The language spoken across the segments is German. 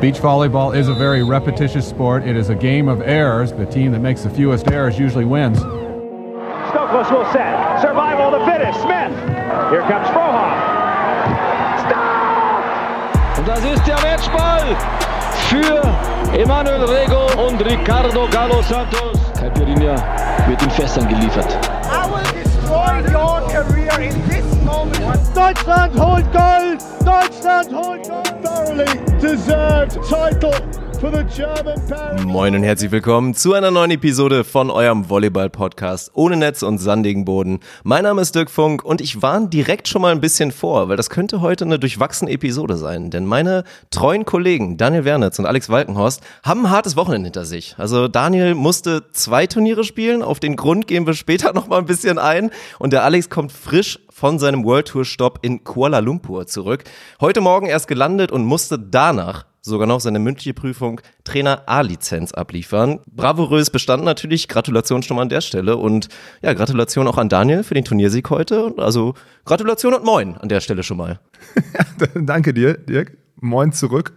Beach volleyball is a very repetitious sport. It is a game of errors. The team that makes the fewest errors usually wins. Stokos will set. Survival to finish. Smith. Here comes Frohoff. Stop! Und das ist der Matchball für Emanuel Rego und Ricardo Galo Santos. Caipirinha wird in Fässern geliefert. I will destroy your career in this moment. Deutschland holt Gold! Deutschland holt Gold! Thoroughly deserved title Moin und herzlich willkommen zu einer neuen Episode von eurem Volleyball-Podcast ohne Netz und sandigen Boden. Mein Name ist Dirk Funk und ich warne direkt schon mal ein bisschen vor, weil das könnte heute eine durchwachsene Episode sein. Denn meine treuen Kollegen Daniel Wernitz und Alex Walkenhorst haben ein hartes Wochenende hinter sich. Also Daniel musste zwei Turniere spielen, auf den Grund gehen wir später noch mal ein bisschen ein. Und der Alex kommt frisch von seinem World Tour Stopp in Kuala Lumpur zurück. Heute Morgen erst gelandet und musste danach sogar noch seine mündliche Prüfung Trainer A-Lizenz abliefern. Bravourös bestanden natürlich. Gratulation schon mal an der Stelle und ja, Gratulation auch an Daniel für den Turniersieg heute. Also Gratulation und Moin an der Stelle schon mal. Danke dir, Dirk. Moin zurück.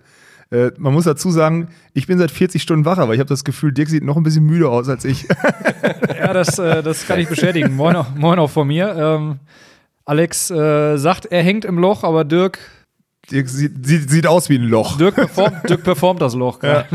Äh, man muss dazu sagen, ich bin seit 40 Stunden wach, aber ich habe das Gefühl, Dirk sieht noch ein bisschen müde aus als ich. ja, das, äh, das kann ich bestätigen. Moin auch, moin auch von mir. Ähm, Alex äh, sagt, er hängt im Loch, aber Dirk. Dirk sieht, sieht, sieht aus wie ein Loch. Dirk performt, Dirk performt das Loch. Ja.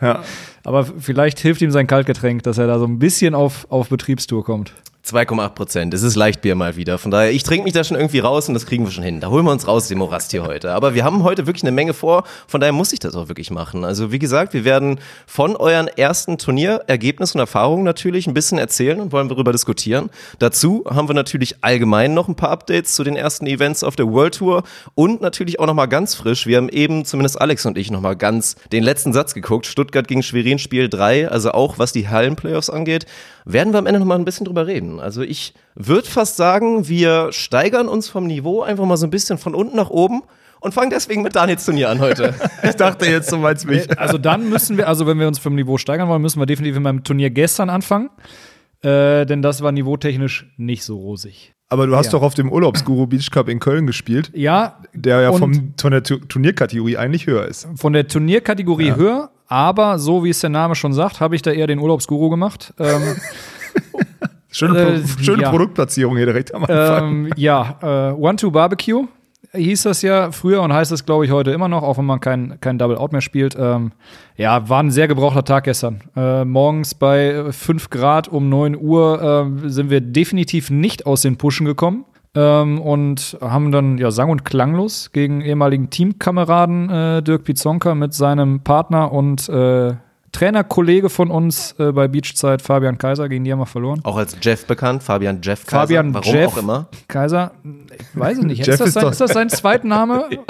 ja. Aber vielleicht hilft ihm sein Kaltgetränk, dass er da so ein bisschen auf, auf Betriebstour kommt. 2,8 Prozent. Es ist Leichtbier mal wieder. Von daher, ich trinke mich da schon irgendwie raus und das kriegen wir schon hin. Da holen wir uns raus, den Morast hier heute. Aber wir haben heute wirklich eine Menge vor. Von daher muss ich das auch wirklich machen. Also, wie gesagt, wir werden von euren ersten Turnierergebnissen und Erfahrungen natürlich ein bisschen erzählen und wollen darüber diskutieren. Dazu haben wir natürlich allgemein noch ein paar Updates zu den ersten Events auf der World Tour und natürlich auch nochmal ganz frisch. Wir haben eben, zumindest Alex und ich, nochmal ganz den letzten Satz geguckt. Stuttgart gegen Schwerin Spiel 3. Also auch, was die Hallenplayoffs angeht, werden wir am Ende nochmal ein bisschen drüber reden. Also ich würde fast sagen, wir steigern uns vom Niveau einfach mal so ein bisschen von unten nach oben und fangen deswegen mit Daniels Turnier an heute. ich dachte jetzt, du meinst mich. Also dann müssen wir, also wenn wir uns vom Niveau steigern wollen, müssen wir definitiv mit meinem Turnier gestern anfangen. Äh, denn das war niveautechnisch nicht so rosig. Aber du hast Ja. doch auf dem Urlaubsguru Beach Cup in Köln gespielt, Ja, der ja vom, von der Tu- Turnierkategorie eigentlich höher ist. von der Turnierkategorie höher, aber so wie es der Name schon sagt, habe ich da eher den Urlaubsguru gemacht. Ähm, Schöne, Äh, Pro schöne ja. Produktplatzierung hier direkt am Anfang. ähm, ja, äh, One-Two-Barbecue hieß das ja früher und heißt es, glaube ich, heute immer noch, auch wenn man kein, kein Double-Out mehr spielt. Ähm, ja, war ein sehr gebrauchter Tag gestern. Äh, morgens bei 5 Grad um 9 Uhr äh, sind wir definitiv nicht aus den Puschen gekommen. Ähm, und haben dann ja sang- und klanglos gegen ehemaligen Teamkameraden äh, Dirk Pizonka mit seinem Partner und äh, Trainerkollege von uns äh, bei Beachzeit, Fabian Kaiser, gegen die haben wir verloren. Auch als Jeff bekannt, Fabian Jeff Kaiser. Fabian Warum Jeff auch immer. Kaiser, ich weiß es nicht. Jeff ist, das sein, ist das sein Zweitname? ja.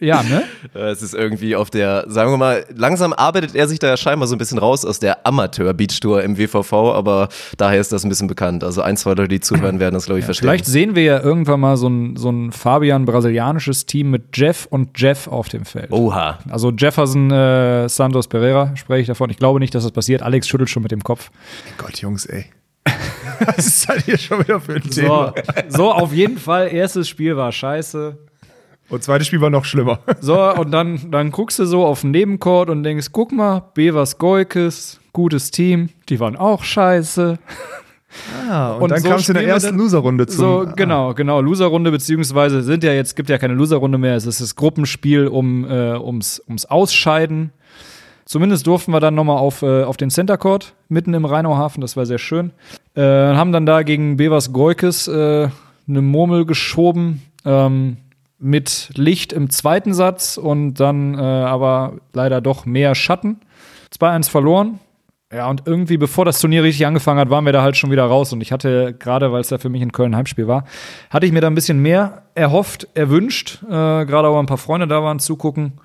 Ne? Äh, Es ist irgendwie auf der, sagen wir mal, langsam arbeitet er sich da ja scheinbar so ein bisschen raus aus der Amateur-Beach-Tour im WVV, aber daher ist das ein bisschen bekannt. Also ein, zwei Leute, die zuhören, werden das, glaube ich, verstehen. Vielleicht sehen wir ja irgendwann mal so ein, so ein Fabian-brasilianisches Team mit Jeff und Jeff auf dem Feld. Oha. Also Jefferson äh, Santos Pereira spreche ich davon. Ich glaube nicht, dass das passiert. Alex schüttelt schon mit dem Kopf. Gott, Jungs, ey. Was ist das hier schon wieder für ein So, Thema? so, auf jeden Fall, erstes Spiel war scheiße. Und zweites Spiel war noch schlimmer. So, und dann, dann guckst du so auf den Nebencourt und denkst, guck mal, Bevers Goikes, gutes Team, die waren auch scheiße. Ah, und, Und dann so kamst du in der ersten Loserrunde zum. So, genau, genau, Loserrunde, beziehungsweise sind ja jetzt, gibt ja keine Loserrunde mehr, es ist das Gruppenspiel um, äh, ums, ums Ausscheiden. Zumindest durften wir dann nochmal auf, äh, auf den Center Court mitten im Rheinauhafen, das war sehr schön. Äh, haben dann da gegen Bevers Goikes äh, eine Murmel geschoben ähm, mit Licht im zweiten Satz und dann äh, aber leider doch mehr Schatten. 2-1 verloren. Ja, und irgendwie, bevor das Turnier richtig angefangen hat, waren wir da halt schon wieder raus. Und ich hatte, gerade weil es da für mich in Köln Heimspiel war, hatte ich mir da ein bisschen mehr erhofft, erwünscht. Äh, gerade auch ein paar Freunde da waren zugucken.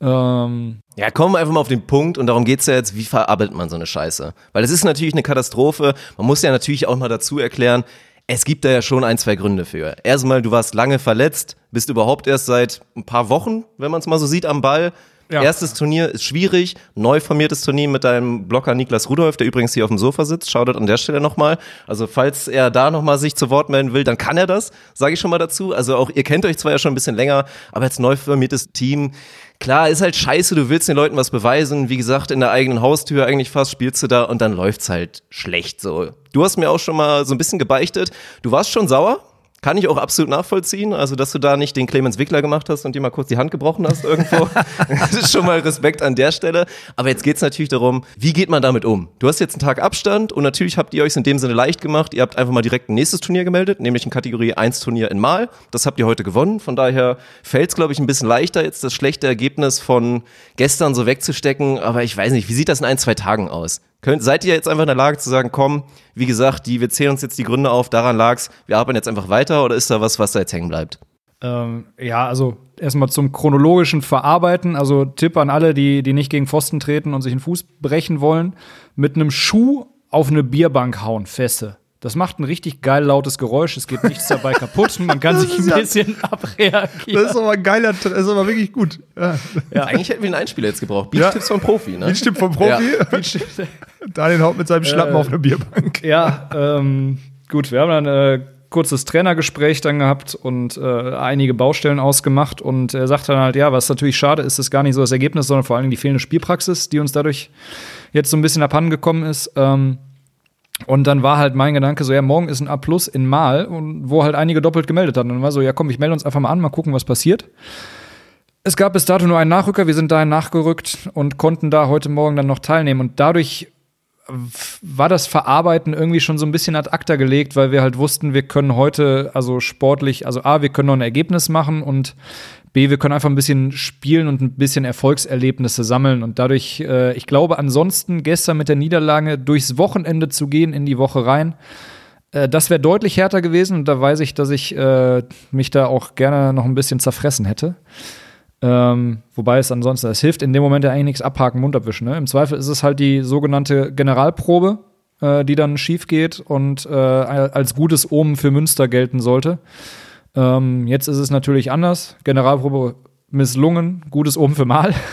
Ähm, Ja, kommen wir einfach mal auf den Punkt und darum geht's ja jetzt, wie verarbeitet man so eine Scheiße? Weil es ist natürlich eine Katastrophe. Man muss ja natürlich auch mal dazu erklären, es gibt da ja schon ein, zwei Gründe für. Erstmal, du warst lange verletzt, bist überhaupt erst seit ein paar Wochen, wenn man es mal so sieht, am Ball. Ja. Erstes Turnier ist schwierig, neu formiertes Turnier mit deinem Blocker Niklas Rudolph, der übrigens hier auf dem Sofa sitzt. Shoutout an der Stelle nochmal. Also falls er da nochmal sich zu Wort melden will, dann kann er das, sage ich schon mal dazu. Also auch ihr kennt euch zwar ja schon ein bisschen länger, aber als neu formiertes Team Klar, ist halt scheiße, du willst den Leuten was beweisen. Wie gesagt, in der eigenen Haustür eigentlich fast spielst du da und dann läuft's halt schlecht so. Du hast mir auch schon mal so ein bisschen gebeichtet. Du warst schon sauer, kann ich auch absolut nachvollziehen. Also, dass du da nicht den Clemens Wickler gemacht hast und dir mal kurz die Hand gebrochen hast irgendwo. das ist schon mal Respekt an der Stelle. Aber jetzt geht's natürlich darum, wie geht man damit um? Du hast jetzt einen Tag Abstand und natürlich habt ihr euch in dem Sinne leicht gemacht. Ihr habt einfach mal direkt ein nächstes Turnier gemeldet, nämlich ein Kategorie 1 Turnier in Mal. Das habt ihr heute gewonnen. Von daher fällt's, glaube ich, ein bisschen leichter, jetzt das schlechte Ergebnis von gestern so wegzustecken. Aber ich weiß nicht, wie sieht das in ein, zwei Tagen aus? Könnt, seid ihr jetzt einfach in der Lage zu sagen, komm, wie gesagt, die, wir zählen uns jetzt die Gründe auf, daran lag's, wir arbeiten jetzt einfach weiter oder ist da was, was da jetzt hängen bleibt? Ähm, ja, also erstmal zum chronologischen Verarbeiten. Also Tipp an alle, die, die nicht gegen Pfosten treten und sich einen Fuß brechen wollen, mit einem Schuh auf eine Bierbank hauen, feste. Das macht ein richtig geil lautes Geräusch. Es geht nichts dabei kaputt. Man kann sich ein ja- bisschen abreagieren. Das ist aber ein geiler, das ist aber wirklich gut. Ja. Ja. Eigentlich hätten wir einen Einspieler jetzt gebraucht. Beach-Tipps vom Profi, ne? Ein Stipp vom Profi. Ja. Daniel haut mit seinem Schlappen Äh, auf eine Bierbank. Ja, ähm, gut, wir haben dann äh, kurzes Trainergespräch dann gehabt und äh, einige Baustellen ausgemacht und er sagt dann halt, ja, was natürlich schade ist, ist gar nicht so das Ergebnis, sondern vor allem die fehlende Spielpraxis, die uns dadurch jetzt so ein bisschen abhanden gekommen ist. Ähm, und dann war halt mein Gedanke so, ja, morgen ist ein A Plus in Mal, wo halt einige doppelt gemeldet hatten. Und dann war so, ja komm, ich melde uns einfach mal an, mal gucken, was passiert. Es gab bis dato nur einen Nachrücker, wir sind dahin nachgerückt und konnten da heute Morgen dann noch teilnehmen. Und dadurch war das Verarbeiten irgendwie schon so ein bisschen ad acta gelegt, weil wir halt wussten, wir können heute, also sportlich, also A, wir können noch ein Ergebnis machen und B, wir können einfach ein bisschen spielen und ein bisschen Erfolgserlebnisse sammeln. Und dadurch, äh, ich glaube, ansonsten gestern mit der Niederlage durchs Wochenende zu gehen, in die Woche rein, äh, das wäre deutlich härter gewesen. Und da weiß ich, dass ich äh, mich da auch gerne noch ein bisschen zerfressen hätte. Ähm, wobei es ansonsten, es hilft in dem Moment ja eigentlich nichts abhaken, Mund abwischen. Ne? Im Zweifel ist es halt die sogenannte Generalprobe, äh, die dann schief geht und äh, als gutes Omen für Münster gelten sollte. Ähm, jetzt ist es natürlich anders. Generalprobe misslungen, gutes Omen für Mal.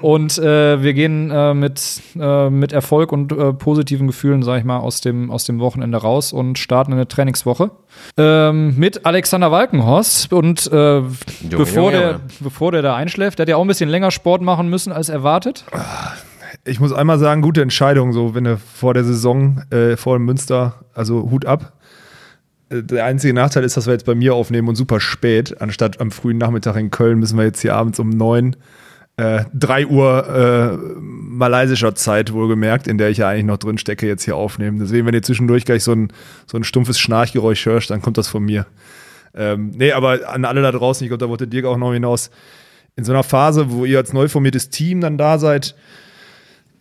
Und äh, wir gehen äh, mit, äh, mit Erfolg und äh, positiven Gefühlen, sag ich mal, aus dem, aus dem Wochenende raus und starten eine Trainingswoche ähm, mit Alexander Walkenhorst. Und äh, bevor, Junge, der, Junge. bevor der da einschläft, der hat ja auch ein bisschen länger Sport machen müssen als erwartet. Ich muss einmal sagen, gute Entscheidung, so wenn du vor der Saison, äh, vor dem Münster, also Hut ab. Der einzige Nachteil ist, dass wir jetzt bei mir aufnehmen und super spät, anstatt am frühen Nachmittag in Köln müssen wir jetzt hier abends um neun, äh, 3 Uhr äh, malaysischer Zeit wohlgemerkt, in der ich ja eigentlich noch drin stecke, jetzt hier aufnehmen. Deswegen, wenn ihr zwischendurch gleich so ein, so ein stumpfes Schnarchgeräusch hörst, dann kommt das von mir. Ähm, nee, aber an alle da draußen, ich glaube, da wollte Dirk auch noch hinaus, in so einer Phase, wo ihr als neu formiertes Team dann da seid,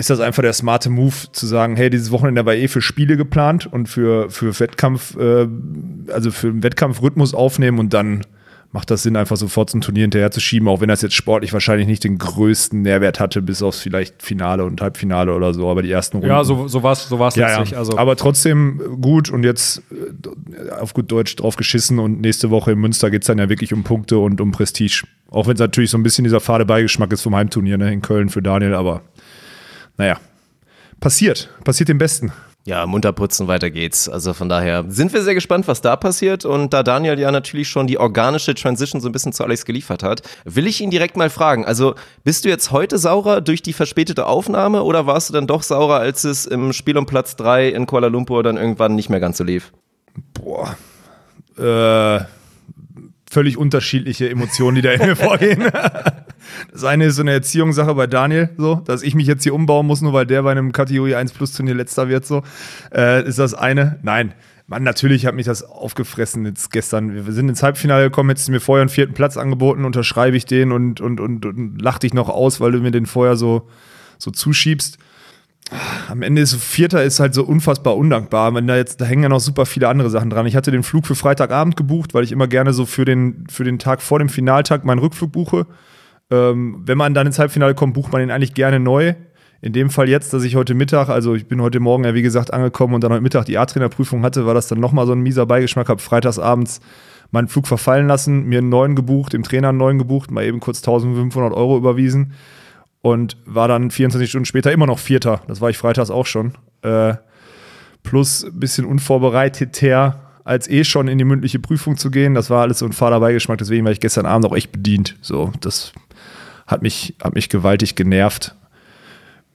ist das einfach der smarte Move zu sagen, hey, dieses Wochenende war eh für Spiele geplant und für, für Wettkampf, äh, also für einen Wettkampfrhythmus aufnehmen und dann macht das Sinn, einfach sofort zum Turnier hinterher zu schieben, auch wenn das jetzt sportlich wahrscheinlich nicht den größten Nährwert hatte, bis aufs vielleicht Finale und Halbfinale oder so, aber die ersten Runden. Ja, so, so war es so war's ja, letztlich. ja. Also, aber trotzdem gut und jetzt äh, auf gut Deutsch drauf geschissen und nächste Woche in Münster geht es dann ja wirklich um Punkte und um Prestige. Auch wenn es natürlich so ein bisschen dieser fade Beigeschmack ist vom Heimturnier ne, in Köln für Daniel, aber naja, passiert, passiert dem Besten. Ja, munter putzen, weiter geht's. Also von daher sind wir sehr gespannt, was da passiert. Und da Daniel ja natürlich schon die organische Transition so ein bisschen zu Alex geliefert hat, will ich ihn direkt mal fragen. Also bist du jetzt heute saurer durch die verspätete Aufnahme oder warst du dann doch saurer, als es im Spiel um Platz drei in Kuala Lumpur dann irgendwann nicht mehr ganz so lief? Boah. Äh, völlig unterschiedliche Emotionen, die da in mir vorgehen. Das eine ist so eine Erziehungssache bei Daniel, so, dass ich mich jetzt hier umbauen muss, nur weil der bei einem Kategorie 1 Plus Turnier letzter wird, so. Äh, ist das eine? Nein. Mann, natürlich hat mich das aufgefressen jetzt gestern. Wir sind ins Halbfinale gekommen, hättest du mir vorher einen vierten Platz angeboten, unterschreibe ich den und, und, und, und lach dich noch aus, weil du mir den vorher so, so zuschiebst am Ende ist Vierter ist halt so unfassbar undankbar. Wenn da jetzt, da hängen ja noch super viele andere Sachen dran. Ich hatte den Flug für Freitagabend gebucht, weil ich immer gerne so für den, für den Tag vor dem Finaltag meinen Rückflug buche. Ähm, wenn man dann ins Halbfinale kommt, bucht man den eigentlich gerne neu. In dem Fall jetzt, dass ich heute Mittag, also ich bin heute Morgen ja wie gesagt angekommen und dann heute Mittag die A-Trainer-Prüfung hatte, war das dann nochmal so ein mieser Beigeschmack. Hab freitagsabends meinen Flug verfallen lassen, mir einen neuen gebucht, dem Trainer einen neuen gebucht, mal eben kurz 1500 Euro überwiesen und war dann 24 Stunden später immer noch Vierter. Das war ich freitags auch schon. Äh, plus ein bisschen unvorbereiteter, als eh schon in die mündliche Prüfung zu gehen. Das war alles so ein fader Beigeschmack, deswegen war ich gestern Abend auch echt bedient. So, das hat mich, hat mich gewaltig genervt.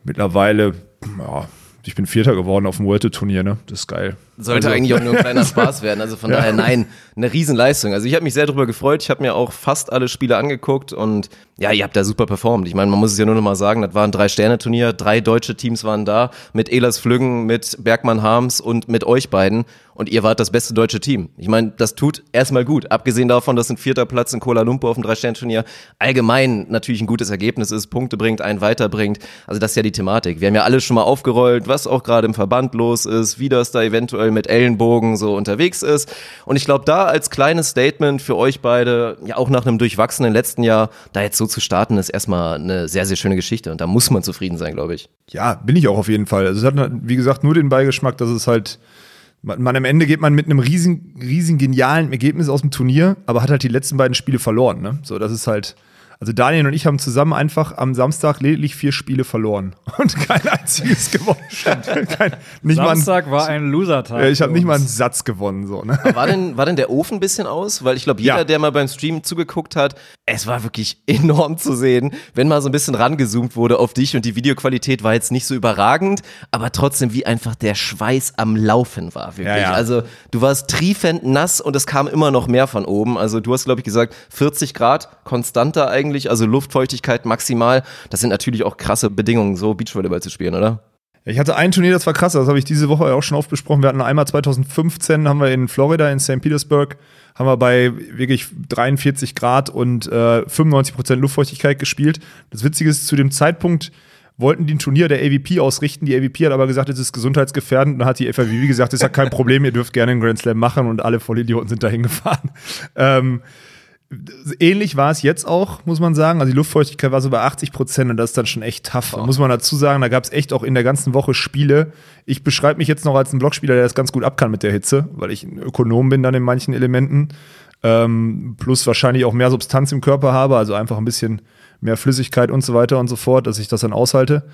Mittlerweile, ja, ich bin Vierter geworden auf dem World-Turnier, ne? Das ist geil. Sollte Also- eigentlich auch nur ein kleiner Spaß werden. Also von daher, nein, eine Riesenleistung. Also ich habe mich sehr darüber gefreut. Ich habe mir auch fast alle Spiele angeguckt und ja, ihr habt da super performt. Ich meine, man muss es ja nur noch mal sagen, das war ein Drei-Sterne-Turnier. Drei deutsche Teams waren da mit Elas Flüggen, mit Bergmann Harms und mit euch beiden. Und ihr wart das beste deutsche Team. Ich meine, das tut erstmal gut. Abgesehen davon, dass ein vierter Platz in Kuala Lumpur auf dem Drei-Sterne-Turnier allgemein natürlich ein gutes Ergebnis ist, Punkte bringt, einen weiterbringt. Also das ist ja die Thematik. Wir haben ja alles schon mal aufgerollt, was auch gerade im Verband los ist, wie das da eventuell mit Ellenbogen so unterwegs ist. Und ich glaube, da als kleines Statement für euch beide, ja auch nach einem durchwachsenen letzten Jahr, da jetzt so zu starten, ist erstmal eine sehr, sehr schöne Geschichte. Und da muss man zufrieden sein, glaube ich. Ja, bin ich auch auf jeden Fall. Also es hat, wie gesagt, nur den Beigeschmack, dass es halt, man, man am Ende geht man mit einem riesen, riesen genialen Ergebnis aus dem Turnier, aber hat halt die letzten beiden Spiele verloren. Ne? So, das ist halt. Also Daniel und ich haben zusammen einfach am Samstag lediglich vier Spiele verloren und kein einziges gewonnen. kein, nicht Samstag war ein Loser-Tag. ein, ich habe nicht mal einen Satz gewonnen. So, ne? War denn, war denn der Ofen ein bisschen aus? Weil ich glaube, jeder, Ja. der mal beim Stream zugeguckt hat, es war wirklich enorm zu sehen, wenn mal so ein bisschen rangezoomt wurde auf dich und die Videoqualität war jetzt nicht so überragend, aber trotzdem wie einfach der Schweiß am Laufen war, wirklich. Ja, ja. Also du warst triefend nass und es kam immer noch mehr von oben. Also du hast, glaube ich, gesagt, 40 Grad, konstanter eigentlich, also Luftfeuchtigkeit maximal. Das sind natürlich auch krasse Bedingungen, so Beachvolleyball zu spielen, oder? Ich hatte ein Turnier, das war krass, das habe ich diese Woche auch schon oft besprochen. Wir hatten einmal 2015, haben wir in Florida, in St. Petersburg, haben wir bei wirklich 43 Grad und äh, 95 Prozent Luftfeuchtigkeit gespielt. Das Witzige ist, zu dem Zeitpunkt wollten die ein Turnier der AVP ausrichten. Die AVP hat aber gesagt, es ist gesundheitsgefährdend. Und dann hat die FAWB gesagt, ist ja kein Problem, ihr dürft gerne einen Grand Slam machen und alle Vollidioten sind da hingefahren. Ähm, Ähnlich war es jetzt auch, muss man sagen. Also die Luftfeuchtigkeit war so bei 80 Prozent und das ist dann schon echt tough. Da Muss man dazu sagen, da gab es echt auch in der ganzen Woche Spiele. Ich beschreibe mich jetzt noch als ein Blockspieler, der das ganz gut ab kann mit der Hitze, weil ich ein Ökonom bin dann in manchen Elementen. Ähm, plus wahrscheinlich auch mehr Substanz im Körper habe, also einfach ein bisschen mehr Flüssigkeit und so weiter und so fort, dass ich das dann aushalte.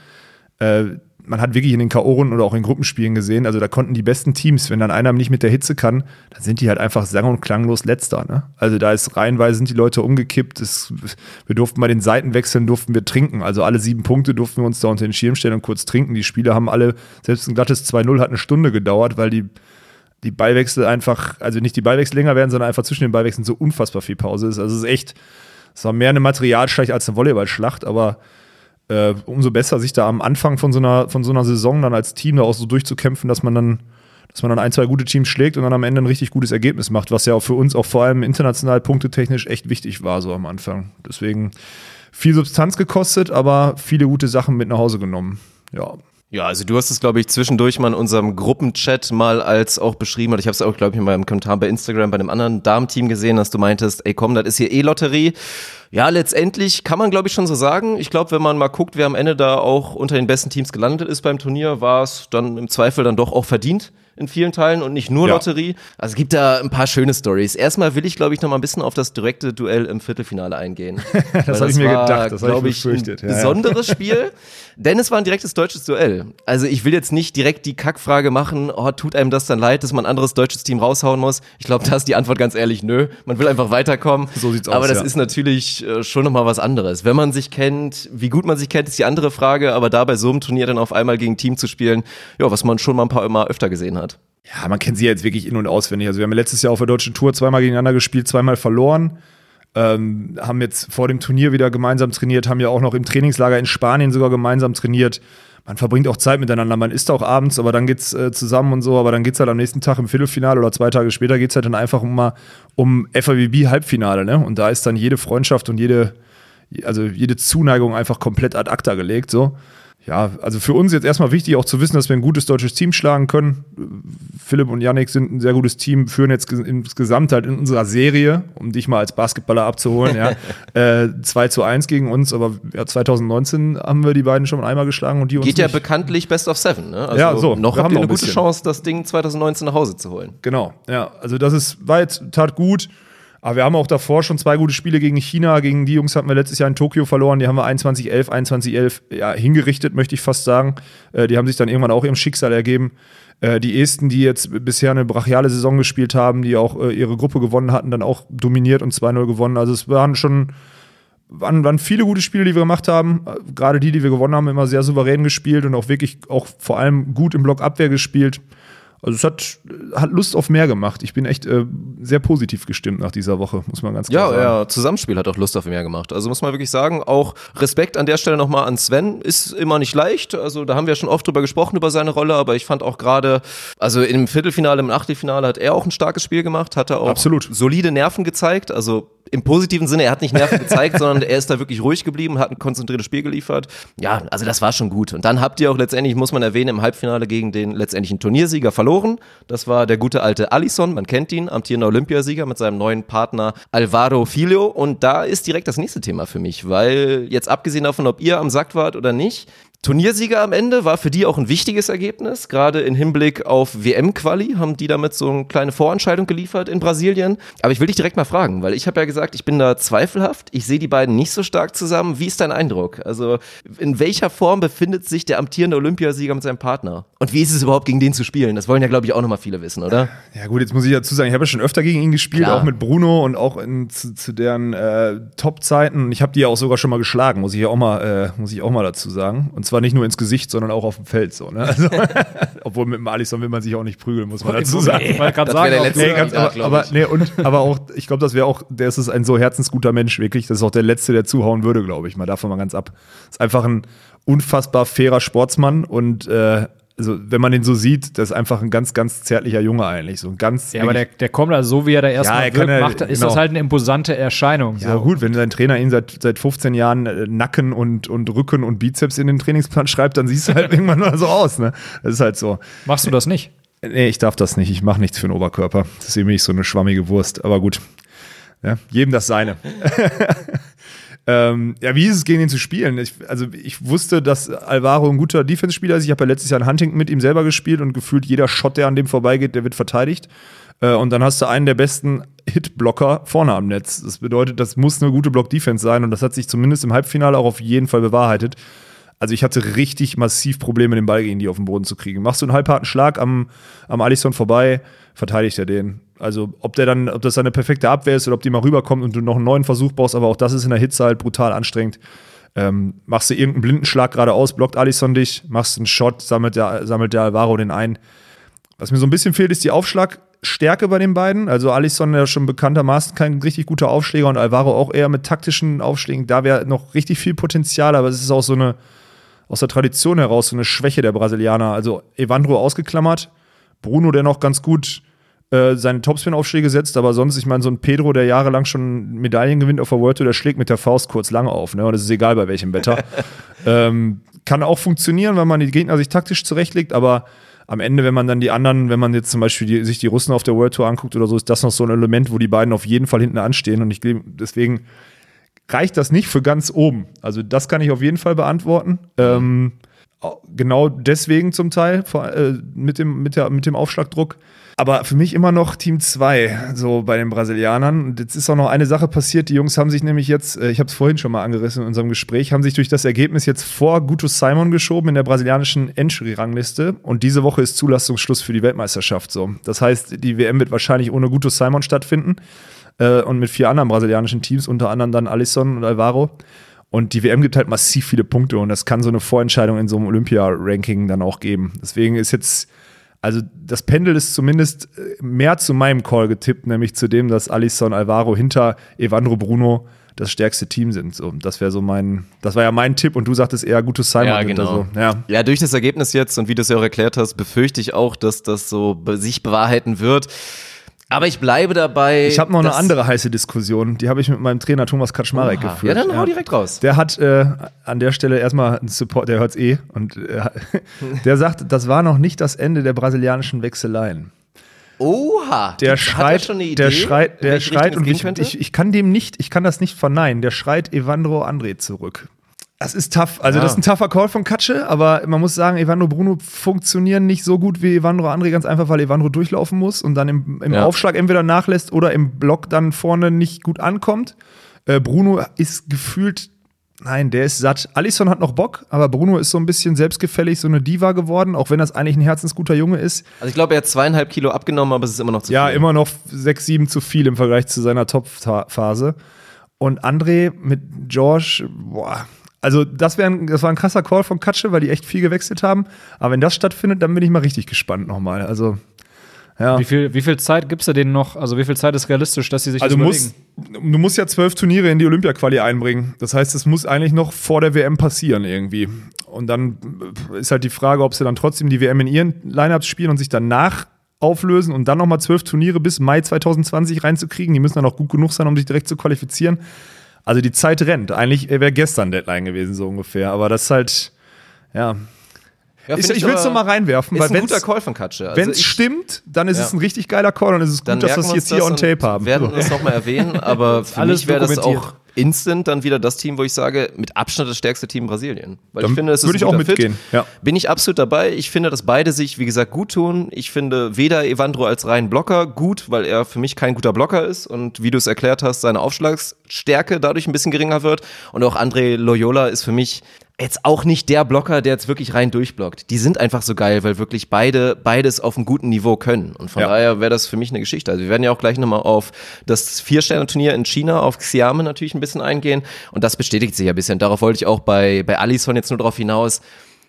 Äh, man hat wirklich in den K.O.-Runden oder auch in Gruppenspielen gesehen, also da konnten die besten Teams, wenn dann einer nicht mit der Hitze kann, dann sind die halt einfach sang- und klanglos letzter. Ne? Also da ist reihenweise sind die Leute umgekippt. Es, wir durften bei den Seiten wechseln, durften wir trinken. Also alle sieben Punkte durften wir uns da unter den Schirm stellen und kurz trinken. Die Spiele haben alle, selbst ein glattes 2-0 hat eine Stunde gedauert, weil die die Ballwechsel einfach, also nicht die Ballwechsel länger werden, sondern einfach zwischen den Ballwechseln so unfassbar viel Pause ist. Also es ist echt, es war mehr eine Materialschlacht als eine Volleyballschlacht, aber äh, umso besser, sich da am Anfang von so einer, von so einer Saison dann als Team da auch so durchzukämpfen, dass man dann, dass man dann ein, zwei gute Teams schlägt und dann am Ende ein richtig gutes Ergebnis macht, was ja auch für uns auch vor allem international punktetechnisch echt wichtig war, so am Anfang. Deswegen viel Substanz gekostet, aber viele gute Sachen mit nach Hause genommen. Ja. Ja, also du hast es, glaube ich, zwischendurch mal in unserem Gruppenchat mal als auch beschrieben, oder ich habe es auch, glaube ich, in meinem Kommentar bei Instagram bei einem anderen Damenteam gesehen, dass du meintest, ey komm, das ist hier eh Lotterie. Ja, letztendlich kann man, glaube ich, schon so sagen. Ich glaube, wenn man mal guckt, wer am Ende da auch unter den besten Teams gelandet ist beim Turnier, war es dann im Zweifel dann doch auch verdient in vielen Teilen und nicht nur Ja. Lotterie. Also es gibt da ein paar schöne Stories. Erstmal will ich, glaube ich, noch mal ein bisschen auf das direkte Duell im Viertelfinale eingehen. das hab ich mir war, gedacht, das hab ich befürchtet. ein Ja, ja. besonderes Spiel. Denn es war ein direktes deutsches Duell. Also ich will jetzt nicht direkt die Kackfrage machen, oh, tut einem das dann leid, dass man ein anderes deutsches Team raushauen muss? Ich glaube, da ist die Antwort ganz ehrlich, nö. Man will einfach weiterkommen. So sieht's aus, Aber das ja. ist natürlich äh, schon nochmal was anderes. Wenn man sich kennt, wie gut man sich kennt, ist die andere Frage. Aber da bei so einem Turnier dann auf einmal gegen ein Team zu spielen, ja, was man schon mal ein paar Mal öfter gesehen hat. Ja, man kennt sie ja jetzt wirklich in- und auswendig. Also wir haben letztes Jahr auf der deutschen Tour zweimal gegeneinander gespielt, zweimal verloren. Ähm, haben jetzt vor dem Turnier wieder gemeinsam trainiert, haben ja auch noch im Trainingslager in Spanien sogar gemeinsam trainiert. Man verbringt auch Zeit miteinander, man isst auch abends, aber dann geht's äh, zusammen und so, aber dann geht's halt am nächsten Tag im Viertelfinale oder zwei Tage später geht's halt dann einfach mal um FAWB Halbfinale, ne? Und da ist dann jede Freundschaft und jede, also jede Zuneigung einfach komplett ad acta gelegt, so. Ja, also für uns jetzt erstmal wichtig auch zu wissen, dass wir ein gutes deutsches Team schlagen können. Philipp und Yannick sind ein sehr gutes Team, führen jetzt ges- insgesamt halt in unserer Serie, um dich mal als Basketballer abzuholen, ja, äh, 2 zu 1 gegen uns, aber ja, 2019 haben wir die beiden schon einmal geschlagen und die uns Geht ja nicht. bekanntlich Best of Seven, ne? Also Ja, so, noch wir habt haben ihr eine ein gute. Chance, das Ding 2019 nach Hause zu holen. Genau, ja. Also das ist, jetzt, tat gut. Aber wir haben auch davor schon zwei gute Spiele gegen China. Gegen die Jungs hatten wir letztes Jahr in Tokio verloren. Die haben wir 21-11, 21-11 ja, hingerichtet, möchte ich fast sagen. Äh, die haben sich dann irgendwann auch ihrem Schicksal ergeben. Äh, die Esten, die jetzt bisher eine brachiale Saison gespielt haben, die auch äh, ihre Gruppe gewonnen hatten, dann auch dominiert und 2-0 gewonnen. Also es waren schon waren, waren viele gute Spiele, die wir gemacht haben. Äh, Gerade die, die wir gewonnen haben, immer sehr souverän gespielt und auch wirklich auch vor allem gut im Block Abwehr gespielt. Also es hat, hat Lust auf mehr gemacht. Ich bin echt äh, sehr positiv gestimmt nach dieser Woche, muss man ganz klar Ja, sagen. ja, Zusammenspiel hat auch Lust auf mehr gemacht. Also muss man wirklich sagen, auch Respekt an der Stelle nochmal an Sven. Ist immer nicht leicht. Also da haben wir schon oft drüber gesprochen, über seine Rolle, aber ich fand auch gerade, also im Viertelfinale, im Achtelfinale hat er auch ein starkes Spiel gemacht, hat er auch Absolut. solide Nerven gezeigt. Also im positiven Sinne, er hat nicht Nerven gezeigt, sondern er ist da wirklich ruhig geblieben, hat ein konzentriertes Spiel geliefert. Ja, also das war schon gut. Und dann habt ihr auch letztendlich, muss man erwähnen, im Halbfinale gegen den letztendlichen Turniersieger verloren. Das war der gute alte Alisson, man kennt ihn, amtierender Olympiasieger mit seinem neuen Partner Alvaro Filho. Und da ist direkt das nächste Thema für mich, weil jetzt abgesehen davon, ob ihr am Sack wart oder nicht, Turniersieger am Ende war für die auch ein wichtiges Ergebnis. Gerade im Hinblick auf WM-Quali haben die damit so eine kleine Vorentscheidung geliefert in Brasilien. Aber ich will dich direkt mal fragen, weil ich habe ja gesagt, ich bin da zweifelhaft. Ich sehe die beiden nicht so stark zusammen. Wie ist dein Eindruck? Also in welcher Form befindet sich der amtierende Olympiasieger mit seinem Partner? Und wie ist es überhaupt gegen den zu spielen? Das wollen ja, glaube ich, auch nochmal viele wissen, oder? Ja gut, jetzt muss ich dazu sagen, ich habe ja schon öfter gegen ihn gespielt, Klar. auch mit Bruno und auch in, zu, zu deren äh, Top-Zeiten. Ich habe die ja auch sogar schon mal geschlagen, muss ich ja auch mal, äh, muss ich auch mal dazu sagen. Und zwar nicht nur ins Gesicht, sondern auch auf dem Feld so. Ne? Also, obwohl mit dem Alisson will man sich auch nicht prügeln, muss man dazu sagen. Ich Das wär sagen, der letzte Nee, ganz, Kandidat, aber, aber, ich. nee, und, aber auch, ich glaube, das wäre auch, der ist ein so herzensguter Mensch, wirklich. Das ist auch der Letzte, der zuhauen würde, glaube ich. Mal davon mal ganz ab. Ist einfach ein unfassbar fairer Sportsmann und äh, also, wenn man den so sieht, das ist einfach ein ganz, ganz zärtlicher Junge eigentlich. So ein ganz. Ja, aber der, der kommt also so, wie er da Ja, erstmal er kann wirkt, ja- macht, ist genau. das halt eine imposante Erscheinung. ja, so. gut, wenn sein Trainer ihn seit, seit 15 Jahren äh, Nacken und, und Rücken und Bizeps in den Trainingsplan schreibt, dann siehst du halt irgendwann mal so aus. Ne? Das ist halt so. Machst du das nicht? Nee, ich darf das nicht. Ich mache nichts für den Oberkörper. Das ist eben nicht so eine schwammige Wurst. Aber gut. Ja, jedem das seine. ähm, ja, wie ist es, gegen ihn zu spielen? Ich, also, ich wusste, dass Alvaro ein guter Defense-Spieler ist. Ich habe ja letztes Jahr in Huntington mit ihm selber gespielt und gefühlt jeder Shot, der an dem vorbeigeht, der wird verteidigt. Äh, und dann hast du einen der besten Hitblocker vorne am Netz. Das bedeutet, das muss eine gute Block-Defense sein und das hat sich zumindest im Halbfinale auch auf jeden Fall bewahrheitet. Also ich hatte richtig massiv Probleme, den Ball gegen die auf den Boden zu kriegen. Machst du einen halbharten Schlag am, am Alisson vorbei, verteidigt er den. Also ob der dann, ob das eine perfekte Abwehr ist oder ob die mal rüberkommt und du noch einen neuen Versuch brauchst, aber auch das ist in der Hitze halt brutal anstrengend. Ähm, machst du irgendeinen blinden Schlag geradeaus, blockt Alisson dich, machst einen Shot, sammelt der, sammelt der Alvaro den ein. Was mir so ein bisschen fehlt, ist die Aufschlagstärke bei den beiden. Also Alisson ja schon bekanntermaßen kein richtig guter Aufschläger und Alvaro auch eher mit taktischen Aufschlägen. Da wäre noch richtig viel Potenzial, aber es ist auch so eine aus der Tradition heraus so eine Schwäche der Brasilianer. Also Evandro ausgeklammert, Bruno, der noch ganz gut äh, seine Topspin-Aufschläge setzt, aber sonst, ich meine, so ein Pedro, der jahrelang schon Medaillen gewinnt auf der World Tour, der schlägt mit der Faust kurz lang auf, ne? Und es ist egal bei welchem Wetter. ähm, kann auch funktionieren, wenn man die Gegner sich taktisch zurechtlegt, aber am Ende, wenn man dann die anderen, wenn man jetzt zum Beispiel die, sich die Russen auf der World Tour anguckt oder so, ist das noch so ein Element, wo die beiden auf jeden Fall hinten anstehen. Und ich glaube, deswegen reicht das nicht für ganz oben. Also das kann ich auf jeden Fall beantworten. Ähm, genau deswegen zum Teil äh, mit, dem, mit, der, mit dem Aufschlagdruck. Aber für mich immer noch Team 2, so bei den Brasilianern. Und jetzt ist auch noch eine Sache passiert. Die Jungs haben sich nämlich jetzt, äh, ich habe es vorhin schon mal angerissen in unserem Gespräch, haben sich durch das Ergebnis jetzt vor Guto Simon geschoben in der brasilianischen Entry-Rangliste. Und diese Woche ist Zulassungsschluss für die Weltmeisterschaft. So. Das heißt, die WM wird wahrscheinlich ohne Guto Simon stattfinden äh, und mit vier anderen brasilianischen Teams, unter anderem dann Alisson und Alvaro. Und die WM gibt halt massiv viele Punkte und das kann so eine Vorentscheidung in so einem Olympia-Ranking dann auch geben. Deswegen ist jetzt, also das Pendel ist zumindest äh, mehr zu meinem Call getippt, nämlich zu dem, dass Alisson Alvaro hinter Evandro Bruno das stärkste Team sind. So, das wäre so mein, das war ja mein Tipp und du sagtest eher gutes Simon. Ja, genau. So. Ja. Ja, durch das Ergebnis jetzt und wie du es ja auch erklärt hast, befürchte ich auch, dass das so sich bewahrheiten wird. Aber ich bleibe dabei. Ich habe noch eine andere heiße Diskussion, die habe ich mit meinem Trainer Thomas Kaczmarek Oha. geführt. Ja, dann hau direkt raus. Der hat äh, an der Stelle erstmal einen Support, der hört's eh, und äh, der sagt, das war noch nicht das Ende der brasilianischen Wechseleien. Oha. Der Hat er schreit, schon eine Idee, der schreit, der schreit und es ich, ich, ich kann dem nicht, ich kann das nicht verneinen. Der schreit Evandro André zurück. Das ist tough. Also, Ja. das ist ein tougher Call von Katsche, aber man muss sagen, Evandro Bruno funktionieren nicht so gut wie Evandro André, ganz einfach, weil Evandro durchlaufen muss und dann im, im Ja. Aufschlag entweder nachlässt oder im Block dann vorne nicht gut ankommt. Äh, Bruno ist gefühlt, nein, der ist satt. Alisson hat noch Bock, aber Bruno ist so ein bisschen selbstgefällig, so eine Diva geworden, auch wenn das eigentlich ein herzensguter Junge ist. Also ich glaube, er hat zweieinhalb Kilo abgenommen, aber es ist immer noch zu Ja, viel. immer noch 6, 7 zu viel im Vergleich zu seiner Top-Phase. Und André mit George, boah. Also, das, wär ein, das war ein krasser Call von Katsche, weil die echt viel gewechselt haben. Aber wenn das stattfindet, dann bin ich mal richtig gespannt nochmal. Also, ja. Wie viel, wie viel Zeit gibst du denen noch? Also wie viel Zeit ist realistisch, dass sie sich Also das musst, du musst ja zwölf Turniere in die Olympia-Quali einbringen. Das heißt, es muss eigentlich noch vor der WM passieren irgendwie. Und dann ist halt die Frage, ob sie dann trotzdem die WM in ihren Lineups spielen und sich danach auflösen und dann nochmal zwölf Turniere bis Mai 2020 reinzukriegen. Die müssen dann auch gut genug sein, um sich direkt zu qualifizieren. Also die Zeit rennt. Eigentlich wäre gestern Deadline gewesen, so ungefähr. Aber das ist halt, ja. Ja, ich ich will es mal reinwerfen, Ist weil ein guter Call von Katsche. Also wenn es stimmt, dann ist Ja. es ein richtig geiler Call und es ist gut, dass wir es wir jetzt hier on Tape haben. werden So. das nochmal erwähnen, aber für mich wäre das auch instant dann wieder das Team, wo ich sage, mit Abstand das stärkste Team Brasilien. Weil Dann ich finde, das ist würde ich auch mitgehen, ja. Bin ich absolut dabei. Ich finde, dass beide sich, wie gesagt, gut tun. Ich finde weder Evandro als rein Blocker gut, weil er für mich kein guter Blocker ist und wie du es erklärt hast, seine Aufschlagsstärke dadurch ein bisschen geringer wird. Und auch André Loyola ist für mich jetzt auch nicht der Blocker, der jetzt wirklich rein durchblockt. Die sind einfach so geil, weil wirklich beide beides auf einem guten Niveau können. Und von Ja. daher wäre das für mich eine Geschichte. Also wir werden ja auch gleich nochmal auf das Vier-Sterne-Turnier in China, auf Xiamen natürlich ein bisschen eingehen. Und das bestätigt sich ja ein bisschen. Darauf wollte ich auch bei, bei Alisson jetzt nur darauf hinaus.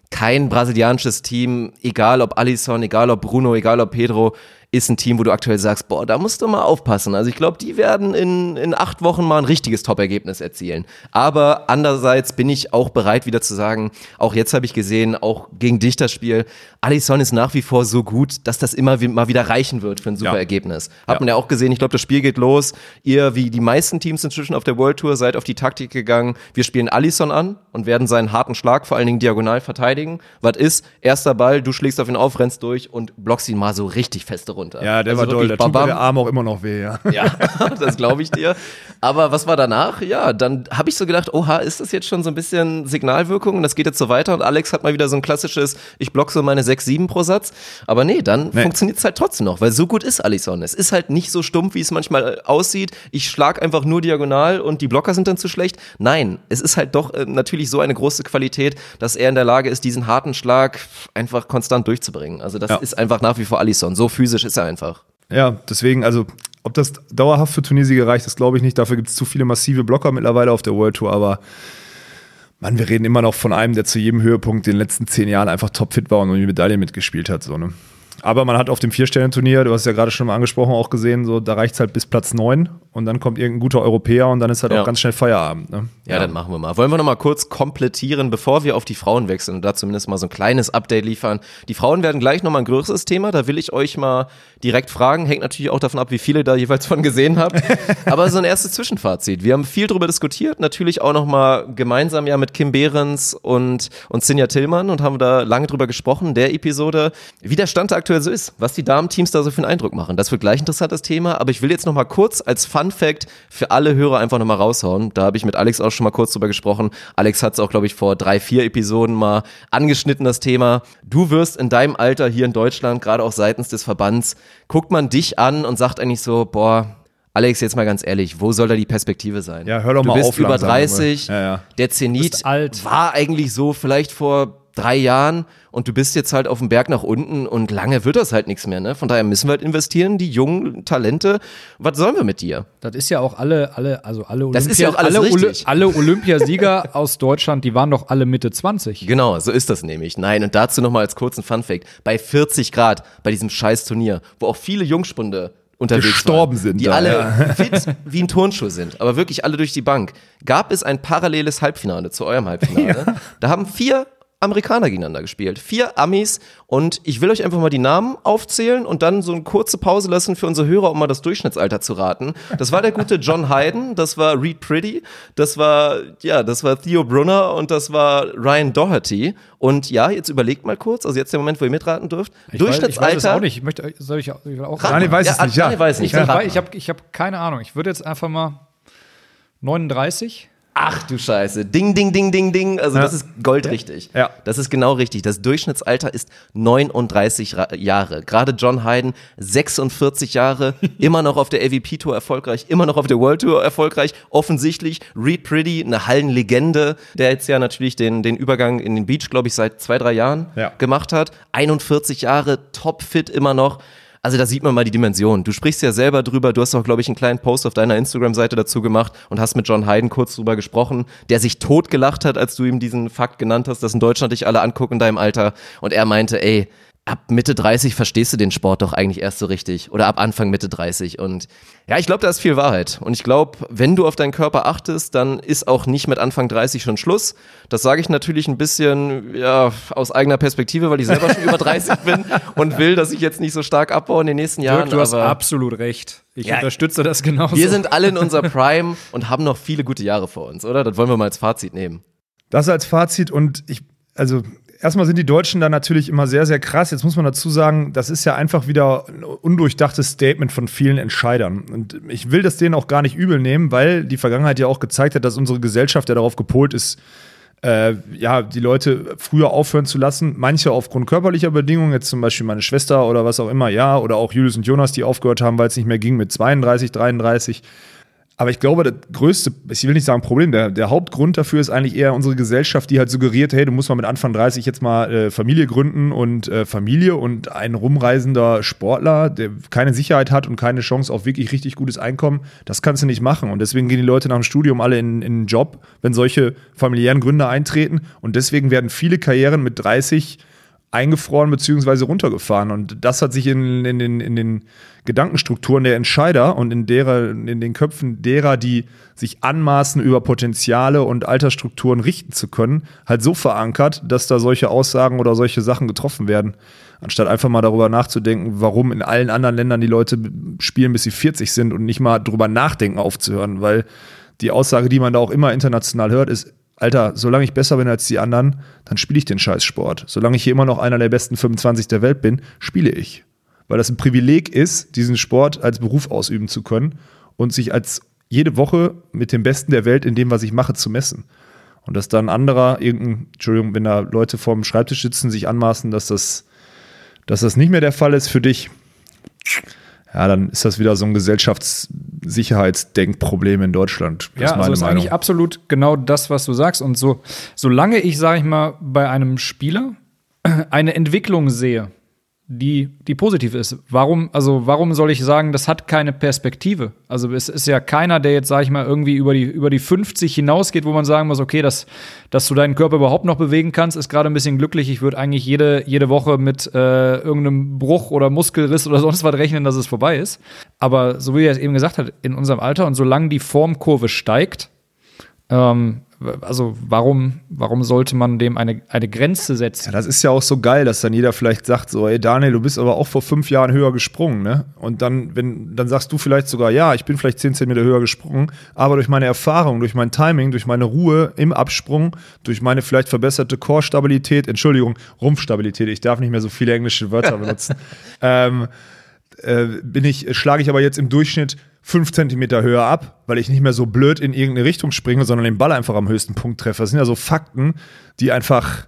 Kein brasilianisches Team, egal ob Alisson, egal ob Bruno, egal ob Pedro, ist ein Team, wo du aktuell sagst, boah, da musst du mal aufpassen. Also ich glaube, die werden in, in acht Wochen mal ein richtiges Top-Ergebnis erzielen. Aber andererseits bin ich auch bereit, wieder zu sagen, auch jetzt habe ich gesehen, auch gegen dich das Spiel, Alisson ist nach wie vor so gut, dass das immer mal wieder reichen wird für ein super Ja. Ergebnis. Hat Ja. man ja auch gesehen, ich glaube, das Spiel geht los. Ihr, wie die meisten Teams inzwischen auf der World Tour, seid auf die Taktik gegangen. Wir spielen Alisson an und werden seinen harten Schlag vor allen Dingen diagonal verteidigen. Was ist? Erster Ball, du schlägst auf ihn auf, rennst durch und blockst ihn mal so richtig feste runter. Ja, der Also war doll. Der tut der Arm auch immer noch weh, ja. Ja, das glaube ich dir. Aber was war danach? Ja, dann habe ich so gedacht, oha, ist das jetzt schon so ein bisschen Signalwirkung und das geht jetzt so weiter und Alex hat mal wieder so ein klassisches, ich block so meine 6, 7 pro Satz. Aber nee, dann Nee. funktioniert es halt trotzdem noch, weil so gut ist Alisson. Es ist halt nicht so stumpf, wie es manchmal äh, aussieht. Ich schlag einfach nur diagonal und die Blocker sind dann zu schlecht. Nein, es ist halt doch äh, natürlich so eine große Qualität, dass er in der Lage ist, diesen harten Schlag einfach konstant durchzubringen. Also das Ja. ist einfach nach wie vor Alisson. So physisch ist er einfach. Ja, deswegen, also, ob das dauerhaft für Turniersiege reicht, das glaube ich nicht. Dafür gibt es zu viele massive Blocker mittlerweile auf der World Tour, aber Mann, wir reden immer noch von einem, der zu jedem Höhepunkt in den letzten zehn Jahren einfach topfit war und um die Medaille mitgespielt hat. So, ne? Aber man hat auf dem Vier-Sterne-Turnier, du hast ja gerade schon mal angesprochen, auch gesehen, so, da reicht es halt bis Platz neun und dann kommt irgendein guter Europäer und dann ist halt Ja. auch ganz schnell Feierabend. Ne? Ja, dann machen wir mal. Wollen wir noch mal kurz komplettieren, bevor wir auf die Frauen wechseln und da zumindest mal so ein kleines Update liefern. Die Frauen werden gleich noch mal ein größeres Thema, da will ich euch mal direkt fragen. Hängt natürlich auch davon ab, wie viele da jeweils von gesehen habt. Aber so ein erstes Zwischenfazit. Wir haben viel drüber diskutiert, natürlich auch noch mal gemeinsam ja mit Kim Behrens und, und Sinja Tillmann und haben da lange drüber gesprochen, der Episode, wie der Stand aktuell so ist, was die Damenteams da so für einen Eindruck machen. Das wird gleich ein interessantes Thema, aber ich will jetzt noch mal kurz als Fun Fact für alle Hörer einfach noch mal raushauen. Da habe ich mit Alex auch schon mal kurz drüber gesprochen. Alex hat es auch, glaube ich, vor drei, vier Episoden mal angeschnitten, das Thema. Du wirst in deinem Alter hier in Deutschland, gerade auch seitens des Verbands, guckt man dich an und sagt eigentlich so, boah, Alex, jetzt mal ganz ehrlich, wo soll da die Perspektive sein? Ja, hör doch du mal bist auf über langsam, 30, Junge. Ja, ja. der Zenit bist alt. war eigentlich so vielleicht vor drei Jahren und du bist jetzt halt auf dem Berg nach unten und lange wird das halt nichts mehr, ne? Von daher müssen wir halt investieren, die jungen Talente. Was sollen wir mit dir? Das ist ja auch alle, alle, also alle Das ist ja auch alles alle, richtig. alle Olympiasieger aus Deutschland, die waren doch alle Mitte 20. Genau, so ist das nämlich. Nein, und dazu nochmal als kurzen Funfact. Bei 40 Grad, bei diesem scheiß Turnier, wo auch viele Jungspunde unterwegs Gestorben waren, sind die da, alle ja. fit wie ein Turnschuh sind, aber wirklich alle durch die Bank, gab es ein paralleles Halbfinale zu eurem Halbfinale. Da haben vier Amerikaner gegeneinander gespielt. Vier Amis und ich will euch einfach mal die Namen aufzählen und dann so eine kurze Pause lassen für unsere Hörer, um mal das Durchschnittsalter zu raten. Das war der gute John Hayden, das war Reed Pretty, das war, ja, das war Theo Brunner und das war Ryan Doherty. Und ja, jetzt überlegt mal kurz, also jetzt der Moment, wo ihr mitraten dürft. Ich weiß, ich weiß Durchschnittsalter. es auch nicht. Ich möchte, soll ich, ich will auch Rat Dani mal. weiß es nicht, ja. Weiß nicht. Ich, ich, ich habe ich hab keine Ahnung. Ich würde jetzt einfach mal 39. Ach du Scheiße. Ding, ding, ding, ding, ding. Also das ist goldrichtig. Ja. Das ist genau richtig. Das Durchschnittsalter ist 39 Ra Jahre. Gerade John Hayden, 46 Jahre, immer noch auf der AVP Tour erfolgreich, immer noch auf der World Tour erfolgreich. Offensichtlich Reed Pretty, eine Hallenlegende, der jetzt ja natürlich den, den Übergang in den Beach, glaube ich, seit zwei, drei Jahren Ja. gemacht hat. 41 Jahre, topfit immer noch. Also da sieht man mal die Dimension. Du sprichst ja selber drüber, du hast auch, glaube ich, einen kleinen Post auf deiner Instagram-Seite dazu gemacht und hast mit John Hayden kurz drüber gesprochen, der sich totgelacht hat, als du ihm diesen Fakt genannt hast, dass in Deutschland dich alle angucken in deinem Alter. Und er meinte, ey, ab Mitte 30 verstehst du den Sport doch eigentlich erst so richtig. Oder ab Anfang Mitte 30. Und ja, ich glaube, da ist viel Wahrheit. Und ich glaube, wenn du auf deinen Körper achtest, dann ist auch nicht mit Anfang 30 schon Schluss. Das sage ich natürlich ein bisschen ja, aus eigener Perspektive, weil ich selber schon über 30 bin und will, dass ich jetzt nicht so stark abbaue in den nächsten Jahren. Dirk, du hast absolut recht. Ich ja, unterstütze das genauso. Wir sind alle in unserer Prime und haben noch viele gute Jahre vor uns, oder? Das wollen wir mal als Fazit nehmen. Das als Fazit und ich, also erstmal sind die Deutschen da natürlich immer sehr, sehr krass. Jetzt muss man dazu sagen, das ist ja einfach wieder ein undurchdachtes Statement von vielen Entscheidern. Und ich will das denen auch gar nicht übel nehmen, weil die Vergangenheit ja auch gezeigt hat, dass unsere Gesellschaft ja darauf gepolt ist, äh, ja, die Leute früher aufhören zu lassen. Manche aufgrund körperlicher Bedingungen, jetzt zum Beispiel meine Schwester oder was auch immer, ja, oder auch Julius und Jonas, die aufgehört haben, weil es nicht mehr ging mit 32, 33. Aber ich glaube, das größte, ich will nicht sagen Problem, der, der Hauptgrund dafür ist eigentlich eher unsere Gesellschaft, die halt suggeriert, hey, du musst mal mit Anfang 30 jetzt mal äh, Familie gründen und äh, Familie und ein rumreisender Sportler, der keine Sicherheit hat und keine Chance auf wirklich richtig gutes Einkommen, das kannst du nicht machen. Und deswegen gehen die Leute nach dem Studium alle in, in einen Job, wenn solche familiären Gründe eintreten. Und deswegen werden viele Karrieren mit 30 eingefroren bzw. runtergefahren. Und das hat sich in, in, den, in den Gedankenstrukturen der Entscheider und in, derer, in den Köpfen derer, die sich anmaßen, über Potenziale und Altersstrukturen richten zu können, halt so verankert, dass da solche Aussagen oder solche Sachen getroffen werden. Anstatt einfach mal darüber nachzudenken, warum in allen anderen Ländern die Leute spielen, bis sie 40 sind und nicht mal drüber nachdenken aufzuhören. Weil die Aussage, die man da auch immer international hört, ist, Alter, solange ich besser bin als die anderen, dann spiele ich den Scheißsport. Solange ich hier immer noch einer der besten 25 der Welt bin, spiele ich. Weil das ein Privileg ist, diesen Sport als Beruf ausüben zu können und sich als jede Woche mit dem Besten der Welt in dem, was ich mache, zu messen. Und dass dann anderer, irgendein, Entschuldigung, wenn da Leute vorm Schreibtisch sitzen, sich anmaßen, dass das, dass das nicht mehr der Fall ist für dich, ja, dann ist das wieder so ein Gesellschaftssicherheitsdenkproblem in Deutschland. Das ja, ist, also ist eigentlich absolut genau das, was du sagst. Und so, solange ich, sage ich mal, bei einem Spieler eine Entwicklung sehe, die, die positiv ist. Warum, also warum soll ich sagen, das hat keine Perspektive? Also es ist ja keiner, der jetzt, sag ich mal, irgendwie über die, über die 50 hinausgeht, wo man sagen muss, okay, dass, dass du deinen Körper überhaupt noch bewegen kannst, ist gerade ein bisschen glücklich. Ich würde eigentlich jede, jede Woche mit äh, irgendeinem Bruch oder Muskelriss oder sonst was rechnen, dass es vorbei ist. Aber so wie er es eben gesagt hat, in unserem Alter und solange die Formkurve steigt, ähm, also warum, warum sollte man dem eine, eine Grenze setzen? Ja, das ist ja auch so geil, dass dann jeder vielleicht sagt, so, ey Daniel, du bist aber auch vor fünf Jahren höher gesprungen, ne? Und dann, wenn, dann sagst du vielleicht sogar, ja, ich bin vielleicht zehn Zentimeter höher gesprungen, aber durch meine Erfahrung, durch mein Timing, durch meine Ruhe im Absprung, durch meine vielleicht verbesserte Core-Stabilität, Entschuldigung, Rumpfstabilität, ich darf nicht mehr so viele englische Wörter benutzen, ähm, äh, bin ich, schlage ich aber jetzt im Durchschnitt fünf Zentimeter höher ab, weil ich nicht mehr so blöd in irgendeine Richtung springe, sondern den Ball einfach am höchsten Punkt treffe. Das sind ja so Fakten, die einfach,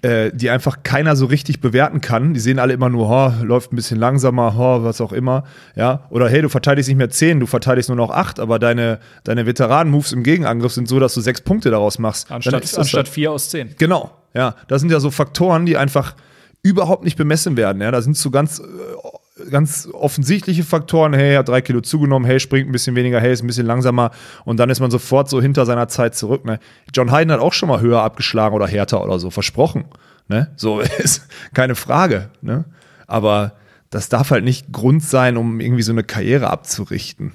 äh, die einfach keiner so richtig bewerten kann. Die sehen alle immer nur, oh, läuft ein bisschen langsamer, oh, was auch immer. Ja, oder hey, du verteidigst nicht mehr zehn, du verteidigst nur noch acht, aber deine, deine Veteranen-Moves im Gegenangriff sind so, dass du sechs Punkte daraus machst. Anstatt, anstatt vier aus zehn. Genau, ja. Das sind ja so Faktoren, die einfach überhaupt nicht bemessen werden. Ja, da sind so ganz äh, ganz offensichtliche Faktoren, hey, hat drei Kilo zugenommen, hey, springt ein bisschen weniger, hey, ist ein bisschen langsamer und dann ist man sofort so hinter seiner Zeit zurück. Ne? John Hayden hat auch schon mal höher abgeschlagen oder härter oder so, versprochen. Ne? So ist keine Frage. Ne? Aber das darf halt nicht Grund sein, um irgendwie so eine Karriere abzurichten.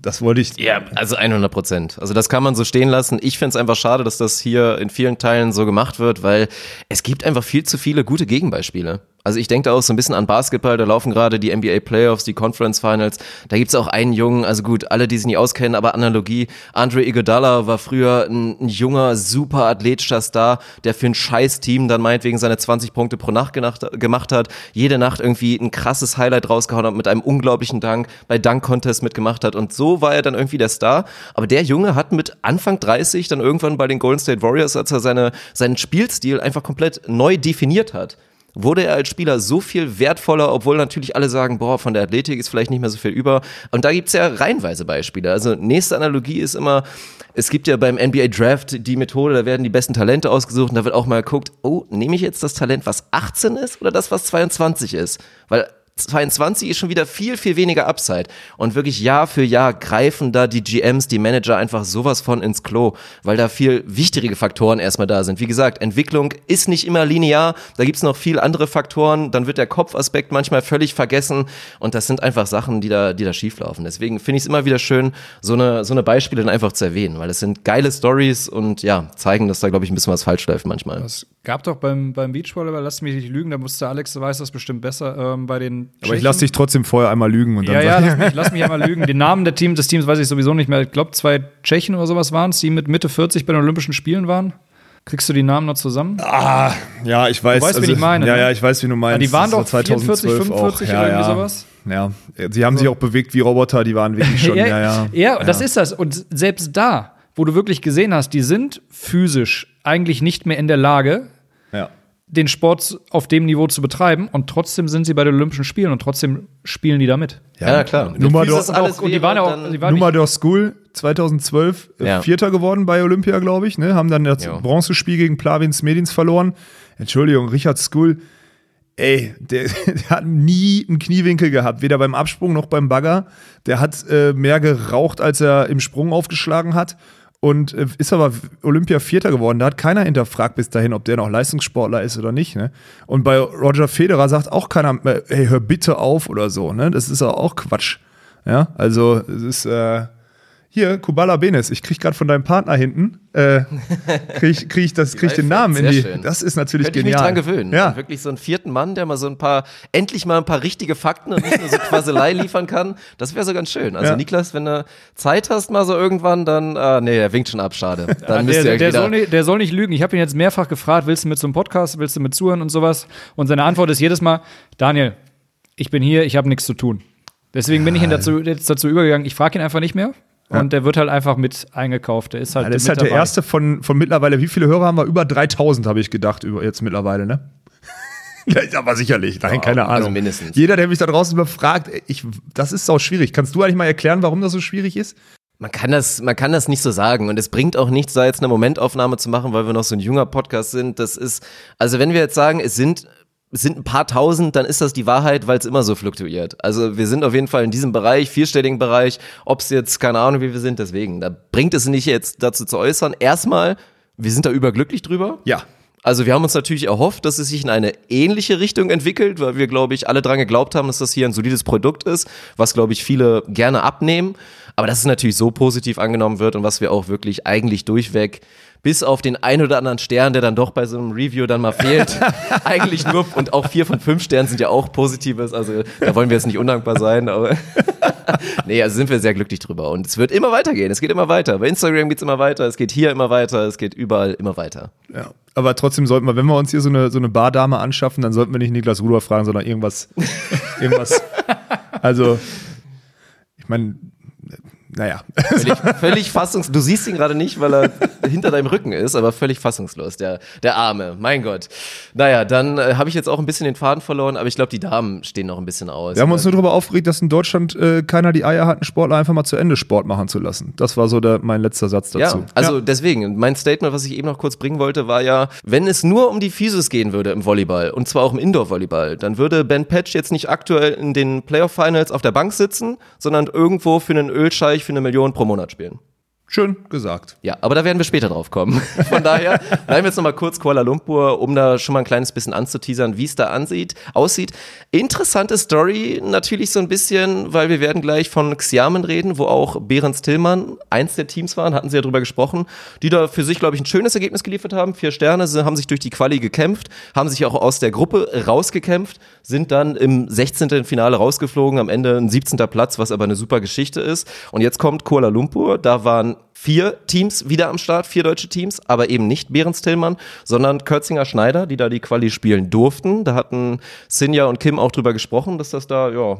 Das wollte ich. Ja, also 100 Prozent. Also das kann man so stehen lassen. Ich finde es einfach schade, dass das hier in vielen Teilen so gemacht wird, weil es gibt einfach viel zu viele gute Gegenbeispiele. Also ich denke da auch so ein bisschen an Basketball, da laufen gerade die NBA Playoffs, die Conference Finals. Da gibt's auch einen Jungen, also gut, alle, die sich nicht auskennen, aber Analogie. Andre Iguodala war früher ein, ein junger, super athletischer Star, der für ein Scheiß-Team dann meinetwegen seine 20 Punkte pro Nacht gemacht hat, jede Nacht irgendwie ein krasses Highlight rausgehauen hat, mit einem unglaublichen Dank bei Dunk Contest mitgemacht hat und so war er dann irgendwie der Star. Aber der Junge hat mit Anfang 30 dann irgendwann bei den Golden State Warriors, als er seine, seinen Spielstil einfach komplett neu definiert hat wurde er als Spieler so viel wertvoller, obwohl natürlich alle sagen, boah, von der Athletik ist vielleicht nicht mehr so viel über. Und da gibt's ja reihenweise Beispiele. Also nächste Analogie ist immer, es gibt ja beim NBA Draft die Methode, da werden die besten Talente ausgesucht und da wird auch mal geguckt, oh, nehme ich jetzt das Talent, was 18 ist oder das, was 22 ist? Weil 22 ist schon wieder viel, viel weniger Upside. Und wirklich Jahr für Jahr greifen da die GMs, die Manager einfach sowas von ins Klo, weil da viel wichtige Faktoren erstmal da sind. Wie gesagt, Entwicklung ist nicht immer linear, da gibt's noch viel andere Faktoren, dann wird der Kopfaspekt manchmal völlig vergessen und das sind einfach Sachen, die da, die da schieflaufen. Deswegen finde ich es immer wieder schön, so eine, so eine Beispiele dann einfach zu erwähnen, weil es sind geile Stories und ja, zeigen, dass da, glaube ich, ein bisschen was falsch läuft manchmal. Es gab doch beim, beim Beachvolleyball, lass mich nicht lügen, da musste Alex, du weißt das bestimmt besser, ähm, bei den Aber ich lasse dich trotzdem vorher einmal lügen und dann Ja, ja, lass mich, lass mich einmal lügen. Den Namen der Team, des Teams weiß ich sowieso nicht mehr. Ich glaube, zwei Tschechen oder sowas waren es, die mit Mitte 40 bei den Olympischen Spielen waren. Kriegst du die Namen noch zusammen? Ah, ja, ich weiß. Du weißt, wen ich meine, Ja, ne? ja, ich weiß, wie du meinst. Ah, die waren doch 44, 45 ja, oder irgendwie ja. sowas? Ja, sie haben sich auch bewegt wie Roboter, die waren wirklich schon, ja, ja. ja, das ist das. Und selbst da, wo du wirklich gesehen hast, die sind physisch eigentlich nicht mehr in der Lage, ja. Den Sport auf dem Niveau zu betreiben. Und trotzdem sind sie bei den Olympischen Spielen und trotzdem spielen die da mit. Ja, klar. Nummer das alles und die wäre, waren ja auch, dann- die waren Nummer nicht, der School 2012 äh, Ja. Vierter geworden bei Olympia, glaube ich. Ne? Haben dann das Ja. Bronzespiel gegen Plavins Medins verloren. Entschuldigung, Richard School, ey, der, der hat nie einen Kniewinkel gehabt, weder beim Absprung noch beim Bagger. Der hat äh, mehr geraucht, als er im Sprung aufgeschlagen hat. Und äh, ist aber Olympia Vierter geworden. Da hat keiner hinterfragt bis dahin, ob der noch Leistungssportler ist oder nicht. Ne? Und bei Roger Federer sagt auch keiner, äh, hey, hör bitte auf oder so. Ne? Das ist auch Quatsch. Ja, also es ist äh, hier Kubala Benes. Ich krieg gerade von deinem Partner hinten, äh, krieg, krieg ich das, krieg ich den Namen in die. schön. Das ist natürlich Könnte ich genial. mich dran gewöhnen. Ja, Wirklich so einen vierten Mann, der mal so ein paar, endlich mal ein paar richtige Fakten und nicht nur so Quaselei liefern kann. Das wäre so ganz schön. Also Ja. Niklas, wenn du Zeit hast mal so irgendwann, dann, ah, nee, er winkt schon ab, schade. Dann müsst der, ihr der, wieder, soll nicht, der soll nicht lügen. Ich habe ihn jetzt mehrfach gefragt, willst du mit zum Podcast, willst du mit zuhören und sowas? Und seine Antwort ist jedes Mal, Daniel, ich bin hier, ich habe nichts zu tun. Deswegen bin ich ihn dazu, jetzt dazu übergegangen, ich frage ihn einfach nicht mehr. Und der wird halt einfach mit eingekauft. Der ist halt, Ja, das ist halt der erste von, von mittlerweile. Wie viele Hörer haben wir? Über 3000 habe ich gedacht, über jetzt mittlerweile, ne? Ja, aber sicherlich, nein, keine also Ahnung. mindestens. Jeder, der mich da draußen befragt, ich, das ist auch schwierig. Kannst du eigentlich mal erklären, warum das so schwierig ist? Man kann das, man kann das nicht so sagen und es bringt auch nichts, da jetzt eine Momentaufnahme zu machen, weil wir noch so ein junger Podcast sind. Das ist, also wenn wir jetzt sagen, es sind sind ein paar tausend, dann ist das die Wahrheit, weil es immer so fluktuiert. Also wir sind auf jeden Fall in diesem Bereich, vierstelligen Bereich, ob es jetzt, keine Ahnung, wie wir sind, deswegen. Da bringt es nicht jetzt dazu zu äußern. Erstmal, wir sind da überglücklich drüber. Ja. Also wir haben uns natürlich erhofft, dass es sich in eine ähnliche Richtung entwickelt, weil wir, glaube ich, alle dran geglaubt haben, dass das hier ein solides Produkt ist, was, glaube ich, viele gerne abnehmen. Aber dass es natürlich so positiv angenommen wird und was wir auch wirklich eigentlich durchweg bis auf den ein oder anderen Stern, der dann doch bei so einem Review dann mal fehlt, eigentlich nur, und auch vier von fünf Sternen sind ja auch Positives, also da wollen wir jetzt nicht undankbar sein, aber nee, also sind wir sehr glücklich drüber und es wird immer weitergehen, es geht immer weiter, bei Instagram geht's immer weiter, es geht hier immer weiter, es geht überall immer weiter. Ja. Aber trotzdem sollten wir, wenn wir uns hier so eine, so eine Bardame anschaffen, dann sollten wir nicht Niklas Rudolph fragen, sondern irgendwas. irgendwas. Also, ich meine, naja. Völlig, völlig fassungslos. Du siehst ihn gerade nicht, weil er hinter deinem Rücken ist, aber völlig fassungslos, der, der Arme. Mein Gott. Naja, dann äh, habe ich jetzt auch ein bisschen den Faden verloren, aber ich glaube, die Damen stehen noch ein bisschen aus. Wir haben uns nur darüber aufgeregt, dass in Deutschland äh, keiner die Eier hat, einen Sportler einfach mal zu Ende Sport machen zu lassen. Das war so der, mein letzter Satz dazu. Ja, also deswegen, mein Statement, was ich eben noch kurz bringen wollte, war ja, wenn es nur um die Physis gehen würde im Volleyball, und zwar auch im Indoor-Volleyball, dann würde Ben Patch jetzt nicht aktuell in den Playoff-Finals auf der Bank sitzen, sondern irgendwo für einen Ölscheich für eine Million pro Monat spielen. Schön gesagt. Ja, aber da werden wir später drauf kommen. Von daher bleiben wir jetzt nochmal kurz Kuala Lumpur, um da schon mal ein kleines bisschen anzuteasern, wie es da ansieht, aussieht. Interessante Story, natürlich so ein bisschen, weil wir werden gleich von Xiamen reden, wo auch Behrens Tillmann eins der Teams waren, hatten sie ja drüber gesprochen, die da für sich, glaube ich, ein schönes Ergebnis geliefert haben. Vier Sterne, sie haben sich durch die Quali gekämpft, haben sich auch aus der Gruppe rausgekämpft, sind dann im 16. Finale rausgeflogen, am Ende ein 17. Platz, was aber eine super Geschichte ist. Und jetzt kommt Kuala Lumpur, da waren vier Teams wieder am Start, vier deutsche Teams, aber eben nicht Behrens Tillmann, sondern Kürzinger Schneider, die da die Quali spielen durften. Da hatten Sinja und Kim auch drüber gesprochen, dass das da, ja,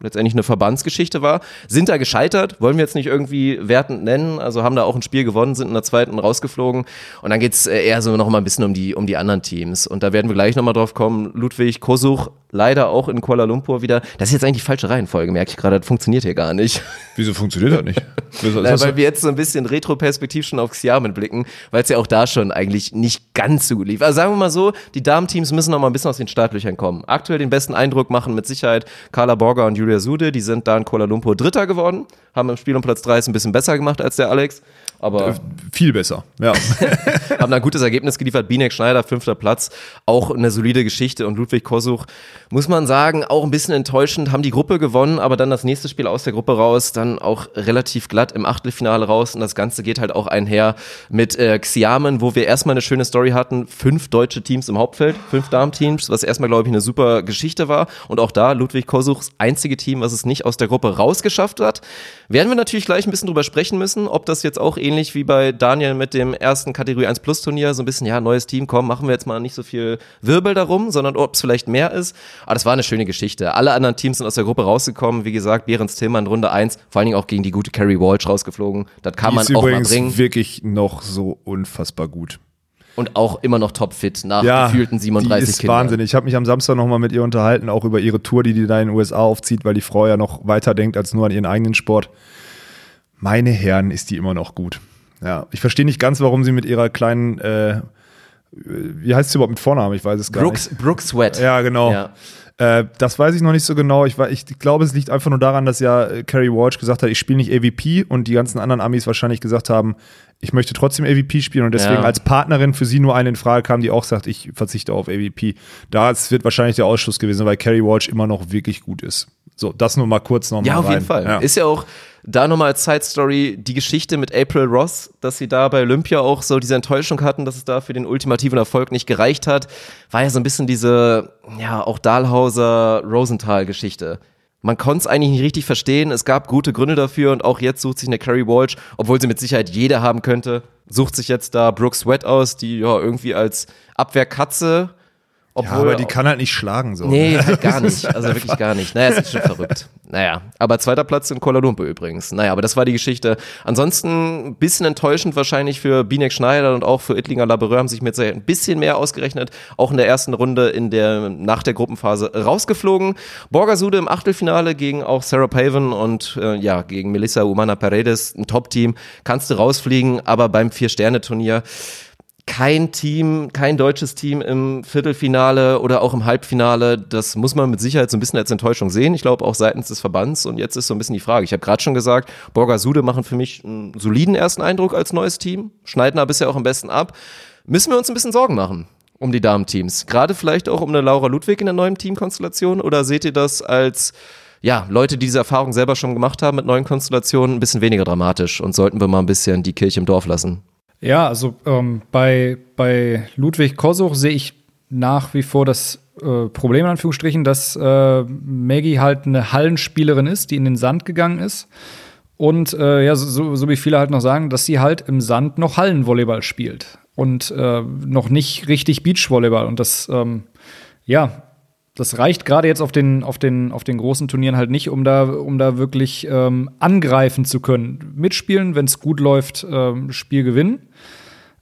letztendlich eine Verbandsgeschichte war. Sind da gescheitert, wollen wir jetzt nicht irgendwie wertend nennen, also haben da auch ein Spiel gewonnen, sind in der zweiten rausgeflogen und dann geht's äh, eher so noch mal ein bisschen um die, um die anderen Teams und da werden wir gleich noch mal drauf kommen. Ludwig Kosuch leider auch in Kuala Lumpur wieder. Das ist jetzt eigentlich die falsche Reihenfolge, merke ich gerade. Das funktioniert hier gar nicht. Wieso funktioniert das nicht? Na, weil wir jetzt so ein bisschen retroperspektiv schon auf Xiamen blicken, weil es ja auch da schon eigentlich nicht ganz so gut lief. Also sagen wir mal so, die Damenteams müssen noch mal ein bisschen aus den Startlöchern kommen. Aktuell den besten Eindruck machen mit Sicherheit Carla Borger und Julia Sude. Die sind da in Kuala Lumpur Dritter geworden, haben im Spiel um Platz 3 es ein bisschen besser gemacht als der Alex. Aber viel besser, ja. haben da ein gutes Ergebnis geliefert. Binek Schneider, fünfter Platz, auch eine solide Geschichte. Und Ludwig Kosuch, muss man sagen, auch ein bisschen enttäuschend, haben die Gruppe gewonnen, aber dann das nächste Spiel aus der Gruppe raus, dann auch relativ glatt im Achtelfinale raus. Und das Ganze geht halt auch einher mit äh, Xiamen, wo wir erstmal eine schöne Story hatten. Fünf deutsche Teams im Hauptfeld, fünf Damenteams, was erstmal, glaube ich, eine super Geschichte war. Und auch da Ludwig Kosuchs einzige Team, was es nicht aus der Gruppe rausgeschafft hat. Werden wir natürlich gleich ein bisschen drüber sprechen müssen, ob das jetzt auch ähnlich wie bei Daniel mit dem ersten Kategorie 1 Plus Turnier, so ein bisschen, ja, neues Team, komm, machen wir jetzt mal nicht so viel Wirbel darum, sondern ob es vielleicht mehr ist. Aber das war eine schöne Geschichte. Alle anderen Teams sind aus der Gruppe rausgekommen. Wie gesagt, Behrens Tillmann Runde 1, vor allen Dingen auch gegen die gute Carrie Walsh rausgeflogen. Das kann Die man ist auch mal übrigens bringen. wirklich noch so unfassbar gut. Und auch immer noch topfit nach Ja, gefühlten 37 die ist Kindern. Wahnsinn. Ich habe mich am Samstag nochmal mit ihr unterhalten, auch über ihre Tour, die die da in den USA aufzieht, weil die Frau ja noch weiter denkt als nur an ihren eigenen Sport. Meine Herren, ist die immer noch gut. Ja, ich verstehe nicht ganz, warum sie mit ihrer kleinen, äh, wie heißt sie überhaupt mit Vornamen? Ich weiß es gar Brooks, nicht. Brooks Sweat. Ja, genau. Ja. Äh, das weiß ich noch nicht so genau. Ich, ich glaube, es liegt einfach nur daran, dass ja äh, Carrie Walsh gesagt hat, ich spiele nicht AVP und die ganzen anderen Amis wahrscheinlich gesagt haben, ich möchte trotzdem AVP spielen und deswegen Ja. als Partnerin für sie nur eine in Frage kam, die auch sagt, ich verzichte auf AVP. Das wird wahrscheinlich der Ausschluss gewesen, weil Carrie Walsh immer noch wirklich gut ist. So, das nur mal kurz noch Ja, auf rein. jeden Fall. Ja. Ist ja auch da nochmal als Side Story die Geschichte mit April Ross, dass sie da bei Olympia auch so diese Enttäuschung hatten, dass es da für den ultimativen Erfolg nicht gereicht hat, war ja so ein bisschen diese, ja, auch Dahlhauser Rosenthal-Geschichte. Man konnte es eigentlich nicht richtig verstehen. Es gab gute Gründe dafür und auch jetzt sucht sich eine Carrie Walsh, obwohl sie mit Sicherheit jeder haben könnte, sucht sich jetzt da Brooke Sweat aus, die ja irgendwie als Abwehrkatze, obwohl ja, aber die kann halt nicht schlagen so. Nee, halt gar nicht. Also wirklich gar nicht. Naja, es ist schon verrückt. Naja, aber zweiter Platz in Kuala Lumpur übrigens. Naja, aber das war die Geschichte. Ansonsten ein bisschen enttäuschend wahrscheinlich für Binek Schneider und auch für Ittlinger Labereur haben sich mit ein bisschen mehr ausgerechnet. Auch in der ersten Runde in der, nach der Gruppenphase rausgeflogen. Borgasude im Achtelfinale gegen auch Sarah Paven und äh, ja, gegen Melissa Umana Paredes, ein Top-Team. Kannst du rausfliegen, aber beim Vier-Sterne-Turnier kein Team, kein deutsches Team im Viertelfinale oder auch im Halbfinale. Das muss man mit Sicherheit so ein bisschen als Enttäuschung sehen. Ich glaube auch seitens des Verbands. Und jetzt ist so ein bisschen die Frage. Ich habe gerade schon gesagt, Borgasude machen für mich einen soliden ersten Eindruck als neues Team. Schneiden da bisher auch am besten ab. Müssen wir uns ein bisschen Sorgen machen um die Damenteams? Gerade vielleicht auch um eine Laura Ludwig in der neuen Teamkonstellation? Oder seht ihr das als ja, Leute, die diese Erfahrung selber schon gemacht haben mit neuen Konstellationen, ein bisschen weniger dramatisch und sollten wir mal ein bisschen die Kirche im Dorf lassen? Ja, also ähm, bei, bei Ludwig Kosuch sehe ich nach wie vor das äh, Problem in Anführungsstrichen, dass äh, Maggie halt eine Hallenspielerin ist, die in den Sand gegangen ist. Und äh, ja, so, so wie viele halt noch sagen, dass sie halt im Sand noch Hallenvolleyball spielt und äh, noch nicht richtig Beachvolleyball. Und das, ähm, ja, das reicht gerade jetzt auf den, auf, den, auf den großen Turnieren halt nicht, um da, um da wirklich ähm, angreifen zu können. Mitspielen, wenn es gut läuft, ähm, Spiel gewinnen.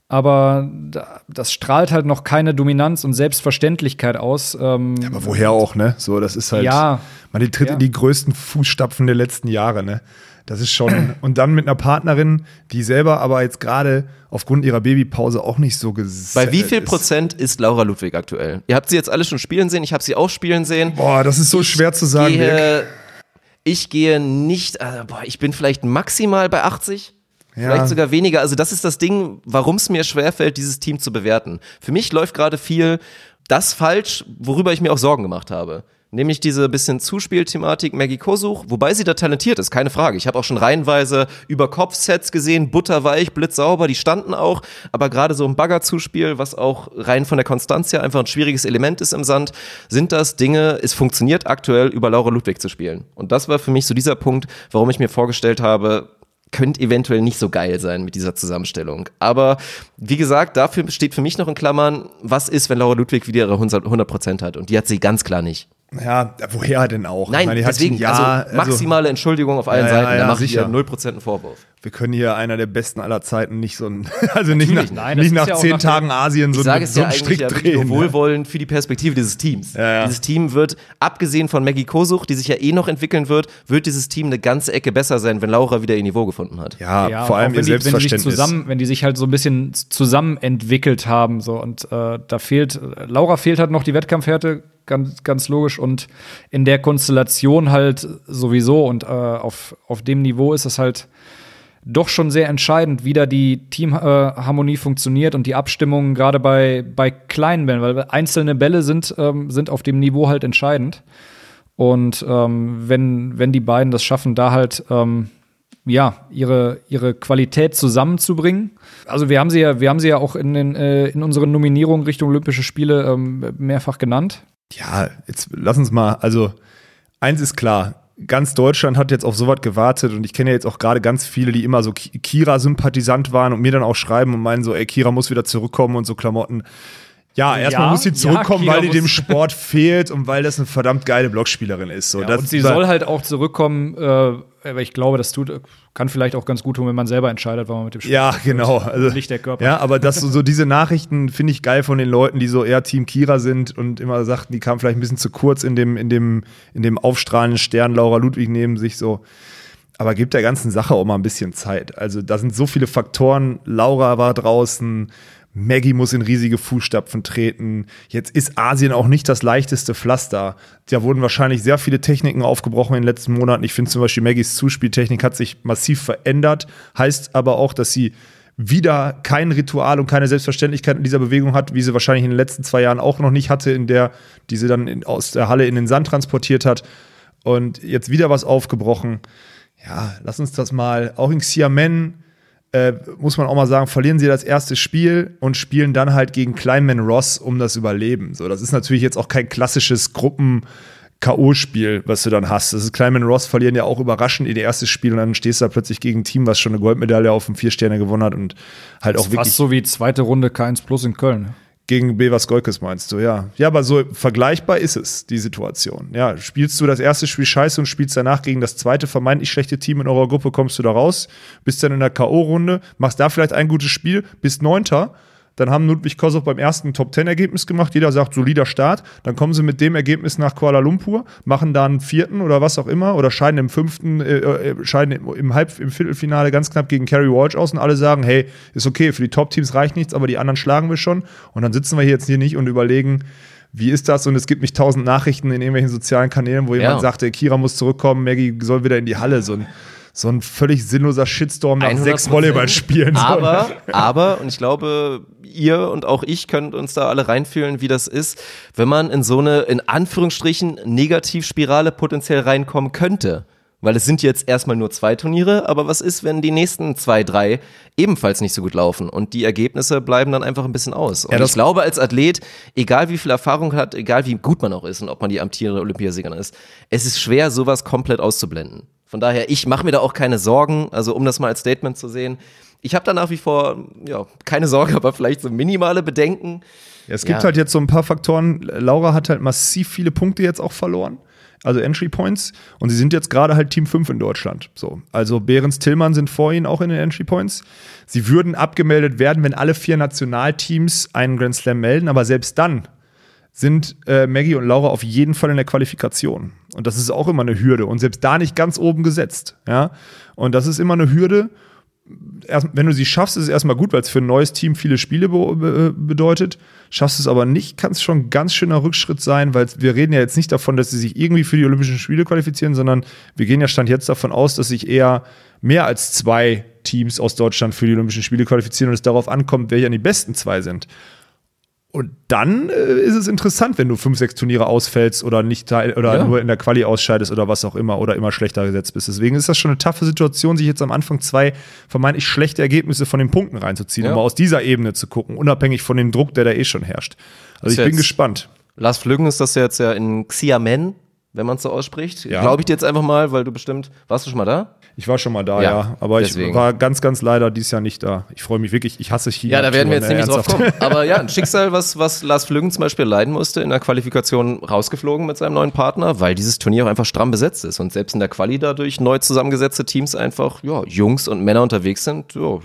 Aber da, das strahlt halt noch keine Dominanz und Selbstverständlichkeit aus. Ähm, Aber woher auch, ne? So, das ist halt. Ja. Man tritt Ja. in die größten Fußstapfen der letzten Jahre, ne? Das ist schon. und dann mit einer Partnerin, die selber aber jetzt gerade aufgrund ihrer Babypause auch nicht so gesetzt Bei wie viel ist. Prozent ist Laura Ludwig aktuell? Ihr habt sie jetzt alle schon spielen sehen, ich habe sie auch spielen sehen. Boah, das ist so schwer zu sagen. Gehe, ich gehe nicht, also, boah, ich bin vielleicht maximal bei 80. Ja. Vielleicht sogar weniger. Also das ist das Ding, warum es mir schwerfällt, dieses Team zu bewerten. Für mich läuft gerade viel das falsch, worüber ich mir auch Sorgen gemacht habe. Nämlich diese bisschen Zuspielthematik Maggie Kosuch, wobei sie da talentiert ist, keine Frage. Ich habe auch schon reihenweise über Kopfsets gesehen, butterweich, blitzsauber, die standen auch. Aber gerade so ein Baggerzuspiel, was auch rein von der Konstanz her einfach ein schwieriges Element ist im Sand, sind das Dinge, es funktioniert aktuell über Laura Ludwig zu spielen. Und das war für mich so dieser Punkt, warum ich mir vorgestellt habe, könnte eventuell nicht so geil sein mit dieser Zusammenstellung. Aber wie gesagt, dafür steht für mich noch in Klammern, was ist, wenn Laura Ludwig wieder ihre 100 Prozent hat? Und die hat sie ganz klar nicht. Ja, woher denn auch? Nein, meine, deswegen, ein Jahr, also maximale Entschuldigung auf allen Ja, ja, Seiten, da ja, mache ich ihr 0% einen Vorwurf. Wir können hier einer der besten aller Zeiten nicht so ein, also nicht nach, Nein, nicht nach ja zehn nach Tagen Asien so, Ich sage so ja einen eigentlich Strick ja drehen. nur wohlwollend für die Perspektive dieses Teams. ja. Dieses Team wird, abgesehen von Maggie Kosuch, die sich ja eh noch entwickeln wird, wird dieses Team eine ganze Ecke besser sein, wenn Laura wieder ihr Niveau gefunden hat. Ja, Ja, vor allem ihr wenn die, wenn die sich Selbstverständnis. zusammen, wenn die sich halt so ein bisschen zusammen entwickelt haben, so und äh, da fehlt Laura fehlt halt noch die Wettkampfhärte, ganz ganz logisch und in der Konstellation halt sowieso und äh, auf auf dem Niveau ist es halt doch schon sehr entscheidend, wie da die Teamharmonie äh, funktioniert und die Abstimmung gerade bei bei kleinen Bällen, weil einzelne Bälle sind ähm, sind auf dem Niveau halt entscheidend. Und ähm, wenn, wenn die beiden das schaffen, da halt ähm, ja, ihre, ihre Qualität zusammenzubringen. Also wir haben sie ja, wir haben sie ja auch in, den, äh, in unseren Nominierungen Richtung Olympische Spiele ähm, mehrfach genannt. Ja, jetzt lass uns mal, also eins ist klar, ganz Deutschland hat jetzt auf sowas gewartet und ich kenne ja jetzt auch gerade ganz viele, die immer so Ki- Kira-Sympathisant waren und mir dann auch schreiben und meinen so, ey, Kira muss wieder zurückkommen und so Klamotten. Ja, erstmal Ja, muss sie ja, zurückkommen, Kira weil die dem Sport fehlt und weil das eine verdammt geile Blockspielerin ist. So, Ja, und sie soll halt auch zurückkommen, äh, aber ich glaube, das tut, kann vielleicht auch ganz gut tun, wenn man selber entscheidet, wann man mit dem Spiel Ja, genau. Also, Nicht der Körper. Ja, aber das so, so diese Nachrichten finde ich geil von den Leuten, die so eher Team Kira sind und immer sagten, die kamen vielleicht ein bisschen zu kurz in dem, in dem, in dem aufstrahlenden Stern Laura Ludwig neben sich so. Aber gibt der ganzen Sache auch mal ein bisschen Zeit. Also da sind so viele Faktoren. Laura war draußen, Maggie muss in riesige Fußstapfen treten. Jetzt ist Asien auch nicht das leichteste Pflaster. Da wurden wahrscheinlich sehr viele Techniken aufgebrochen in den letzten Monaten. Ich finde zum Beispiel Maggies Zuspieltechnik hat sich massiv verändert. Heißt aber auch, dass sie wieder kein Ritual und keine Selbstverständlichkeit in dieser Bewegung hat, wie sie wahrscheinlich in den letzten zwei Jahren auch noch nicht hatte, in der, die sie dann in, aus der Halle in den Sand transportiert hat. Und jetzt wieder was aufgebrochen. Ja, lass uns das mal, auch in Xiamen, äh, muss man auch mal sagen, verlieren sie das erste Spiel und spielen dann halt gegen Kleinman Ross um das Überleben. So, das ist natürlich jetzt auch kein klassisches Gruppen- K.O.-Spiel, was du dann hast. Das ist Kleinman Ross verlieren ja auch überraschend ihr erstes Spiel und dann stehst du da plötzlich gegen ein Team, was schon eine Goldmedaille auf dem Vier-Sterne gewonnen hat und halt auch wirklich Fast so wie zweite Runde K1 Plus in Köln. Gegen Bevas Golkes meinst du, ja. Ja, aber so vergleichbar ist es, die Situation. Ja, spielst du das erste Spiel scheiße und spielst danach gegen das zweite vermeintlich schlechte Team in eurer Gruppe, kommst du da raus, bist dann in der K.O.-Runde, machst da vielleicht ein gutes Spiel, bist Neunter, dann haben Ludwig Kosow beim ersten Top-10-Ergebnis gemacht. Jeder sagt, solider Start. Dann kommen sie mit dem Ergebnis nach Kuala Lumpur, machen da einen vierten oder was auch immer oder scheiden im fünften, äh, äh, scheiden im, im, Halb-, im Viertelfinale ganz knapp gegen Kerry Walsh aus und alle sagen, hey, ist okay, für die Top-Teams reicht nichts, aber die anderen schlagen wir schon. Und dann sitzen wir hier jetzt hier nicht und überlegen, wie ist das? Und es gibt nicht tausend Nachrichten in irgendwelchen sozialen Kanälen, wo jemand Ja. sagt, ey, Kira muss zurückkommen, Maggie soll wieder in die Halle. So ein, so ein völlig sinnloser Shitstorm nach 100%. sechs Volleyballspielen. So. Aber, aber, und ich glaube, ihr und auch ich könnt uns da alle reinfühlen, wie das ist, wenn man in so eine, in Anführungsstrichen, Negativspirale potenziell reinkommen könnte. Weil es sind jetzt erstmal nur zwei Turniere, aber was ist, wenn die nächsten zwei, drei ebenfalls nicht so gut laufen und die Ergebnisse bleiben dann einfach ein bisschen aus? Und Ja, ich glaube, als Athlet, egal wie viel Erfahrung hat, egal wie gut man auch ist und ob man die amtierende Olympiasiegerin ist, es ist schwer, sowas komplett auszublenden. Von daher, ich mache mir da auch keine Sorgen, also um das mal als Statement zu sehen. Ich habe da nach wie vor, ja, keine Sorge, aber vielleicht so minimale Bedenken. Ja, es gibt Ja. halt jetzt so ein paar Faktoren. Laura hat halt massiv viele Punkte jetzt auch verloren. Also Entry Points. Und sie sind jetzt gerade halt Team 5 in Deutschland. So. Also Behrens Tillmann sind vor ihnen auch in den Entry Points. Sie würden abgemeldet werden, wenn alle vier Nationalteams einen Grand Slam melden. Aber selbst dann sind äh, Maggie und Laura auf jeden Fall in der Qualifikation. Und das ist auch immer eine Hürde. Und selbst da nicht ganz oben gesetzt. Ja. Und das ist immer eine Hürde, erst, wenn du sie schaffst, ist es erstmal gut, weil es für ein neues Team viele Spiele be be bedeutet. Schaffst es aber nicht, kann es schon ein ganz schöner Rückschritt sein, weil wir reden ja jetzt nicht davon, dass sie sich irgendwie für die Olympischen Spiele qualifizieren, sondern wir gehen ja Stand jetzt davon aus, dass sich eher mehr als zwei Teams aus Deutschland für die Olympischen Spiele qualifizieren und es darauf ankommt, welche an die besten zwei sind. Und dann äh, ist es interessant, wenn du fünf, sechs Turniere ausfällst oder nicht teil oder Ja. nur in der Quali ausscheidest oder was auch immer oder immer schlechter gesetzt bist. Deswegen ist das schon eine taffe Situation, sich jetzt am Anfang zwei vermeintlich schlechte Ergebnisse von den Punkten reinzuziehen, Ja. um mal aus dieser Ebene zu gucken, unabhängig von dem Druck, der da eh schon herrscht. Also Ist ich bin gespannt. Lars Flüggen ist das jetzt ja in Xiamen wenn man es so ausspricht. Ja. Glaube ich dir jetzt einfach mal, weil du bestimmt, warst du schon mal da? Ich war schon mal da, Ja, ja. Aber deswegen. ich war ganz, ganz leider dieses Jahr nicht da. Ich freue mich wirklich, ich hasse China. Ja, da werden wir jetzt Touren, nämlich drauf kommen. Aber ja, ein Schicksal, was, was Lars Flüggen zum Beispiel leiden musste, in der Qualifikation rausgeflogen mit seinem neuen Partner, weil dieses Turnier auch einfach stramm besetzt ist und selbst in der Quali dadurch neu zusammengesetzte Teams einfach, ja, Jungs und Männer unterwegs sind. Ja,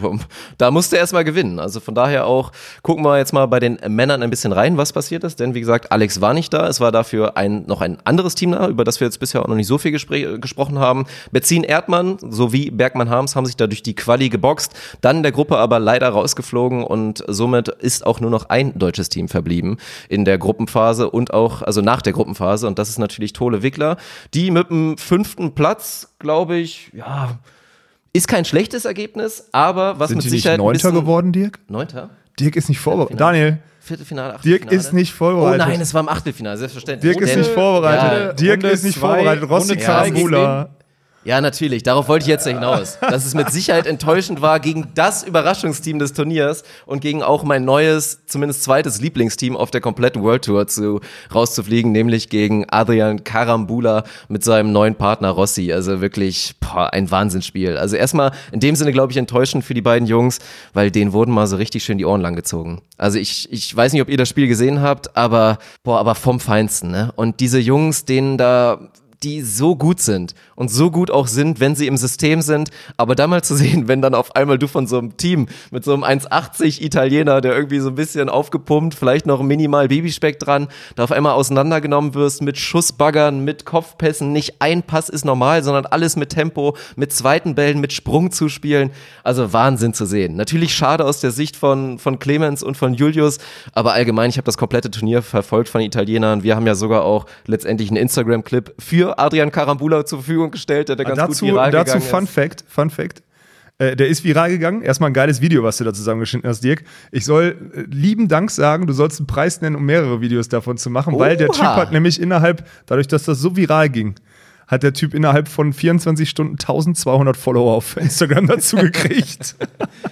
da musste er erstmal gewinnen. Also von daher auch, gucken wir jetzt mal bei den Männern ein bisschen rein, was passiert ist. Denn wie gesagt, Alex war nicht da. Es war dafür ein, noch ein anderes Team da, über das wir jetzt bisher auch noch nicht so viel gespr gesprochen haben. Bezin Erdmann sowie Bergmann Harms haben sich da durch die Quali geboxt. Dann der Gruppe aber leider rausgeflogen und somit ist auch nur noch ein deutsches Team verblieben in der Gruppenphase und auch, also nach der Gruppenphase. Und das ist natürlich Tole Wickler, die mit dem fünften Platz, glaube ich, ja, ist kein schlechtes Ergebnis, aber was Sind mit die Sicherheit ein Neunter geworden, Dirk? Neunter? Dirk ist nicht vorbereitet. Daniel, Viertelfinale, Dirk Achtelfinale? ist nicht Oh vorbereitet. nein, es war im Achtelfinale, selbstverständlich. Dirk ist nicht vorbereitet. Ja, Dirk Runde ist nicht zwei, vorbereitet. Rossi Karambula. Ja, natürlich. Darauf wollte ich jetzt hinaus. Dass es mit Sicherheit enttäuschend war gegen das Überraschungsteam des Turniers und gegen auch mein neues, zumindest zweites Lieblingsteam auf der kompletten World Tour zu, rauszufliegen, nämlich gegen Adrian Karambula mit seinem neuen Partner Rossi. Also wirklich boah, ein Wahnsinnsspiel. Also erstmal in dem Sinne, glaube ich, enttäuschend für die beiden Jungs, weil denen wurden mal so richtig schön die Ohren lang gezogen. Also ich, ich weiß nicht, ob ihr das Spiel gesehen habt, aber boah, aber vom Feinsten. Ne? Und diese Jungs, denen da die so gut sind und so gut auch sind, wenn sie im System sind. Aber da mal zu sehen, wenn dann auf einmal du von so einem Team mit so einem 1,80 Italiener, der irgendwie so ein bisschen aufgepumpt, vielleicht noch minimal Babyspeck dran, da auf einmal auseinandergenommen wirst mit Schussbaggern, mit Kopfpässen. Nicht ein Pass ist normal, sondern alles mit Tempo, mit zweiten Bällen, mit Sprung zu spielen. Also Wahnsinn zu sehen. Natürlich schade aus der Sicht von, von Clemens und von Julius, aber allgemein, ich habe das komplette Turnier verfolgt von Italienern. Wir haben ja sogar auch letztendlich einen Instagram-Clip für Adrian Karambula zur Verfügung gestellt, der, der ganz dazu, gut viral dazu gegangen Fun ist. Fact, Fun Fact. Äh, der ist viral gegangen. Erstmal ein geiles Video, was du da zusammengeschnitten hast, Dirk. Ich soll äh, lieben Dank sagen, du sollst einen Preis nennen, um mehrere Videos davon zu machen, weil der Oha. Typ hat nämlich innerhalb, dadurch, dass das so viral ging, hat der Typ innerhalb von 24 Stunden 1200 Follower auf Instagram dazu gekriegt.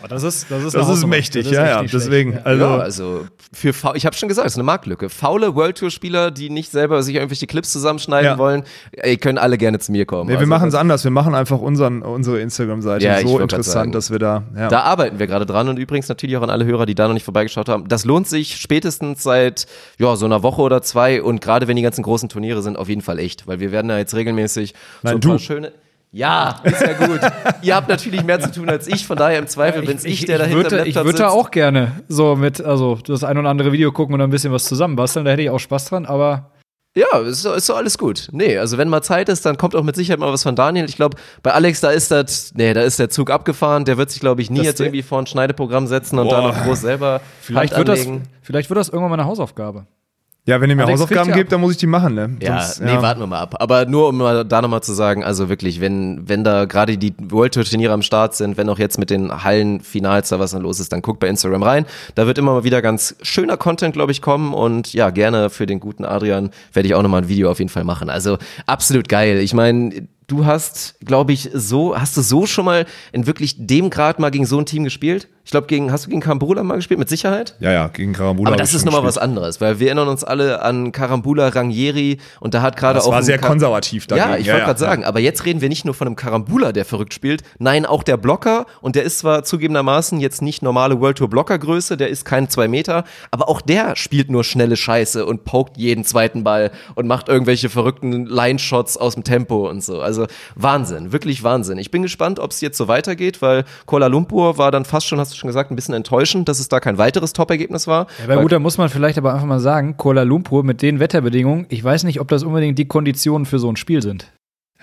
Das ist, das ist, Das ist mächtig, Das ist ja, ja. schlecht. Deswegen, Ja. also, ja, also für faul, ich habe schon gesagt, es ist eine Marktlücke. Faule World Tour Spieler, die nicht selber sich irgendwelche Clips zusammenschneiden Ja. wollen, ey, können alle gerne zu mir kommen. nee, wir Also machen es anders. Wir machen einfach unseren, unsere Instagram-Seite Ja, so interessant, dass wir da. Ja. Da arbeiten wir gerade dran und übrigens natürlich auch an alle Hörer, die da noch nicht vorbeigeschaut haben. Das lohnt sich spätestens seit ja, so einer Woche oder zwei und gerade wenn die ganzen großen Turniere sind, auf jeden Fall echt, weil wir werden da jetzt regelmäßig so Nein, ein paar du. schöne. Ja, ist ja gut. Ihr habt natürlich mehr zu tun als ich, von daher im Zweifel bin es ich, der dahinter würde, ich würde da auch gerne so mit, also das ein oder andere Video gucken und ein bisschen was zusammenbasteln, da hätte ich auch Spaß dran, aber Ja, ist doch, ist doch alles gut. Nee, also wenn mal Zeit ist, dann kommt auch mit Sicherheit mal was von Daniel. Ich glaube, bei Alex, da ist das, nee, da ist der Zug abgefahren. Der wird sich, glaube ich, nie Das- jetzt irgendwie vor ein Schneideprogramm setzen und da noch groß selber vielleicht Hand wird, das, vielleicht wird das irgendwann mal eine Hausaufgabe. Ja, wenn ihr mir Alex Hausaufgaben gebt, dann muss ich die machen, ne? Ja, Sonst, nee, warten wir mal ab. Aber nur um mal da nochmal zu sagen, also wirklich, wenn, wenn da gerade die World Tour Turniere am Start sind, wenn auch jetzt mit den Hallenfinals da was dann los ist, dann guckt bei Instagram rein. Da wird immer mal wieder ganz schöner Content, glaube ich, kommen und ja, gerne für den guten Adrian werde ich auch nochmal ein Video auf jeden Fall machen. Also absolut geil. Ich meine, du hast, glaube ich, so, hast du so schon mal in wirklich dem Grad mal gegen so ein Team gespielt? Ich glaube, gegen, hast du gegen Karambula mal gespielt? Mit Sicherheit? Ja, ja, gegen Karambula. Aber das ist nochmal was anderes, weil wir erinnern uns alle an Karambula Rangieri und da hat gerade Das auch. war ein sehr Ka- konservativ dagegen. Ja, ich wollte gerade sagen, aber jetzt reden wir nicht nur von einem Karambula, der verrückt spielt, nein, auch der Blocker und der ist zwar zugegebenermaßen jetzt nicht normale World Tour Blockergröße, der ist kein zwei Meter, aber auch der spielt nur schnelle Scheiße und pokt jeden zweiten Ball und macht irgendwelche verrückten Line-Shots aus dem Tempo und so. Also Wahnsinn, wirklich Wahnsinn. Ich bin gespannt, ob es jetzt so weitergeht, weil Kuala Lumpur war dann fast schon, hast du schon gesagt, ein bisschen enttäuschend, dass es da kein weiteres Top-Ergebnis war. Ja, aber gut, da muss man vielleicht aber einfach mal sagen, Kuala Lumpur mit den Wetterbedingungen, ich weiß nicht, ob das unbedingt die Konditionen für so ein Spiel sind.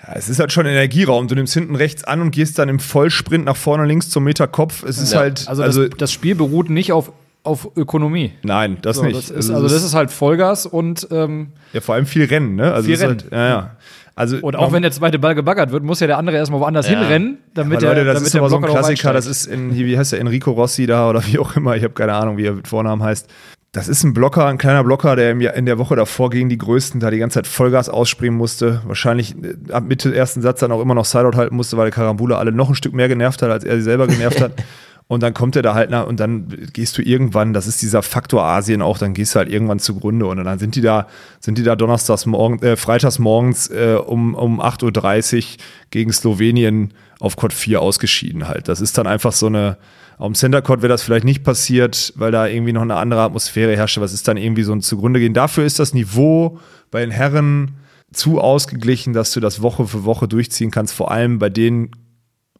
Ja, es ist halt schon Energieraum. Du nimmst hinten rechts an und gehst dann im Vollsprint nach vorne links zum Meter Kopf. Es ist Ja. halt, Also, also, das, das Spiel beruht nicht auf, auf Ökonomie. nein, das So, nicht. das ist, also das ist halt Vollgas und, ähm, ja vor allem viel Rennen, ne? Also Viel ist Halt, ja, ja. Also und auch wenn der zweite Ball gebaggert wird, muss ja der andere erstmal woanders Ja. hinrennen, damit aber Leute, der, das damit ist aber so ein Klassiker, das ist in, hier, wie heißt der, Enrico Rossi da oder wie auch immer, ich habe keine Ahnung, wie er mit Vornamen heißt. Das ist ein Blocker, ein kleiner Blocker, der in der Woche davor gegen die Größten da die ganze Zeit Vollgas ausspringen musste. Wahrscheinlich äh, ab Mitte ersten Satz dann auch immer noch Sideout halten musste, weil der Karambula alle noch ein Stück mehr genervt hat, als er sie selber genervt hat. Und dann kommt er da halt nach und dann gehst du irgendwann, das ist dieser Faktor Asien auch, dann gehst du halt irgendwann zugrunde und dann sind die da, sind die da donnerstags morgen, äh, freitags morgens äh, um, um 8.30 Uhr gegen Slowenien auf Court 4 ausgeschieden halt. Das ist dann einfach so eine, dem Center Court wäre das vielleicht nicht passiert, weil da irgendwie noch eine andere Atmosphäre herrscht, es ist dann irgendwie so ein zugrunde gehen. Dafür ist das Niveau bei den Herren zu ausgeglichen, dass du das Woche für Woche durchziehen kannst, vor allem bei den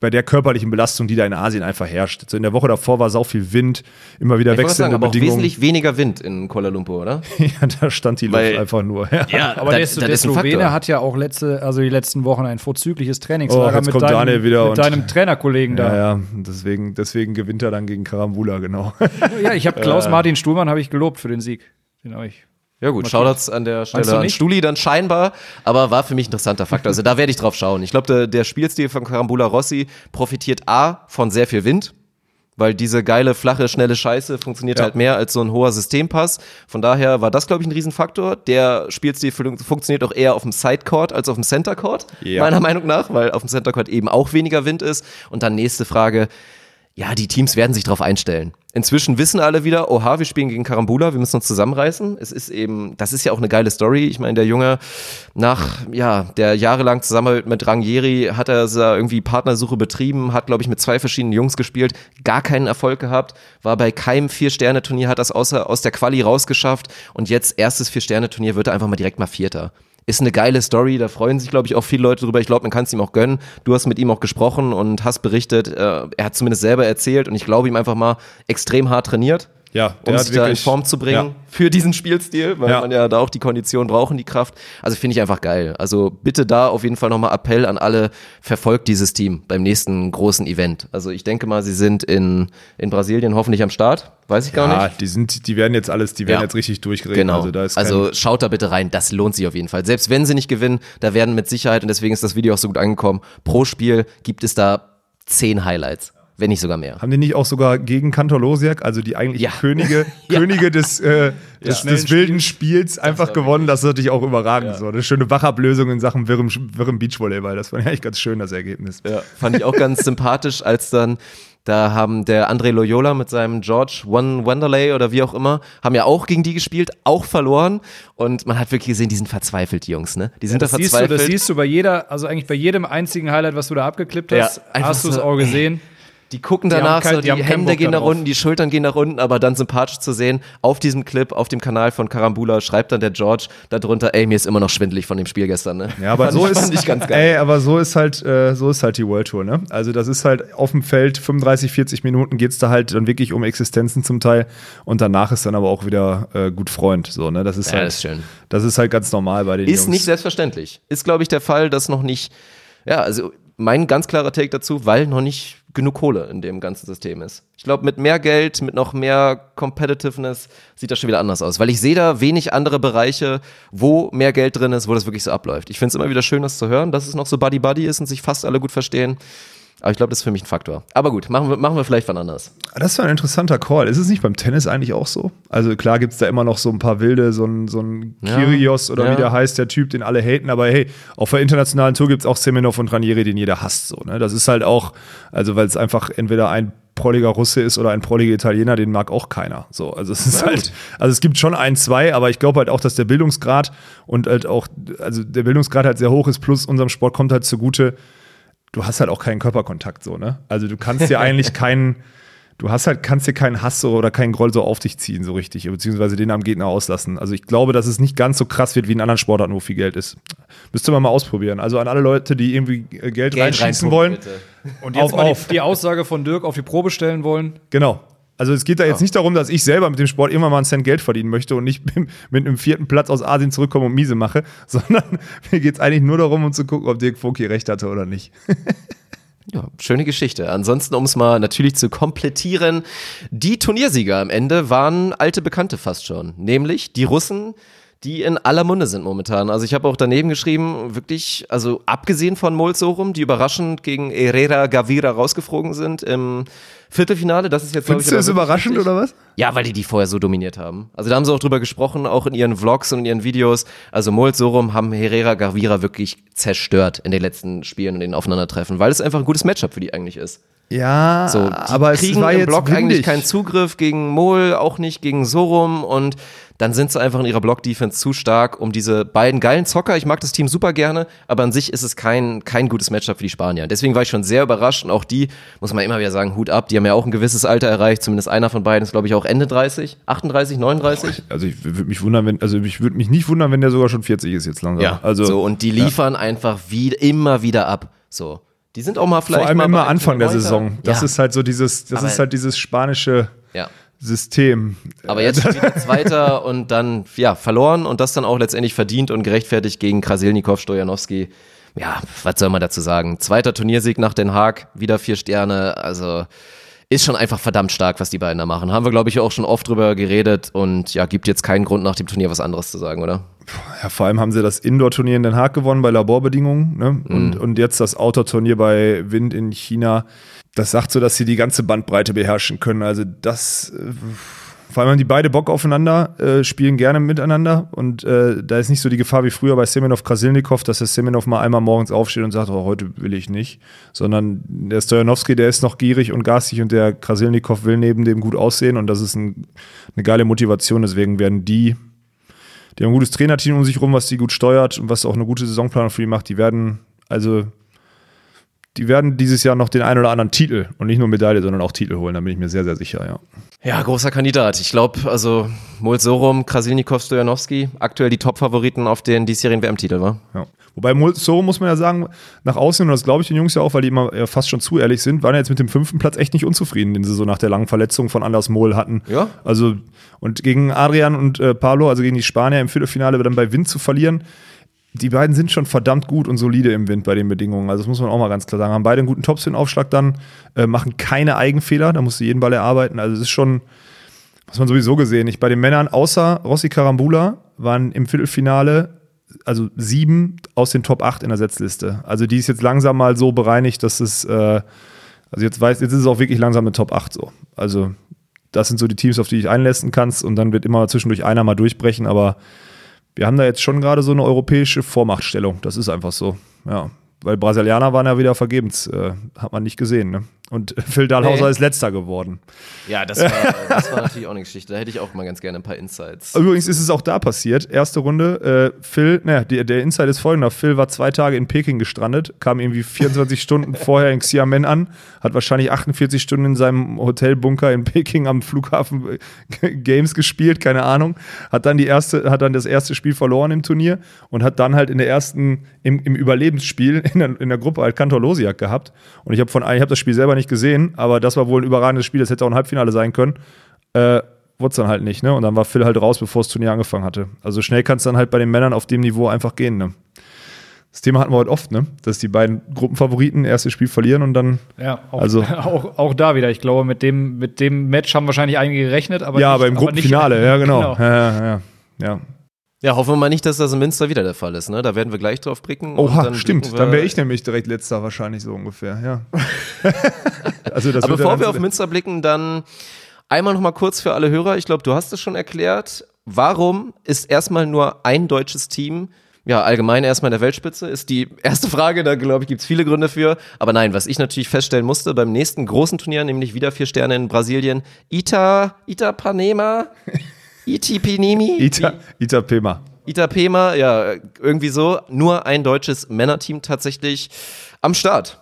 bei der körperlichen Belastung, die da in Asien einfach herrscht. So in der Woche davor war sau viel Wind, immer wieder Ich wollte sagen, wechselnde aber auch Bedingungen. wesentlich weniger Wind in Kuala Lumpur, oder? ja, da stand die Luft Weil- einfach nur. Ja. Ja, Aber da- der, das der ist ein Slowene hat ja auch letzte, also die letzten Wochen ein vorzügliches Oh, Trainingslager jetzt mit, kommt deinem, Daniel wieder mit und- deinem Trainerkollegen da. Ja, ja, deswegen, deswegen gewinnt er dann gegen Karambula, genau. Ja, ich habe Äh. Klaus-Martin Stuhlmann habe ich gelobt für den Sieg. Den habe ich. Ja gut, Shoutouts an der Stelle an? Stuli dann scheinbar, aber war für mich ein interessanter Faktor. Also da werde ich drauf schauen. Ich glaube, der, der Spielstil von Carambula Rossi profitiert A von sehr viel Wind, weil diese geile, flache, schnelle Scheiße funktioniert Ja. halt mehr als so ein hoher Systempass. Von daher war das, glaube ich, ein Riesenfaktor. Der Spielstil fun funktioniert auch eher auf dem Sidecourt als auf dem Centercourt, Ja. meiner Meinung nach, weil auf dem Centercourt eben auch weniger Wind ist. Und dann nächste Frage, ja, die Teams werden sich darauf einstellen. Inzwischen wissen alle wieder, oha, wir spielen gegen Karambula, wir müssen uns zusammenreißen. Es ist eben, das ist ja auch eine geile Story. Ich meine, der Junge nach, ja, der jahrelang Zusammenarbeit mit Rangieri hat er irgendwie Partnersuche betrieben, hat, glaube ich, mit zwei verschiedenen Jungs gespielt, gar keinen Erfolg gehabt, war bei keinem Vier-Sterne-Turnier, hat das außer, aus der Quali rausgeschafft und jetzt erstes Vier-Sterne-Turnier wird er einfach mal direkt mal Vierter ist eine geile Story, da freuen sich, glaube ich, auch viele Leute drüber. Ich glaube, man kann es ihm auch gönnen. Du hast mit ihm auch gesprochen und hast berichtet, äh, er hat zumindest selber erzählt und ich glaube ihm einfach mal extrem hart trainiert, Ja, um sich da in Form zu bringen Ja. für diesen Spielstil, weil Ja. man ja da auch die Kondition brauchen, die Kraft. Also finde ich einfach geil. Also bitte da auf jeden Fall nochmal Appell an alle, verfolgt dieses Team beim nächsten großen Event. Also ich denke mal, sie sind in, in Brasilien hoffentlich am Start. Weiß ich gar Ja, nicht. die sind, die werden jetzt alles, die werden Ja. jetzt richtig durchgeredet. Genau. Also, da ist Also, schaut da bitte rein, das lohnt sich auf jeden Fall. Selbst wenn sie nicht gewinnen, da werden mit Sicherheit, und deswegen ist das Video auch so gut angekommen, pro Spiel gibt es da zehn Highlights, wenn nicht sogar mehr. haben die nicht auch sogar gegen Kantor Losiak, also die eigentlich Ja. Könige, Könige des, äh, des, Schnellen des wilden Spiels, einfach gewonnen? Das ist natürlich auch überragend. So eine schöne Wachablösung in Sachen wirrem, wirrem Beachvolleyball. Das fand ich eigentlich ganz schön, das Ergebnis. Ja, fand ich auch ganz sympathisch, als dann da haben der André Loyola mit seinem George One Wanderley oder wie auch immer, haben ja auch gegen die gespielt, auch verloren und man hat wirklich gesehen, die sind verzweifelt, die Jungs, ne? Die sind Das da siehst, du, verzweifelt. das siehst du bei jeder, also eigentlich bei jedem einzigen Highlight, was du da abgeklippt Ja, hast, einfach hast du es so, auch gesehen. Die gucken Die danach kein- so, die die, Hände gehen nach unten, die Schultern gehen nach unten, aber dann sympathisch zu sehen, auf diesem Clip, auf dem Kanal von Karambula, schreibt dann der George darunter, ey, mir ist immer noch schwindelig von dem Spiel gestern, ne? Ja, aber so ich, ist, geil. ey, aber so ist halt, äh, so ist halt die World Tour, ne? Also das ist halt auf dem Feld 35, 40 Minuten geht's da halt dann wirklich um Existenzen zum Teil und danach ist dann aber auch wieder äh, gut Freund, so, ne? Das ist Ja, halt, das ist schön. das ist halt ganz normal bei den Ist Jungs. nicht selbstverständlich. Ist, glaube ich, der Fall, dass noch nicht, ja, also mein ganz klarer Take dazu, weil noch nicht genug Kohle in dem ganzen System ist. Ich glaube, mit mehr Geld, mit noch mehr Competitiveness sieht das schon wieder anders aus, weil ich sehe da wenig andere Bereiche, wo mehr Geld drin ist, wo das wirklich so abläuft. Ich finde es immer wieder schön, das zu hören, dass es noch so Buddy-Buddy ist und sich fast alle gut verstehen. Aber ich glaube, das ist für mich ein Faktor. Aber gut, machen wir, machen wir vielleicht wann anders. Das war ein interessanter Call. Ist es nicht beim Tennis eigentlich auch so? Also klar gibt's da immer noch so ein paar Wilde, so ein, so ein Ja, Kyrgios oder ja. wie der heißt, der Typ, den alle haten. Aber hey, auf der internationalen Tour gibt's auch Semenov und Ranieri, den jeder hasst. So, ne? Das ist halt auch, also weil es einfach entweder ein prolliger Russe ist oder ein prolliger Italiener, den mag auch keiner. So, also es ist halt, also es gibt schon ein, zwei, aber ich glaube halt auch, dass der Bildungsgrad und halt auch, also der Bildungsgrad halt sehr hoch ist, plus unserem Sport kommt halt zugute, du hast halt auch keinen Körperkontakt so, ne? Also du kannst dir eigentlich keinen, du hast halt, kannst dir keinen Hass so oder keinen Groll so auf dich ziehen, so richtig, beziehungsweise den am Gegner auslassen. Also ich glaube, dass es nicht ganz so krass wird wie in anderen Sportarten, wo viel Geld ist. Müsste man mal ausprobieren. Also an alle Leute, die irgendwie äh, Geld, reinschießen wollen. bitte. Und jetzt Auf, mal auf. die, die Aussage von Dirk auf die Probe stellen wollen. Genau. Also es geht da jetzt nicht darum, dass ich selber mit dem Sport immer mal einen Cent Geld verdienen möchte und nicht mit, einem vierten Platz aus Asien zurückkomme und miese mache, sondern mir geht es eigentlich nur darum, um zu gucken, ob Dirk Funky recht hatte oder nicht. Ja, schöne Geschichte. Ansonsten, um es mal natürlich zu komplettieren, die Turniersieger am Ende waren alte Bekannte fast schon. Nämlich die Russen, die in aller Munde sind momentan. Also ich habe auch daneben geschrieben, wirklich, also abgesehen von Molsorum, die überraschend gegen Herrera Gavira rausgeflogen sind im Viertelfinale, das ist jetzt Findest du das überraschend richtig. oder was? Ja, weil die die vorher so dominiert haben. Also da haben sie auch drüber gesprochen, auch in ihren Vlogs und in ihren Videos. Also Molsorum haben Herrera Gavira wirklich zerstört in den letzten Spielen und den Aufeinandertreffen, weil es einfach ein gutes Matchup für die eigentlich ist. Ja, So, aber es kriegen war im jetzt Block windig. eigentlich keinen Zugriff gegen Mol, auch nicht gegen Sorum und dann sind sie einfach in ihrer Block-Defense zu stark, um diese beiden geilen Zocker, ich mag das Team super gerne, aber an sich ist es kein, kein gutes Matchup für die Spanier. Deswegen war ich schon sehr überrascht und auch die, muss man immer wieder sagen, Hut ab, die haben ja auch ein gewisses Alter erreicht, zumindest einer von beiden ist glaube ich auch Ende 30, 38, 39. Also ich würde mich wundern, wenn, also ich würde mich nicht wundern, wenn der sogar schon 40 ist jetzt langsam. Ja, also so und die liefern einfach wie, immer wieder ab, so. Die sind auch mal vielleicht vor allem mal immer Anfang der 1,9. Saison. Das ja. ist halt so dieses, das Aber- ist halt dieses spanische ja. System. Aber jetzt wieder Zweiter und dann, ja, verloren und das dann auch letztendlich verdient und gerechtfertigt gegen Krasilnikov, Stojanowski. Ja, was soll man dazu sagen? Zweiter Turniersieg nach Den Haag, wieder vier Sterne, also ist schon einfach verdammt stark, was die beiden da machen. Haben wir, glaube ich, auch schon oft drüber geredet und ja, gibt jetzt keinen Grund nach dem Turnier was anderes zu sagen, oder? Ja, vor allem haben sie das Indoor-Turnier in Den Haag gewonnen bei Laborbedingungen ne? und, und jetzt das Outdoor-Turnier bei Wind in China. Das sagt so, dass sie die ganze Bandbreite beherrschen können. Also das, äh, vor allem haben die beide Bock aufeinander, äh, spielen gerne miteinander und äh, da ist nicht so die Gefahr wie früher bei Semenov Krasilnikov, dass der Semenov mal einmal morgens aufsteht und sagt, oh, heute will ich nicht, sondern der Stojanowski, der ist noch gierig und garstig und der Krasilnikov will neben dem gut aussehen und das ist ein, eine geile Motivation, deswegen werden die die haben ein gutes Trainerteam um sich rum, was die gut steuert und was auch eine gute Saisonplanung für die macht. Die werden, also, die werden dieses Jahr noch den einen oder anderen Titel und nicht nur Medaille, sondern auch Titel holen. Da bin ich mir sehr, sehr sicher, ja. Ja, großer Kandidat. Ich glaube, also Molsorum, Krasilnikov, Stojanowski, aktuell die Top-Favoriten auf den diesjährigen WM-Titel, war? ja. Wobei, so muss man ja sagen, nach außen, und das glaube ich den Jungs ja auch, weil die immer ja, fast schon zu ehrlich sind, waren ja jetzt mit dem fünften Platz echt nicht unzufrieden, den sie so nach der langen Verletzung von Anders Mohl hatten. Ja. Also, und gegen Adrian und äh, Pablo, also gegen die Spanier im Viertelfinale, dann bei Wind zu verlieren, die beiden sind schon verdammt gut und solide im Wind bei den Bedingungen. Also das muss man auch mal ganz klar sagen. Haben beide einen guten Topspin-Aufschlag dann, äh, machen keine Eigenfehler, da musst du jeden Ball erarbeiten. Also es ist schon, was man sowieso gesehen. Ich bei den Männern, außer Rossi Karambula, waren im Viertelfinale also sieben aus den Top 8 in der Setzliste. Also die ist jetzt langsam mal so bereinigt, dass es, äh, also jetzt weiß, jetzt ist es auch wirklich langsam eine Top 8 so. Also das sind so die Teams, auf die ich einlassen kannst und dann wird immer zwischendurch einer mal durchbrechen, aber wir haben da jetzt schon gerade so eine europäische Vormachtstellung. Das ist einfach so, ja. Weil Brasilianer waren ja wieder vergebens, äh, hat man nicht gesehen. Ne? Und Phil Dahlhauser Nee. ist letzter geworden. Ja, das war, das war natürlich auch eine Geschichte. Da hätte ich auch mal ganz gerne ein paar Insights. Übrigens ist es auch da passiert. Erste Runde. Äh, Phil, naja, der, der Insight ist folgender. Phil war zwei Tage in Peking gestrandet, kam irgendwie 24 Stunden vorher in Xiamen an, hat wahrscheinlich 48 Stunden in seinem Hotelbunker in Peking am Flughafen Games gespielt, keine Ahnung. Hat dann die erste, hat dann das erste Spiel verloren im Turnier und hat dann halt in der ersten, im, im Überlebensspiel in der, in der Gruppe halt Kantor Losiak gehabt. Und ich habe von, ich habe das Spiel selber nicht gesehen, aber das war wohl ein überragendes Spiel. Das hätte auch ein Halbfinale sein können. Äh, wurde es dann halt nicht, ne? Und dann war Phil halt raus, bevor das Turnier angefangen hatte. Also schnell kann es dann halt bei den Männern auf dem Niveau einfach gehen, ne? Das Thema hatten wir heute oft, ne? Dass die beiden Gruppenfavoriten erstes Spiel verlieren und dann. Ja, auch, Also- auch, auch da wieder. Ich glaube, mit dem, mit dem Match haben wahrscheinlich einige gerechnet, aber ja, nicht, aber im nicht- Gruppenfinale, ja, genau. Ja, ja, ja. ja. Ja, hoffen wir mal nicht, dass das in Münster wieder der Fall ist. Ne? Da werden wir gleich drauf blicken. Oha, dann stimmt. Dann wäre ich nämlich direkt letzter wahrscheinlich so ungefähr, ja. also das Aber bevor wir auf Münster blicken, dann einmal noch mal kurz für alle Hörer. Ich glaube, du hast es schon erklärt. Warum ist erstmal nur ein deutsches Team ja, allgemein erstmal in der Weltspitze ist die erste Frage, da glaube ich, gibt es viele Gründe für. Aber nein, was ich natürlich feststellen musste beim nächsten großen Turnier, nämlich wieder vier Sterne in Brasilien, Ita, Itapanema, Itipinimi, Ita, Itapema. Itapema, ja, irgendwie so. Nur ein deutsches Männerteam tatsächlich am Start.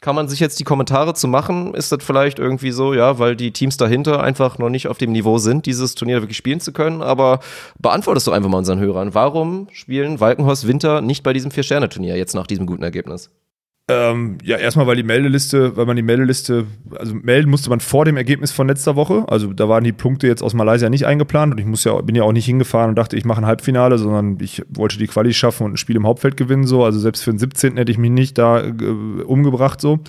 Kann man sich jetzt die Kommentare zu machen? Ist das vielleicht irgendwie so, ja, weil die Teams dahinter einfach noch nicht auf dem Niveau sind, dieses Turnier wirklich spielen zu können? Aber beantwortest du einfach mal unseren Hörern. Warum spielen Walkenhorst Winter nicht bei diesem Vier-Sterne-Turnier jetzt nach diesem guten Ergebnis? Ähm, ja, erstmal, weil die Meldeliste, weil man die Meldeliste, also melden musste man vor dem Ergebnis von letzter Woche. Also da waren die Punkte jetzt aus Malaysia nicht eingeplant und ich muss ja, bin ja auch nicht hingefahren und dachte, ich mache ein Halbfinale, sondern ich wollte die Quali schaffen und ein Spiel im Hauptfeld gewinnen. So, also selbst für den 17. hätte ich mich nicht da äh, umgebracht. So,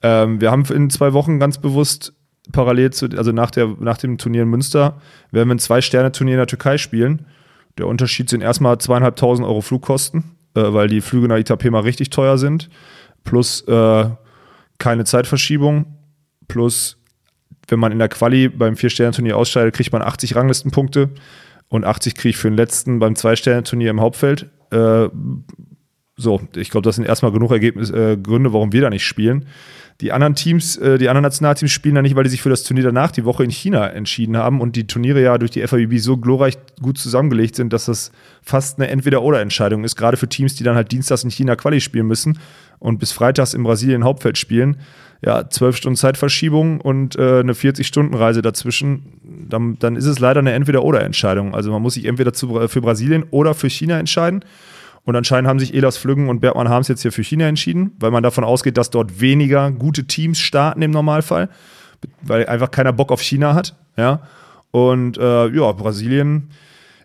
ähm, wir haben in zwei Wochen ganz bewusst parallel zu, also nach der, nach dem Turnier in Münster, werden wir ein Zwei-Sterne-Turnier in der Türkei spielen. Der Unterschied sind erstmal zweieinhalbtausend Euro Flugkosten, äh, weil die Flüge nach Itapema richtig teuer sind. Plus äh, keine Zeitverschiebung. Plus, wenn man in der Quali beim Vier-Sterne-Turnier ausscheidet, kriegt man 80 Ranglistenpunkte und 80 kriege ich für den letzten beim Zwei-Sterne-Turnier im Hauptfeld. Äh, so, ich glaube, das sind erstmal genug Ergebnis, äh, Gründe, warum wir da nicht spielen. Die anderen Teams, äh, die anderen Nationalteams spielen da nicht, weil die sich für das Turnier danach die Woche in China entschieden haben und die Turniere ja durch die FIBB so glorreich gut zusammengelegt sind, dass das fast eine Entweder-Oder-Entscheidung ist, gerade für Teams, die dann halt dienstags in China Quali spielen müssen und bis freitags in Brasilien Hauptfeld spielen. Ja, zwölf Stunden Zeitverschiebung und äh, eine 40-Stunden-Reise dazwischen, dann, dann ist es leider eine Entweder-Oder-Entscheidung. Also man muss sich entweder zu, für Brasilien oder für China entscheiden. Und anscheinend haben sich Elas Flüggen und Bergmann Harms jetzt hier für China entschieden, weil man davon ausgeht, dass dort weniger gute Teams starten im Normalfall, weil einfach keiner Bock auf China hat. Ja. Und äh, ja, Brasilien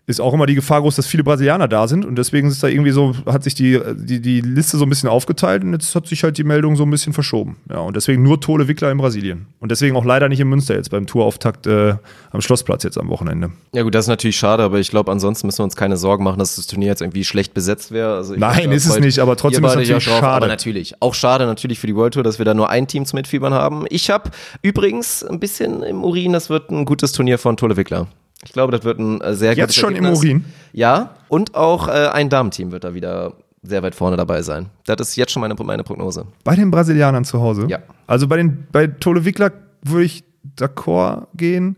ist auch immer die Gefahr groß, dass viele Brasilianer da sind und deswegen ist da irgendwie so, hat sich die, die, die Liste so ein bisschen aufgeteilt und jetzt hat sich halt die Meldung so ein bisschen verschoben. Ja, und deswegen nur Tole Wickler in Brasilien. Und deswegen auch leider nicht in Münster jetzt beim Tourauftakt äh, am Schlossplatz jetzt am Wochenende. Ja gut, das ist natürlich schade, aber ich glaube, ansonsten müssen wir uns keine Sorgen machen, dass das Turnier jetzt irgendwie schlecht besetzt wäre. Also Nein, ist es nicht, aber trotzdem ist es natürlich drauf, schade. Aber natürlich, auch schade natürlich für die World Tour, dass wir da nur ein Team zum Mitfiebern haben. Ich habe übrigens ein bisschen im Urin, das wird ein gutes Turnier von Tole Wickler. Ich glaube, das wird ein äh, sehr Jetzt schon Ergebnis. im Urin? Ja, und auch äh, ein Damenteam wird da wieder sehr weit vorne dabei sein. Das ist jetzt schon meine, meine Prognose. Bei den Brasilianern zu Hause? Ja. Also bei, den, bei Tole Wickler würde ich d'accord gehen.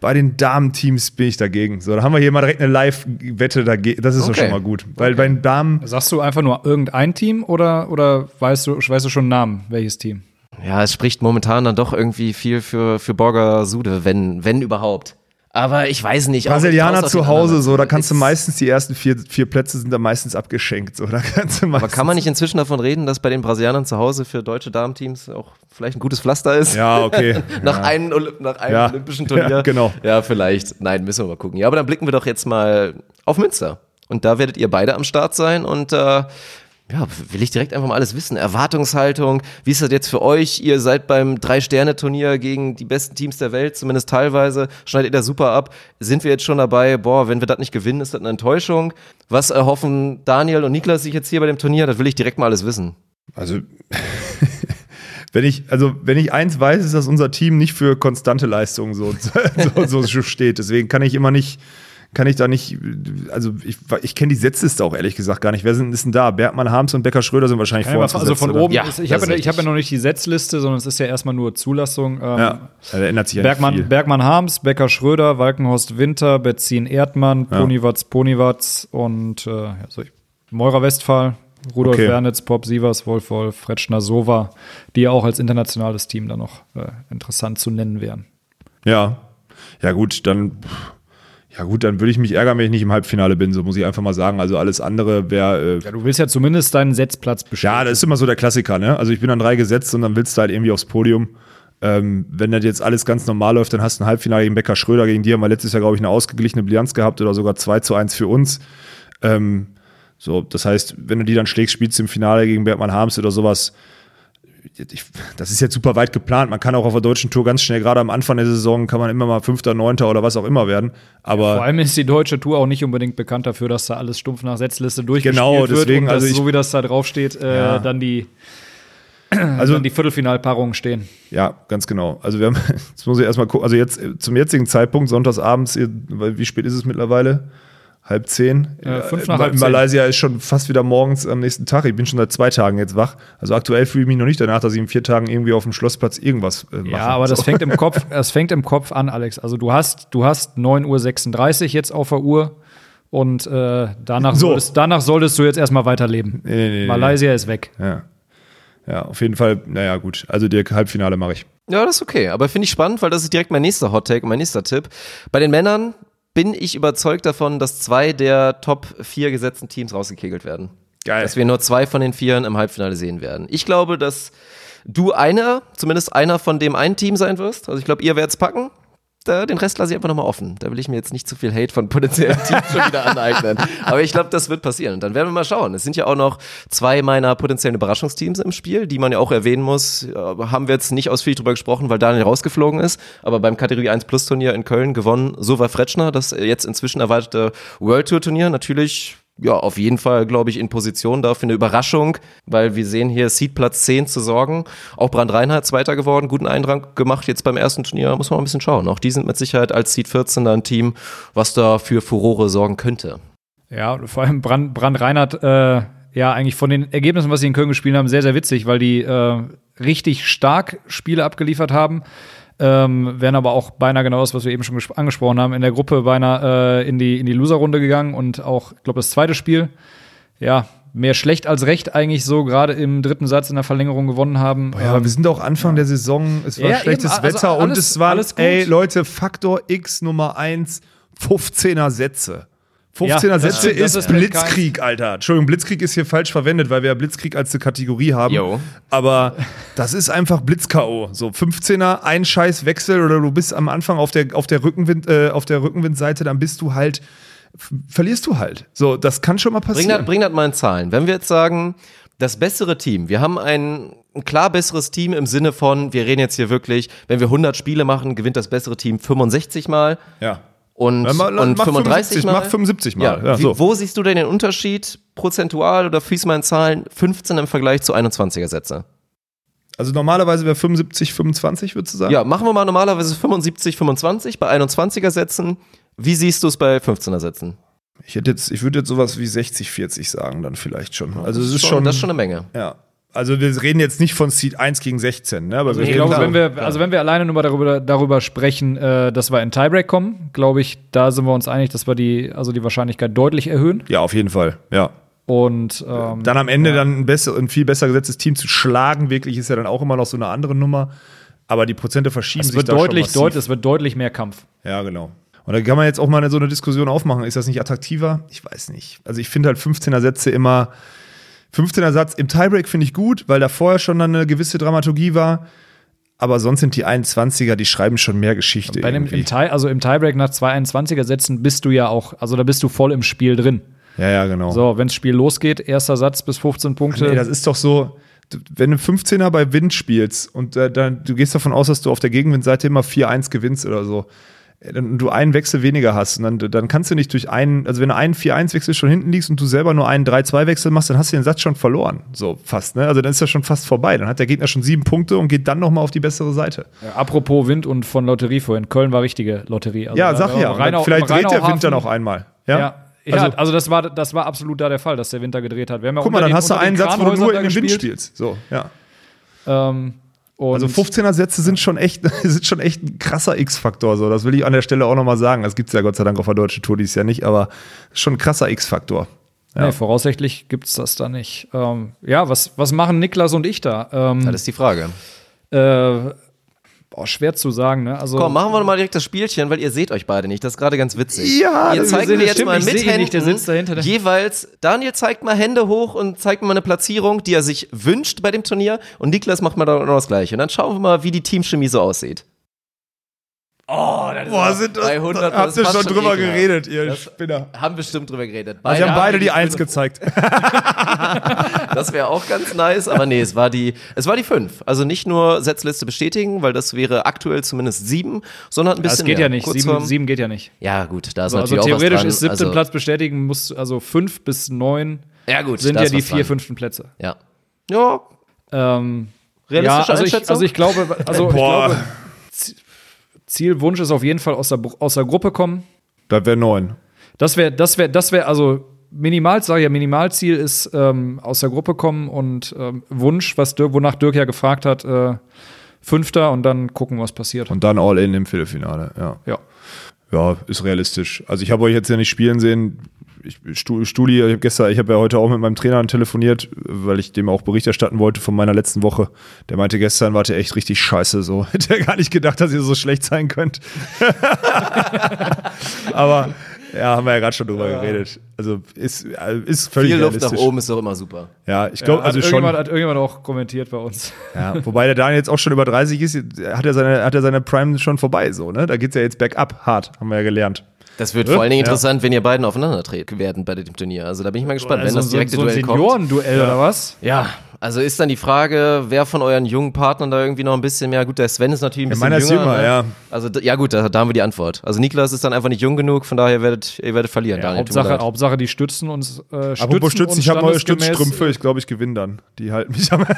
Bei den Damenteams bin ich dagegen. So, da haben wir hier mal direkt eine Live-Wette dagegen. Das ist okay. doch schon mal gut. Weil okay. bei den Damen. Sagst du einfach nur irgendein Team oder, oder weißt, du, weißt du schon einen Namen, welches Team? Ja, es spricht momentan dann doch irgendwie viel für, für Borger Sude, wenn, wenn überhaupt. Aber ich weiß nicht. Brasilianer zu Hause, so, da kannst du meistens, die ersten vier, vier Plätze sind da meistens abgeschenkt. So, da kannst du Aber kann man nicht inzwischen davon reden, dass bei den Brasilianern zu Hause für deutsche Damenteams auch vielleicht ein gutes Pflaster ist? Ja, okay. nach, ja. Einem, nach einem ja. olympischen Turnier. Ja, genau. Ja, vielleicht. Nein, müssen wir mal gucken. Ja, aber dann blicken wir doch jetzt mal auf Münster. Und da werdet ihr beide am Start sein und äh, ja, will ich direkt einfach mal alles wissen. Erwartungshaltung, wie ist das jetzt für euch? Ihr seid beim Drei-Sterne-Turnier gegen die besten Teams der Welt, zumindest teilweise, schneidet ihr da super ab. Sind wir jetzt schon dabei, boah, wenn wir das nicht gewinnen, ist das eine Enttäuschung? Was erhoffen Daniel und Niklas sich jetzt hier bei dem Turnier? Das will ich direkt mal alles wissen. Also, wenn ich, also, wenn ich eins weiß, ist, dass unser Team nicht für konstante Leistungen so, so, so steht. Deswegen kann ich immer nicht, kann ich da nicht, also ich, ich kenne die Setzliste auch ehrlich gesagt gar nicht. Wer sind, ist denn da? Bergmann, Harms und Becker Schröder sind wahrscheinlich vor uns. Also von oben, ja, ist, ich habe ja, hab ja noch nicht die Setzliste, sondern es ist ja erstmal nur Zulassung. Ähm, ja, da ändert sich ja Bergmann, nicht viel. Bergmann Harms, Becker Schröder, Walkenhorst Winter, Betzin Erdmann, ja. Ponywatz Ponywatz und äh, also Meurer Westphal, Rudolf okay. Wernitz, Pop Sievers, Wolf Wolf, Fretschner Sova, die ja auch als internationales Team dann noch äh, interessant zu nennen wären. Ja, ja gut, dann ja gut, dann würde ich mich ärgern, wenn ich nicht im Halbfinale bin, so muss ich einfach mal sagen. Also alles andere wäre. Äh ja, du willst ja zumindest deinen Setzplatz bestimmen. Ja, das ist immer so der Klassiker, ne? Also ich bin an drei gesetzt und dann willst du halt irgendwie aufs Podium. Ähm, wenn das jetzt alles ganz normal läuft, dann hast du ein Halbfinale gegen Becker Schröder, gegen die haben wir letztes Jahr, glaube ich, eine ausgeglichene Bilanz gehabt oder sogar 2 zu 1 für uns. Ähm, so, das heißt, wenn du die dann schlägst, spielst du im Finale gegen Bergmann Harms oder sowas, ich, das ist jetzt super weit geplant. Man kann auch auf der deutschen Tour ganz schnell, gerade am Anfang der Saison, kann man immer mal Fünfter, Neunter oder was auch immer werden. Aber ja, vor allem ist die deutsche Tour auch nicht unbedingt bekannt dafür, dass da alles stumpf nach Setzliste durchgespielt genau, deswegen, wird und dass, so wie das da drauf steht, äh, ja. dann die also dann die Viertelfinalpaarungen stehen. Ja, ganz genau. Also wir haben, jetzt muss ich erstmal gucken, also jetzt zum jetzigen Zeitpunkt, sonntagsabends, wie spät ist es mittlerweile? Halb zehn. Äh, fünf nach halb Malaysia ist schon fast wieder morgens am nächsten Tag. Ich bin schon seit zwei Tagen jetzt wach. Also aktuell fühle ich mich noch nicht danach, dass ich in vier Tagen irgendwie auf dem Schlossplatz irgendwas äh, mache. Ja, aber so. das fängt im Kopf, das fängt im Kopf an, Alex. Also du hast, du hast 9.36 Uhr jetzt auf der Uhr und äh, danach, so. solltest, danach solltest du jetzt erstmal weiterleben. Nee, nee, nee, Malaysia ist weg. Ja. Ja, auf jeden Fall, naja, gut. Also der Halbfinale mache ich. Ja, das ist okay. Aber finde ich spannend, weil das ist direkt mein nächster Hot Take, mein nächster Tipp. Bei den Männern bin ich überzeugt davon, dass zwei der Top vier gesetzten Teams rausgekegelt werden. Geil. Dass wir nur zwei von den Vieren im Halbfinale sehen werden. Ich glaube, dass du einer, zumindest einer von dem einen Team sein wirst. Also ich glaube, ihr werdet es packen. Da, den Rest lasse ich einfach nochmal offen. Da will ich mir jetzt nicht zu viel Hate von potenziellen Teams schon wieder aneignen. Aber ich glaube, das wird passieren. Und dann werden wir mal schauen. Es sind ja auch noch zwei meiner potenziellen Überraschungsteams im Spiel, die man ja auch erwähnen muss. Äh, Haben wir jetzt nicht ausführlich drüber gesprochen, weil Daniel rausgeflogen ist. Aber beim Kategorie 1 Plus Turnier in Köln gewonnen Sova Fretschner, das jetzt inzwischen erweiterte World Tour Turnier. Natürlich ja, auf jeden Fall, glaube ich, in Position da für eine Überraschung, weil wir sehen hier Seedplatz 10 zu sorgen. Auch Brand Reinhardt Zweiter geworden, guten Eindruck gemacht jetzt beim ersten Turnier, muss man mal ein bisschen schauen. Auch die sind mit Sicherheit als Seed 14 da ein Team, was da für Furore sorgen könnte. Ja, vor allem Brand, Brand Reinhardt, äh, ja, eigentlich von den Ergebnissen, was sie in Köln gespielt haben, sehr, sehr witzig, weil die äh, richtig stark Spiele abgeliefert haben. Ähm, wären aber auch beinahe genau das, was wir eben schon angesprochen haben, in der Gruppe beinahe äh, in die, in die Loser-Runde gegangen und auch, ich glaube, das zweite Spiel, ja, mehr schlecht als recht eigentlich so gerade im dritten Satz in der Verlängerung gewonnen haben. Ja, aber wir sind auch Anfang der Saison, es war Ja, schlechtes eben, also Wetter und alles- es war, ey Leute, Faktor X Nummer 1, 15er Sätze. 15er Ja, Sätze ist ist halt Blitzkrieg, Alter. Entschuldigung, Blitzkrieg ist hier falsch verwendet, weil wir ja Blitzkrieg als eine Kategorie haben. Jo. Aber das ist einfach Blitz-K.O. So 15er, ein scheiß Wechsel oder du bist am Anfang auf der, auf der, Rückenwind, äh, auf der Rückenwindseite, dann bist du halt, verlierst du halt. So, das kann schon mal Bring das, passieren. bring das mal in Zahlen. Wenn wir jetzt sagen, das bessere Team, wir haben ein, ein klar besseres Team im Sinne von, wir reden jetzt hier wirklich, wenn wir 100 Spiele machen, gewinnt das bessere Team 65 Mal ja. Und, mal- und mach 35 75, Mal. mach 75 Mal. Ja, Ja, so. Wo siehst du denn den Unterschied prozentual oder fließ mal in Zahlen 15 im Vergleich zu 21er Sätze? Also normalerweise wäre 75, 25, würdest du sagen? Ja, machen wir mal normalerweise 75, 25 bei 21er Sätzen. Wie siehst du es bei 15er Sätzen? Ich hätte jetzt, ich würde jetzt sowas wie 60, 40 sagen, dann vielleicht schon. Also es ist schon, das ist schon eine Menge. ja. Also wir reden jetzt nicht von Seed 1 gegen 16, ne? Aber wir Ich glaube, wenn wir, also wenn wir alleine nur mal darüber, darüber sprechen, äh, dass wir in Tiebreak kommen, glaube ich, da sind wir uns einig, dass wir die, also die Wahrscheinlichkeit deutlich erhöhen. ja, auf jeden Fall, ja. Und ähm, Dann am Ende dann ein, besser, ein viel besser gesetztes Team zu schlagen, wirklich ist ja dann auch immer noch so eine andere Nummer. Aber die Prozente verschieben es sich wird deutlich, es wird deutlich mehr Kampf. Ja, genau. Und da kann man jetzt auch mal so eine Diskussion aufmachen. Ist das nicht attraktiver? Ich weiß nicht. Also ich finde halt 15er Sätze immer. 15er Satz im Tiebreak finde ich gut, weil da vorher schon dann eine gewisse Dramaturgie war. Aber sonst sind die 21er, die schreiben schon mehr Geschichte. Bei dem, im, Tie, also im Tiebreak nach 221er Sätzen bist du ja auch, also da bist du voll im Spiel drin. ja, ja, genau. So, wenn das Spiel losgeht, erster Satz bis 15 Punkte. Nee, das ist doch so, wenn du 15er bei Wind spielst und äh, dann, du gehst davon aus, dass du auf der Gegenwindseite immer 4-1 gewinnst oder so, du einen Wechsel weniger hast und dann, dann kannst du nicht durch einen, also wenn du einen 4-1-Wechsel schon hinten liegst und du selber nur einen 3-2-Wechsel machst, dann hast du den Satz schon verloren. So fast, ne? Also dann ist das schon fast vorbei. Dann hat der Gegner schon sieben Punkte und geht dann nochmal auf die bessere Seite. Ja, apropos Wind und von Lotterie vorhin. Köln war richtige Lotterie. Also ja, sag ja. Rheinau- vielleicht dreht der Rheinauhafen- Winter noch einmal. Ja. Ja. Ja, Also- also, das, war, das war absolut da der Fall, dass der Winter gedreht hat. Wir haben ja Guck mal, dann den- hast du einen Satz, wo du nur in den Wind spielst. So, ja. Ähm, und Also 15er Sätze sind schon echt, sind schon echt ein krasser X-Faktor. So, das will ich an der Stelle auch nochmal sagen. Das gibt's ja Gott sei Dank auf der deutschen Tour dieses Jahr nicht, aber schon ein krasser X-Faktor. Ja. Nee, voraussichtlich gibt's das da nicht. Ähm, ja, was, was machen Niklas und ich da? Ähm, Das ist die Frage. äh, boah, schwer zu sagen, ne? Also, Komm, machen wir mal direkt das Spielchen, weil ihr seht euch beide nicht. Das ist gerade ganz witzig. Ja, ihr zeigt mir jetzt stimmt, mal mit Händen nicht, der sitzt dahinter. jeweils. Daniel zeigt mal Hände hoch und zeigt mir mal eine Platzierung, die er sich wünscht bei dem Turnier. Und Niklas macht mal da noch das Gleiche. Und dann schauen wir mal, wie die Teamchemie so aussieht. Boah, sind das, 100, habt das ihr schon schon drüber ekelhaft. geredet, ihr Das- Spinner. Haben bestimmt drüber geredet. Also wir haben beide die haben Eins gezeigt. Das wäre auch ganz nice, aber nee, es war die, es war die fünf. Also nicht nur Setzliste bestätigen, weil das wäre aktuell zumindest sieben, sondern ein das bisschen geht mehr. ja nicht. Kurz Sieben, vorm- sieben geht ja nicht. Ja gut, da ist Also, also natürlich auch theoretisch was dran. ist siebten also, Platz bestätigen, muss also fünf bis neun Ja gut, sind ja die vier dran. fünften Plätze. Ja. Ja, Ähm, Realistische ja, also ich, Einschätzung? also ich glaube, also ich Boah. glaube, Z- Ziel, Wunsch ist auf jeden Fall aus der, aus der Gruppe kommen. Das wäre neun. Das wäre, das wäre, das wäre, also Minimal, sage ja, Minimalziel ist ähm, aus der Gruppe kommen und ähm, Wunsch, was Dirk, wonach Dirk ja gefragt hat, äh, Fünfter und dann gucken, was passiert. Und dann All-In im Viertelfinale, ja. ja. Ja, ist realistisch. Also ich habe euch jetzt ja nicht spielen sehen. Ich, Stu- Stuli, ich habe gestern, ich habe ja heute auch mit meinem Trainer telefoniert, weil ich dem auch Bericht erstatten wollte von meiner letzten Woche. Der meinte, gestern wart ihr echt richtig scheiße. So hätte er gar nicht gedacht, dass ihr so schlecht sein könnt. Aber Ja, haben wir ja gerade schon drüber geredet. Also ist, äh, ist völlig Viel Luft nach oben ist doch immer super. Ja, ich glaube, Ja, also schon. irgendjemand, hat irgendjemand auch kommentiert bei uns. Ja, wobei der Daniel jetzt auch schon über 30 ist, hat er seine, hat er seine Prime schon vorbei, so, ne? Da geht's ja jetzt bergab, hart, haben wir ja gelernt. Das wird vor allen Dingen Ja. interessant, wenn ihr beiden aufeinandertreten werden bei dem Turnier. Also da bin ich mal gespannt, wenn Also das direkte so, so ein Duell kommt. Seniorenduell oder was? Ja, also ist dann die Frage, wer von euren jungen Partnern da irgendwie noch ein bisschen mehr, gut, der Sven ist natürlich ein Ja, bisschen meiner ist jünger. jünger, ne? ja. Also ja gut, da, da haben wir die Antwort. Also Niklas ist dann einfach nicht jung genug, von daher werdet ihr werdet verlieren, Ja, Daniel. Hauptsache. Hauptsache, die stützen uns. Äh, stützen Apropos Stützen, ich habe neue Stützstrümpfe, ich glaube, ich gewinne dann. Die halten mich am.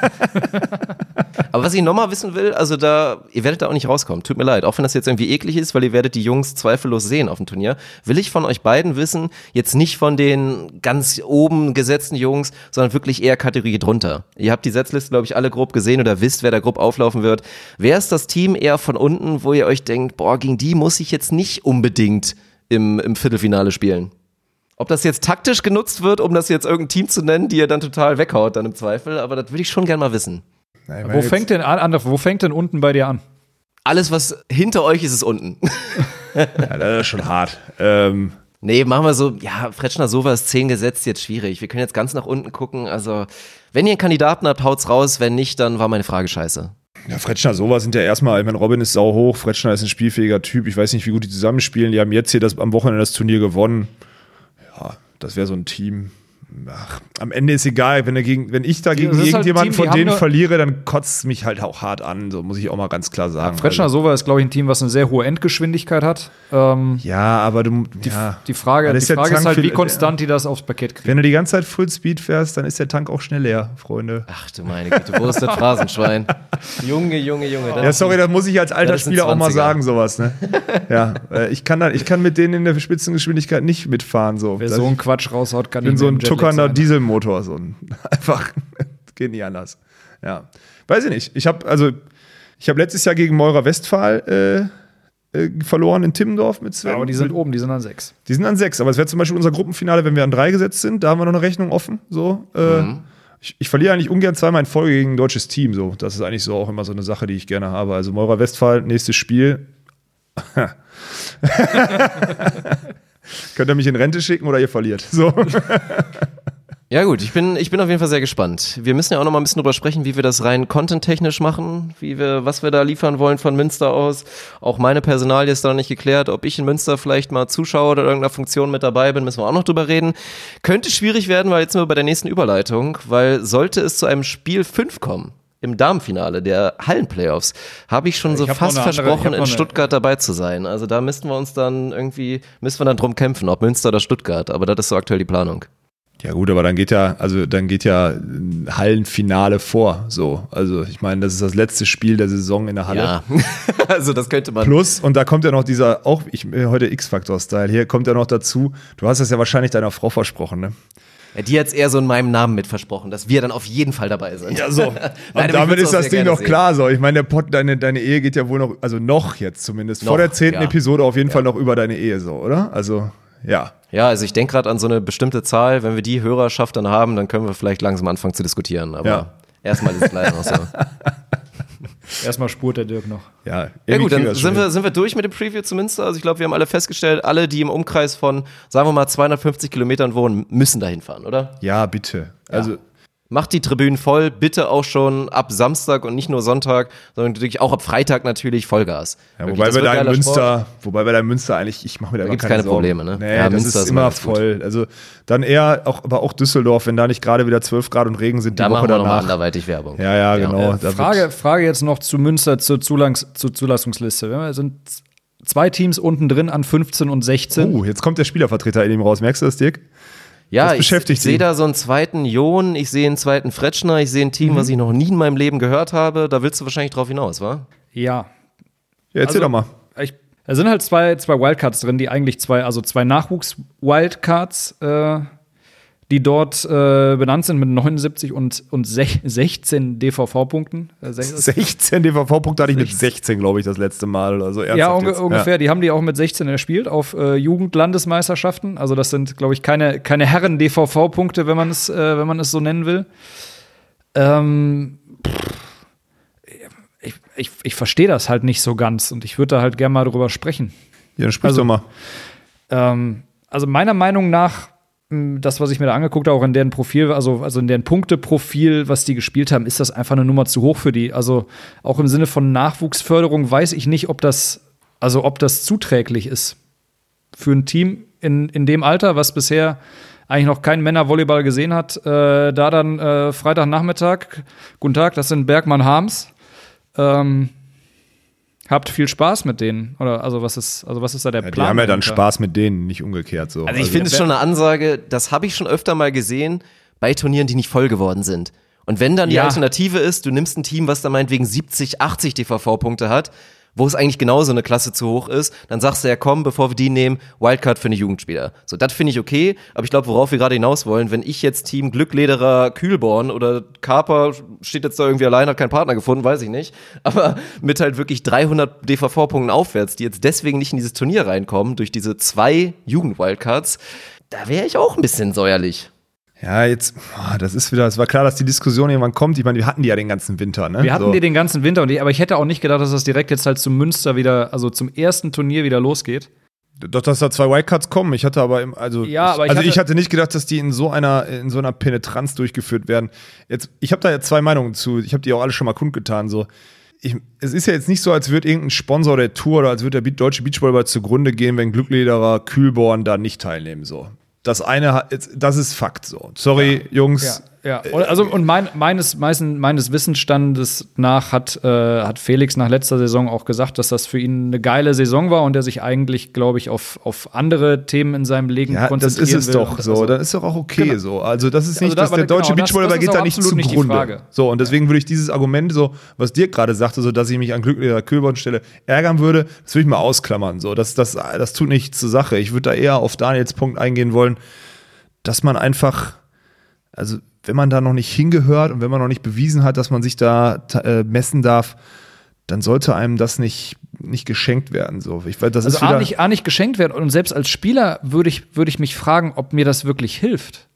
Aber was ich nochmal wissen will, also da, ihr werdet da auch nicht rauskommen. Tut mir leid, auch wenn das jetzt irgendwie eklig ist, weil ihr werdet die Jungs zweifellos sehen auf dem Turnier. Will ich von euch beiden wissen, jetzt nicht von den ganz oben gesetzten Jungs, sondern wirklich eher Kategorie drunter. Ihr habt die Setzliste, glaube ich, alle grob gesehen oder wisst, wer da grob auflaufen wird. Wer ist das Team eher von unten, wo ihr euch denkt, boah, gegen die muss ich jetzt nicht unbedingt im, im Viertelfinale spielen? Ob das jetzt taktisch genutzt wird, um das jetzt irgendein Team zu nennen, die ihr dann total weghaut, dann im Zweifel, aber das würde ich schon gerne mal wissen. Nein, Wo fängt denn an, an, wo fängt denn unten bei dir an? Alles, was hinter euch ist, ist unten. Ja, das ist schon hart. Ähm, Nee, machen wir so, ja, Fretschner Sova ist 10 gesetzt, jetzt schwierig. Wir können jetzt ganz nach unten gucken. Also, wenn ihr einen Kandidaten habt, haut's raus. Wenn nicht, dann war meine Frage scheiße. ja, Fretschner, sowas sind ja erstmal, ich meine, Robin ist sau hoch, Fretschner ist ein spielfähiger Typ. Ich weiß nicht, wie gut die zusammenspielen. Die haben jetzt hier das, am Wochenende das Turnier gewonnen. Ja, das wäre so ein Team. Ach, am Ende ist egal, wenn, er gegen, wenn ich da gegen halt irgendjemanden Team, die von denen verliere, dann kotzt es mich halt auch hart an. So muss ich auch mal ganz klar sagen. Fretschner Also, Sova ist, glaube ich, ein Team, was eine sehr hohe Endgeschwindigkeit hat. Ähm, ja, aber du. ja. die Frage, die Frage ist halt, wie konstant die das aufs Parkett kriegen. Wenn du die ganze Zeit Full Speed fährst, dann ist der Tank auch schnell leer, Freunde. Ach du meine Güte, wo ist das Phrasenschwein? Junge, Junge, Junge. Ja, sorry, das muss ich als alter Spieler auch mal 20er. sagen, sowas, ne? ja, äh, ich kann, dann, ich kann mit denen in der Spitzengeschwindigkeit nicht mitfahren, so. Wer so einen Quatsch raushaut, kann ich so mehr ein sein. Dieselmotor, so ein, einfach, geht nicht anders. Ja, weiß ich nicht. Ich habe also, ich habe letztes Jahr gegen Meurer Westphal äh, äh, verloren in Timmendorf mit Sven. Ja, aber die sind oben, die sind an sechs. Die sind an sechs, aber es wäre zum Beispiel unser Gruppenfinale, wenn wir an drei gesetzt sind. Da haben wir noch eine Rechnung offen. So, äh, ich, ich verliere eigentlich ungern zweimal in Folge gegen ein deutsches Team. So, das ist eigentlich so auch immer so eine Sache, die ich gerne habe. Also Meurer Westphal, nächstes Spiel. Könnt ihr mich in Rente schicken oder ihr verliert? So. Ja gut, ich bin, ich bin auf jeden Fall sehr gespannt. Wir müssen ja auch noch mal ein bisschen drüber sprechen, wie wir das rein content-technisch machen, wie wir, was wir da liefern wollen von Münster aus. Auch meine Personalie ist da noch nicht geklärt, ob ich in Münster vielleicht mal Zuschauer oder irgendeiner Funktion mit dabei bin, müssen wir auch noch drüber reden. Könnte schwierig werden, weil jetzt sind wir bei der nächsten Überleitung, weil sollte es zu einem Spiel 5 kommen, im Damenfinale der Hallenplayoffs, habe ich schon so noch fast andere- ich versprochen, in Stuttgart dabei zu sein. Also da müssten wir uns dann irgendwie, müssen wir dann drum kämpfen, ob Münster oder Stuttgart. Aber das ist so aktuell die Planung. Ja gut, aber dann geht ja, also dann geht ja ein Hallenfinale vor. So, also ich meine, das ist das letzte Spiel der Saison in der Halle. Ja, also das könnte man. Plus, und da kommt ja noch dieser, auch ich, äh, heute X-Factor-Style, hier kommt ja noch dazu, du hast das ja wahrscheinlich deiner Frau versprochen, ne? Ja, die hat's eher so in meinem Namen mit versprochen, dass wir dann auf jeden Fall dabei sind. Ja, so. Nein, damit ist das Ding doch sehen. klar so. Ich meine, der Pod, deine, deine Ehe geht ja wohl noch, also noch jetzt zumindest, vor Noch, der zehnten ja. Episode auf jeden Fall noch über deine Ehe so, oder? Also, ja. Ja, also ich denke gerade an so eine bestimmte Zahl. Wenn wir die Hörerschaft dann haben, dann können wir vielleicht langsam anfangen zu diskutieren. Aber Ja. erstmal ist es leider noch so. Erstmal spurt der Dirk noch. Ja, Ja gut, dann sind wir, sind wir durch mit dem Preview zu Münster. Also ich glaube, wir haben alle festgestellt, alle, die im Umkreis von, sagen wir mal, 250 Kilometern wohnen, müssen dahin fahren, oder? Ja, bitte. Also, Macht die Tribünen voll, bitte auch schon ab Samstag und nicht nur Sonntag, sondern wirklich auch ab Freitag natürlich Vollgas. Ja, Wirklich, wobei das wir da in geiler Sport. Münster, wobei wir da in Münster eigentlich, ich mache mir da, immer gibt's keine, keine. Probleme, ne? Nee, Ja, das Münster ist ist immer ganz gut. voll. Also dann eher, auch, aber auch Düsseldorf, wenn da nicht gerade wieder 12 Grad und Regen sind, die Da Woche machen wir anderweitig Werbung. Ja, ja, genau. Da Frage, Frage jetzt noch zu Münster zur, Zulangs zur Zulassungsliste. Wir sind zwei Teams unten drin an 15 und 16. Oh, jetzt kommt der Spielervertreter in ihm raus. Merkst du das, Dirk? Ja, Das ich, beschäftigt ich sehe da so einen zweiten Jon, ich sehe einen zweiten Fretschner, ich sehe ein Team, was ich noch nie in meinem Leben gehört habe. Da willst du wahrscheinlich drauf hinaus, wa? Ja. Ja, erzähl Also- doch mal. Ich, da sind halt zwei, zwei Wildcards drin, die eigentlich zwei, also zwei Nachwuchs-Wildcards, äh, die dort äh, benannt sind mit 79 und, und sech- 16 DVV-Punkten. Äh, sech- 16 DVV-Punkte hatte ich mit 16, glaube ich, das letzte Mal oder so. Ja, Ernsthaft unge jetzt? ungefähr. Die haben die auch mit 16 erspielt auf äh, Jugendlandesmeisterschaften. Also das sind, glaube ich, keine, keine Herren-DVV-Punkte, wenn man es, äh, wenn man es so nennen will. Ähm, ich ich, ich verstehe das halt nicht so ganz und ich würde da halt gerne mal drüber sprechen. Ja, dann sprich Also- doch mal. Ähm, also meiner Meinung nach, das, was ich mir da angeguckt habe, auch in deren Profil, also, also in deren Punkteprofil, was die gespielt haben, ist das einfach eine Nummer zu hoch für die. Also auch im Sinne von Nachwuchsförderung weiß ich nicht, ob das, also ob das zuträglich ist für ein Team in, in dem Alter, was bisher eigentlich noch kein Männervolleyball gesehen hat, äh, da dann äh, Freitagnachmittag, guten Tag, das sind Bergmann Harms. Ähm, habt viel Spaß mit denen. Oder also was ist, also was ist da der Ja, Plan? die haben ja dann dahinter? Spaß mit denen, nicht umgekehrt so. Also ich finde es schon eine Ansage, das habe ich schon öfter mal gesehen bei Turnieren, die nicht voll geworden sind. Und wenn dann die Ja. Alternative ist, du nimmst ein Team, was da meinetwegen 70, 80 DVV-Punkte hat, wo es eigentlich genauso eine Klasse zu hoch ist, dann sagst du ja, komm, bevor wir die nehmen, Wildcard für eine Jugendspieler. So, das finde ich okay, aber ich glaube, worauf wir gerade hinaus wollen, wenn ich jetzt Team Glücklederer Kühlborn oder Carper steht jetzt da irgendwie allein, hat keinen Partner gefunden, weiß ich nicht, aber mit halt wirklich 300 DVV-Punkten aufwärts, die jetzt deswegen nicht in dieses Turnier reinkommen, durch diese zwei Jugend-Wildcards, da wäre ich auch ein bisschen säuerlich. Ja, jetzt, boah, das ist wieder, es war klar, dass die Diskussion irgendwann kommt. Ich meine, wir hatten die ja den ganzen Winter, ne? Wir hatten so. die den ganzen Winter, und die, aber ich hätte auch nicht gedacht, dass das direkt jetzt halt zum Münster wieder, also zum ersten Turnier wieder losgeht. Doch, dass da zwei Wildcards kommen. Ich hatte aber, im, also, Ja, aber ich also hatte- ich hatte nicht gedacht, dass die in so einer, in so einer Penetranz durchgeführt werden. Jetzt, ich habe da jetzt zwei Meinungen zu. Ich habe die auch alle schon mal kundgetan. So, ich, es ist ja jetzt nicht so, als würde irgendein Sponsor der Tour oder als würde der deutsche Beachvolleyball zugrunde gehen, wenn Glücklederer Kühlborn da nicht teilnehmen. So, das eine, das ist Fakt. So, sorry, Jungs. Ja, und, also und mein, meines, meisten, meines Wissensstandes nach hat, äh, hat Felix nach letzter Saison auch gesagt, dass das für ihn eine geile Saison war und er sich eigentlich, glaube ich, auf, auf andere Themen in seinem Leben Ja, das konzentrieren ist es will. doch so. also- Das ist doch auch okay Genau. so. Also das ist Also nicht, da- dass der deutsche genau, das- Beachvolleyball das ist geht da nicht zugrunde. So, und deswegen würde ich dieses Argument, so, was dir gerade sagte, so dass ich mich an glücklicher Kühlbornstelle ärgern würde, das würde ich mal ausklammern. So, das, das, das tut nichts zur Sache. Ich würde da eher auf Daniels Punkt eingehen wollen, dass man einfach, also wenn man da noch nicht hingehört und wenn man noch nicht bewiesen hat, dass man sich da äh, messen darf, dann sollte einem das nicht, nicht geschenkt werden. So, ich, das Also ist A nicht, A nicht geschenkt werden und selbst als Spieler würde ich, würde ich mich fragen, ob mir das wirklich hilft.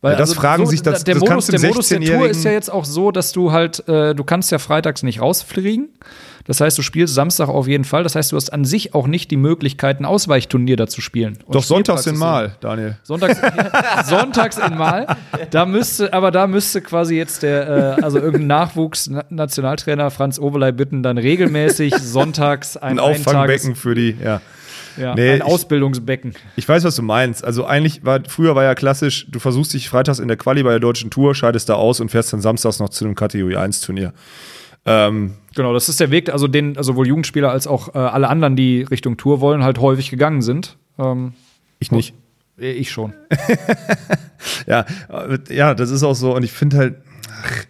Weil Ja, das fragen sich das- der das Modus, der Modus der Tour 16-Jährigen ist ja jetzt auch so, dass du halt, äh, du kannst ja freitags nicht rausfliegen. Das heißt, du spielst Samstag auf jeden Fall. Das heißt, du hast an sich auch nicht die Möglichkeit, ein Ausweichturnier da zu spielen. Und doch sonntags in Mal, Daniel. Sonntags, sonntags in Mal. Da müsste, aber da müsste quasi jetzt der, äh, also irgendein Nachwuchs-Nationaltrainer Franz Overlei bitten, dann regelmäßig sonntags ein, Ein Auffangbecken für die, ja. ja, Nee, ein ich- Ausbildungsbecken. Ich weiß, was du meinst. Also eigentlich war früher war ja klassisch, du versuchst dich freitags in der Quali bei der deutschen Tour, scheidest da aus und fährst dann samstags noch zu einem Kategorie 1 Turnier. Ähm, Genau, das ist der Weg, also den, also sowohl Jugendspieler als auch äh, alle anderen, die Richtung Tour wollen, halt häufig gegangen sind. Ähm, ich nicht. ich schon. Ja, äh, ja, das ist auch so. Und ich finde halt, ach,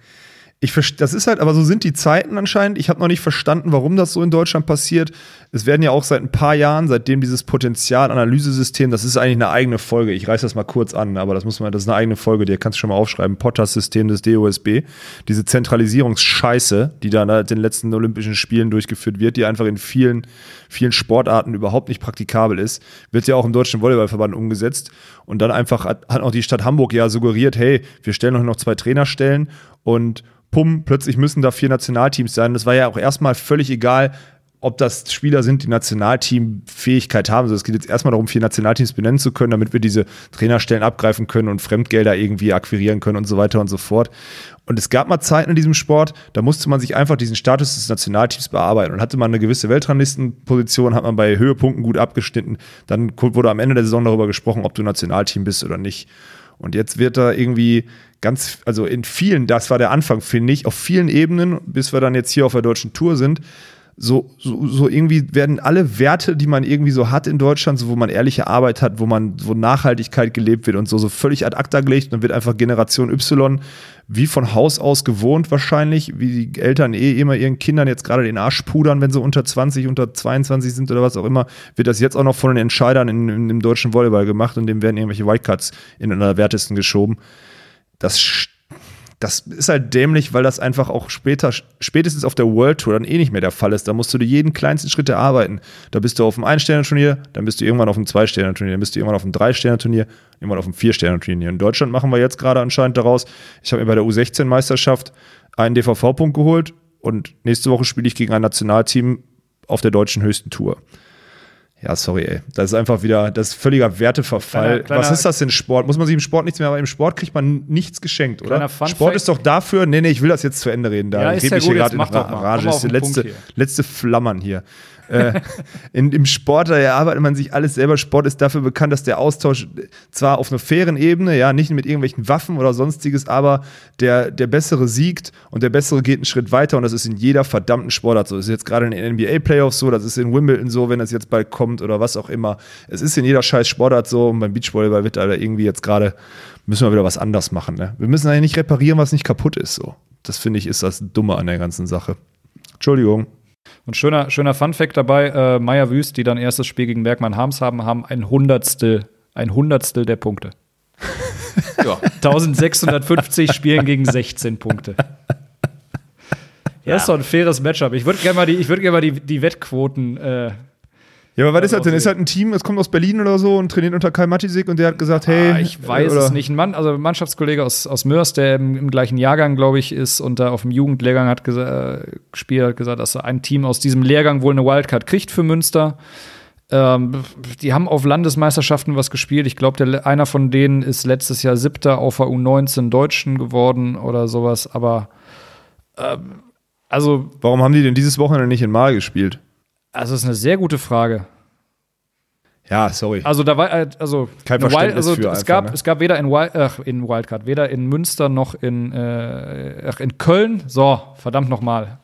ich das ist halt, aber so sind die Zeiten anscheinend. Ich habe noch nicht verstanden, warum das so in Deutschland passiert. Es werden ja auch seit ein paar Jahren, seitdem dieses Potenzialanalysesystem, das ist eigentlich eine eigene Folge. Ich reiß das mal kurz an, aber das muss man, das ist eine eigene Folge, die kannst du schon mal aufschreiben. Potters-System des DOSB. Diese Zentralisierungsscheiße, die da in den letzten Olympischen Spielen durchgeführt wird, die einfach in vielen, vielen Sportarten überhaupt nicht praktikabel ist, wird ja auch im Deutschen Volleyballverband umgesetzt. Und dann einfach hat, hat auch die Stadt Hamburg ja suggeriert, hey, wir stellen euch noch zwei Trainerstellen und pum, plötzlich müssen da vier Nationalteams sein. Das war ja auch erstmal völlig egal, ob das Spieler sind, die Nationalteamfähigkeit haben. Also es geht jetzt erstmal darum, vier Nationalteams benennen zu können, damit wir diese Trainerstellen abgreifen können und Fremdgelder irgendwie akquirieren können und so weiter und so fort. Und es gab mal Zeiten in diesem Sport, da musste man sich einfach diesen Status des Nationalteams bearbeiten. Und hatte man eine gewisse Weltranglistenposition, hat man bei Höhepunkten gut abgeschnitten, dann wurde am Ende der Saison darüber gesprochen, ob du Nationalteam bist oder nicht. Und jetzt wird da irgendwie ganz, also in vielen, das war der Anfang, finde ich, auf vielen Ebenen, bis wir dann jetzt hier auf der deutschen Tour sind, so, so, so irgendwie werden alle Werte, die man irgendwie so hat in Deutschland, so wo man ehrliche Arbeit hat, wo man, wo Nachhaltigkeit gelebt wird und so, so völlig ad acta gelegt und wird einfach Generation Y wie von Haus aus gewohnt wahrscheinlich, wie die Eltern eh immer ihren Kindern jetzt gerade den Arsch pudern, wenn sie unter 20, unter 22 sind oder was auch immer, wird das jetzt auch noch von den Entscheidern in, in, im deutschen Volleyball gemacht und dem werden irgendwelche Whitecuts in den Allerwertesten geschoben. Das st- das ist halt dämlich, weil das einfach auch später, spätestens auf der World Tour dann eh nicht mehr der Fall ist. Da musst du dir jeden kleinsten Schritt erarbeiten. Da bist du auf dem Ein-Sterne-Turnier, dann bist du irgendwann auf dem Zwei-Sterne-Turnier, dann bist du irgendwann auf dem Drei-Sterne-Turnier, irgendwann auf dem Vier-Sterne-Turnier. In Deutschland machen wir jetzt gerade anscheinend daraus, ich habe mir bei der U16-Meisterschaft einen DVV-Punkt geholt und nächste Woche spiele ich gegen ein Nationalteam auf der deutschen höchsten Tour. Ja, sorry, ey. Das ist einfach wieder, das ist völliger Werteverfall. Kleiner- kleiner- Was ist das denn Sport? Muss man sich im Sport nichts mehr, aber im Sport kriegt man nichts geschenkt, oder? Fun Sport Fact. ist doch dafür, nee, nee, ich will das jetzt zu Ende reden. Da Ja, ich ist ja gut, hier jetzt gerade mach in doch mal. Rage. Ist Punkt letzte, letzte Flammern hier. Äh, in, Im Sport, da erarbeitet man sich alles selber. Sport ist dafür bekannt, dass der Austausch zwar auf einer fairen Ebene, ja, nicht mit irgendwelchen Waffen oder sonstiges, aber der, der Bessere siegt und der Bessere geht einen Schritt weiter und das ist in jeder verdammten Sportart so. Das ist jetzt gerade in den NBA-Playoffs so, das ist in Wimbledon so, wenn das jetzt bald kommt oder was auch immer. Es ist in jeder scheiß Sportart so und beim Beachvolleyball wird da irgendwie jetzt gerade, müssen wir wieder was anders machen. Ne? Wir müssen eigentlich nicht reparieren, was nicht kaputt ist. So. Das finde ich ist das Dumme an der ganzen Sache. Entschuldigung. Und schöner, schöner Fun-Fact dabei: äh, Meier Wüst, die dann erstes Spiel gegen Bergmann Harms haben, haben ein Hundertstel, ein Hundertstel der Punkte. Ja. 1650 spielen gegen 16 Punkte. Ja, ist doch ein faires Matchup. Ich würde gerne mal, die, ich würd gern mal die, die Wettquoten. Äh, Ja, aber was ist das denn? Ist sehen. halt ein Team, das kommt aus Berlin oder so und trainiert unter Kai Matisik und der hat gesagt, hey. ah, ich weiß oder- es nicht. Ein Mann, also ein Mannschaftskollege aus, aus Mörs, der im, im gleichen Jahrgang, glaube ich, ist und da auf dem Jugendlehrgang hat äh, gespielt, hat gesagt, dass ein Team aus diesem Lehrgang wohl eine Wildcard kriegt für Münster. Ähm, die haben auf Landesmeisterschaften was gespielt. Ich glaube, einer von denen ist letztes Jahr Siebter auf der U19 Deutschen geworden oder sowas. Aber ähm, also, Warum haben die denn dieses Wochenende nicht in Mal gespielt? Also ist eine sehr gute Frage. Ja, sorry. Also da war äh, also Kein Verständnis also für es einfach, gab ne? es gab weder in, Wild, ach, in Wildcard weder in Münster noch in äh, ach, in Köln so verdammt noch mal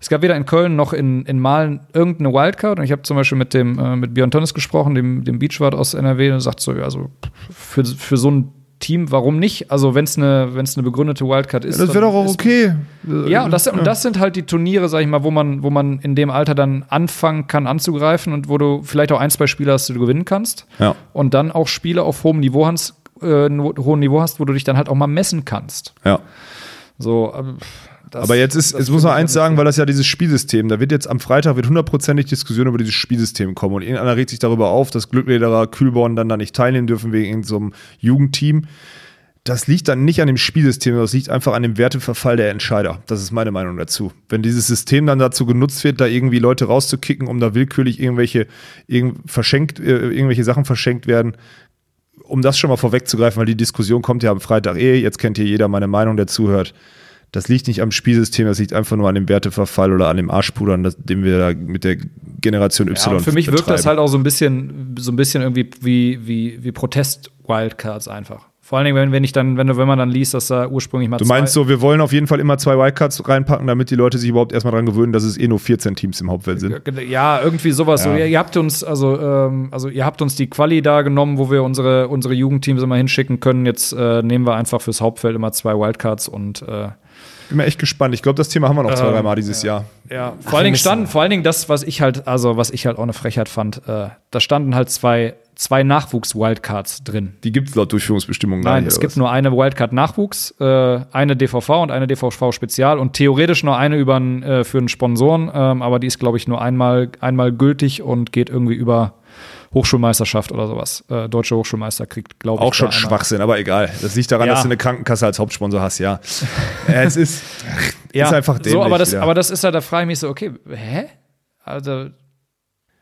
es gab weder in Köln noch in, in Malen irgendeine Wildcard und ich habe zum Beispiel mit dem äh, mit Björn Tönnes gesprochen dem dem Beachwart aus NRW und sagt so ja, also für, für so ein Team warum nicht also wenn es eine wenn es eine begründete Wildcard ist das wäre doch auch ist- okay. ja, und das, und das sind halt die Turniere, sag ich mal, wo man, wo man in dem Alter dann anfangen kann anzugreifen und wo du vielleicht auch ein, zwei Spiele hast, die du gewinnen kannst. Ja. Und dann auch Spiele auf hohem Niveau hast, äh, hohem Niveau hast, wo du dich dann halt auch mal messen kannst. Ja. So, ähm, das- Aber jetzt ist, jetzt muss man eins sagen, weil das ja dieses Spielsystem, da wird jetzt am Freitag wird hundertprozentig Diskussion über dieses Spielsystem kommen und irgendeiner regt sich darüber auf, dass Glücklederer Kühlborn dann da nicht teilnehmen dürfen wegen irgendeinem Jugendteam. Das liegt dann nicht an dem Spielsystem, das liegt einfach an dem Werteverfall der Entscheider. Das ist meine Meinung dazu. Wenn dieses System dann dazu genutzt wird, da irgendwie Leute rauszukicken, um da willkürlich irgendwelche, irgend, verschenkt, äh, irgendwelche Sachen verschenkt werden, um das schon mal vorwegzugreifen, weil die Diskussion kommt ja am Freitag eh, jetzt kennt hier jeder meine Meinung, der zuhört. Das liegt nicht am Spielsystem, das liegt einfach nur an dem Werteverfall oder an dem Arschpudern, das, den wir da mit der Generation Y Ja, für mich wirkt das betreiben. halt auch so ein bisschen, so ein bisschen irgendwie wie, wie, wie Protest-Wildcards einfach. Vor allen Dingen, wenn, wenn ich dann, wenn, du- wenn man dann liest, dass da ursprünglich mal Du meinst so, wir wollen auf jeden Fall immer zwei Wildcards reinpacken, damit die Leute sich überhaupt erstmal dran gewöhnen, dass es eh nur 14 Teams im Hauptfeld sind. Ja, irgendwie sowas. Ja. So, ihr, ihr habt uns, also, ähm, also ihr habt uns die Quali da genommen, wo wir unsere, unsere Jugendteams immer hinschicken können. Jetzt äh, nehmen wir einfach fürs Hauptfeld immer zwei Wildcards und äh, Bin mir echt gespannt. Ich glaube, das Thema haben wir noch zwei, Ähm, drei Mal dieses Jahr. ja, vor allen Dingen standen, vor allen Dingen das, was ich halt, also was ich halt auch eine Frechheit fand, äh, da standen halt zwei, zwei Nachwuchs-Wildcards drin. Die gibt es laut Durchführungsbestimmungen gar Nein, nicht, es gibt was? nur eine Wildcard Nachwuchs, äh, eine DVV und eine DVV Spezial und theoretisch nur eine über äh, für einen Sponsoren, ähm, aber die ist, glaube ich, nur einmal, einmal gültig und geht irgendwie über Hochschulmeisterschaft oder sowas. Äh, Deutsche Hochschulmeister kriegt, glaube ich, Auch schon Schwachsinn, aber egal. Das liegt daran, Ja. dass du eine Krankenkasse als Hauptsponsor hast, ja. Es ist, Ja, ist einfach dämlich so, aber das, wieder. aber das ist ja, da frage ich mich so, okay, hä? Also,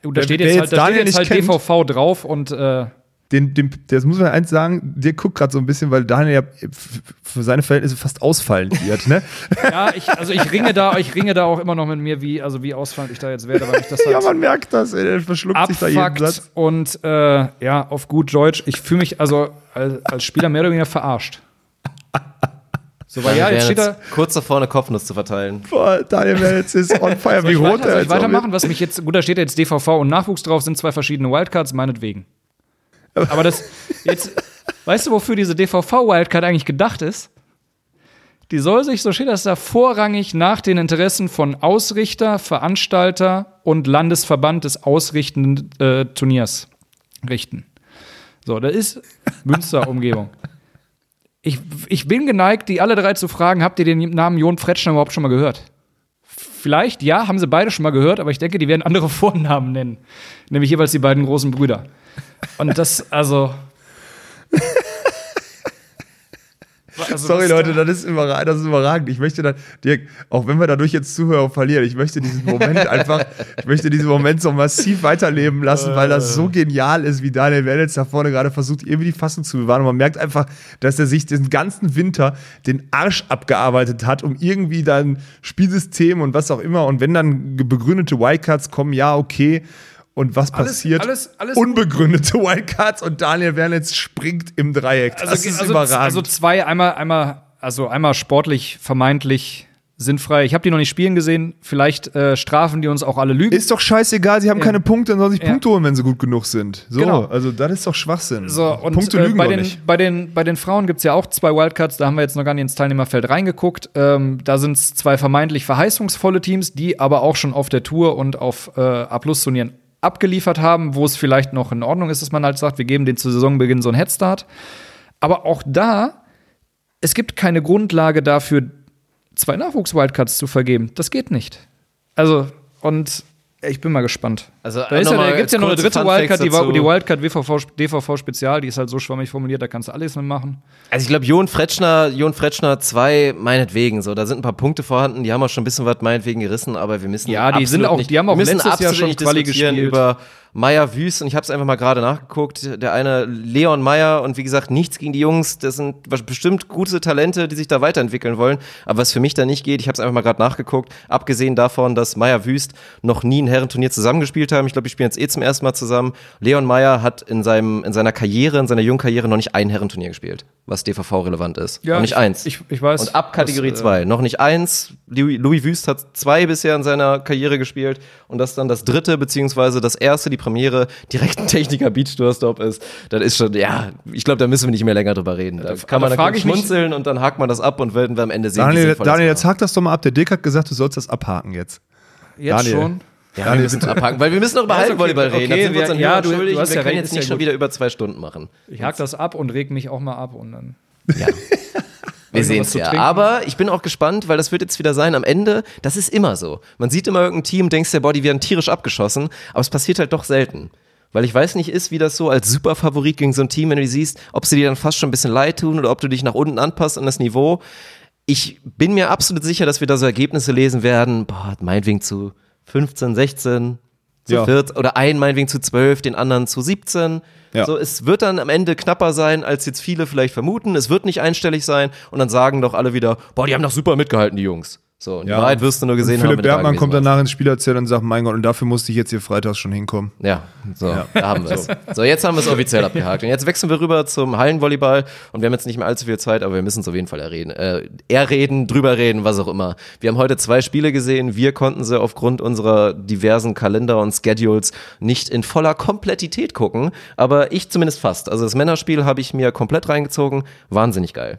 da steht jetzt jetzt halt, da steht jetzt halt DVV drauf und äh, den, den, das muss man eins sagen, der guckt gerade so ein bisschen, weil Daniel ja für seine Verhältnisse fast ausfallend wird, ne? ja, ich, also ich ringe da, ich ringe da auch immer noch mit mir, wie, also wie ausfallend ich da jetzt werde, weil ich das halt ja, man merkt das, ey, der verschluckt sich da jeden abfuckt Satz. und äh, ja, auf gut Deutsch, ich fühle mich also als, als Spieler mehr oder weniger verarscht. So, weil ja, jetzt steht da. jetzt kurz davor, eine Kopfnuss zu verteilen. Boah, Daniel Wels ist on fire, wie rot weiter, er soll ich jetzt weitermachen, was mich jetzt, gut, da steht jetzt DVV und Nachwuchs drauf, sind zwei verschiedene Wildcards, meinetwegen. Aber das, jetzt, weißt du, wofür diese DVV-Wildcard eigentlich gedacht ist? Die soll sich, so steht das da, vorrangig nach den Interessen von Ausrichter, Veranstalter und Landesverband des ausrichtenden äh, Turniers richten. So, da ist Münster-Umgebung. Ich, ich bin geneigt, die alle drei zu fragen, habt ihr den Namen Jon Fretschner überhaupt schon mal gehört? Vielleicht, ja, haben sie beide schon mal gehört, aber ich denke, die werden andere Vornamen nennen. Nämlich jeweils die beiden großen Brüder. Und das, also. Also Sorry Leute, das ist, überragend, das ist überragend. Ich möchte dann, Dirk, auch wenn wir dadurch jetzt Zuhörer verlieren, ich möchte diesen Moment einfach, ich möchte diesen Moment so massiv weiterleben lassen, weil das so genial ist, wie Daniel Wellens da vorne gerade versucht, irgendwie die Fassung zu bewahren. Und man merkt einfach, dass er sich den ganzen Winter den Arsch abgearbeitet hat, um irgendwie dann Spielsystem und was auch immer. Und wenn dann begründete Wildcards kommen, ja, okay. Und was Alles- passiert? alles- alles- Unbegründete Wildcards und Daniel Wernitz springt im Dreieck. Das also, ist also, überragend. also zwei, einmal, einmal, also einmal sportlich vermeintlich sinnfrei. Ich habe die noch nicht spielen gesehen. Vielleicht äh, strafen die uns auch alle Lügen. Ist doch scheißegal, sie haben Ja. keine Punkte, dann sollen sich Ja. Punkte holen, wenn sie gut genug sind. So, Genau. also das ist doch Schwachsinn. So, und Punkte äh, lügen bei, den, nicht. bei, den, bei den Frauen gibt es ja auch zwei Wildcards, da haben wir jetzt noch gar nicht ins Teilnehmerfeld reingeguckt. Ähm, da sind es zwei vermeintlich verheißungsvolle Teams, die aber auch schon auf der Tour und auf äh, A-Plus-Turnieren abgeliefert haben, wo es vielleicht noch in Ordnung ist, dass man halt sagt, wir geben den zu Saisonbeginn so einen Headstart. Aber auch da, es gibt keine Grundlage dafür, zwei Nachwuchs-Wildcards zu vergeben. Das geht nicht. Also, und ich bin mal gespannt. Also, Da, ist ja, gibt es ja noch eine dritte Wildcard, die, die Wildcard WVV, DVV Spezial, die ist halt so schwammig formuliert, da kannst du alles mitmachen. Also ich glaube, Jon Fretschner, Jon Fretschner 2, meinetwegen so. Da sind ein paar Punkte vorhanden, die haben auch schon ein bisschen was meinetwegen gerissen, aber wir müssen Ja, die sind auch- nicht, die haben auch letztes Jahr schon Quali gespielt. über Meier Wüst und ich habe es einfach mal gerade nachgeguckt. Der eine Leon Meier und wie gesagt, nichts gegen die Jungs, das sind bestimmt gute Talente, die sich da weiterentwickeln wollen, aber was für mich da nicht geht, ich habe es einfach mal gerade nachgeguckt, abgesehen davon, dass Meier Wüst noch nie ein Herrenturnier zusammengespielt haben. Ich glaube, die spielen jetzt eh zum ersten Mal zusammen. Leon Meier hat in seinem in seiner Karriere, in seiner jungen Karriere noch nicht ein Herrenturnier gespielt, was DVV relevant ist. noch nicht ich, eins. Ich, ich weiß. Und ab Kategorie das, äh, 2. Noch nicht eins. Louis, Louis Wüst hat zwei bisher in seiner Karriere gespielt. Und das dann das dritte, beziehungsweise das erste, die Premiere, direkt ein Techniker Beach Tour Stop ist. Das ist schon, ja, ich glaube, da müssen wir nicht mehr länger drüber reden. Da kann man da dann schmunzeln und dann hakt man das ab und werden wir am Ende sehen, wie Daniel, Daniel jetzt hakt das doch mal ab. Der Dick hat gesagt, du sollst das abhaken jetzt. Jetzt Daniel. schon. Ja, wir müssen abhaken, weil wir müssen noch über Ja, ist okay. Hallenvolleyball reden. Okay, wir uns wir- dann ja, ja, du- du hast wir ja können jetzt nicht ja schon wieder über zwei Stunden machen. Ich hack das ab und reg mich auch mal ab und dann. Wir noch sehen es ja. Aber ich bin auch gespannt, weil das wird jetzt wieder sein. Am Ende, das ist immer so. Man sieht immer irgendein Team, denkst der Body werden tierisch abgeschossen, aber es passiert halt doch selten. Weil ich weiß nicht ist, wie das so als Superfavorit gegen so ein Team, wenn du die siehst, ob sie dir dann fast schon ein bisschen leid tun oder ob du dich nach unten anpasst an das Niveau. Ich bin mir absolut sicher, dass wir da so Ergebnisse lesen werden, boah, meinetwegen zu 15, 16, zu Ja. 14 oder einen meinetwegen zu 12, den anderen zu 17. Ja. So, es wird dann am Ende knapper sein, als jetzt viele vielleicht vermuten. Es wird nicht einstellig sein und dann sagen doch alle wieder, boah, die haben doch super mitgehalten, die Jungs. So, und die Wahrheit wirst du nur gesehen und haben. Philipp Bergmann kommt danach ins Spielerzelt und sagt, mein Gott, und dafür musste ich jetzt hier freitags schon hinkommen. Ja, so, da haben wir es. So, jetzt haben wir es offiziell abgehakt. Und jetzt wechseln wir rüber zum Hallenvolleyball und wir haben jetzt nicht mehr allzu viel Zeit, aber wir müssen es auf jeden Fall erreden. Äh, erreden, drüber reden, was auch immer. Wir haben heute zwei Spiele gesehen. Wir konnten sie aufgrund unserer diversen Kalender und Schedules nicht in voller Komplettität gucken, aber ich zumindest fast. Also das Männerspiel habe ich mir komplett reingezogen. Wahnsinnig geil.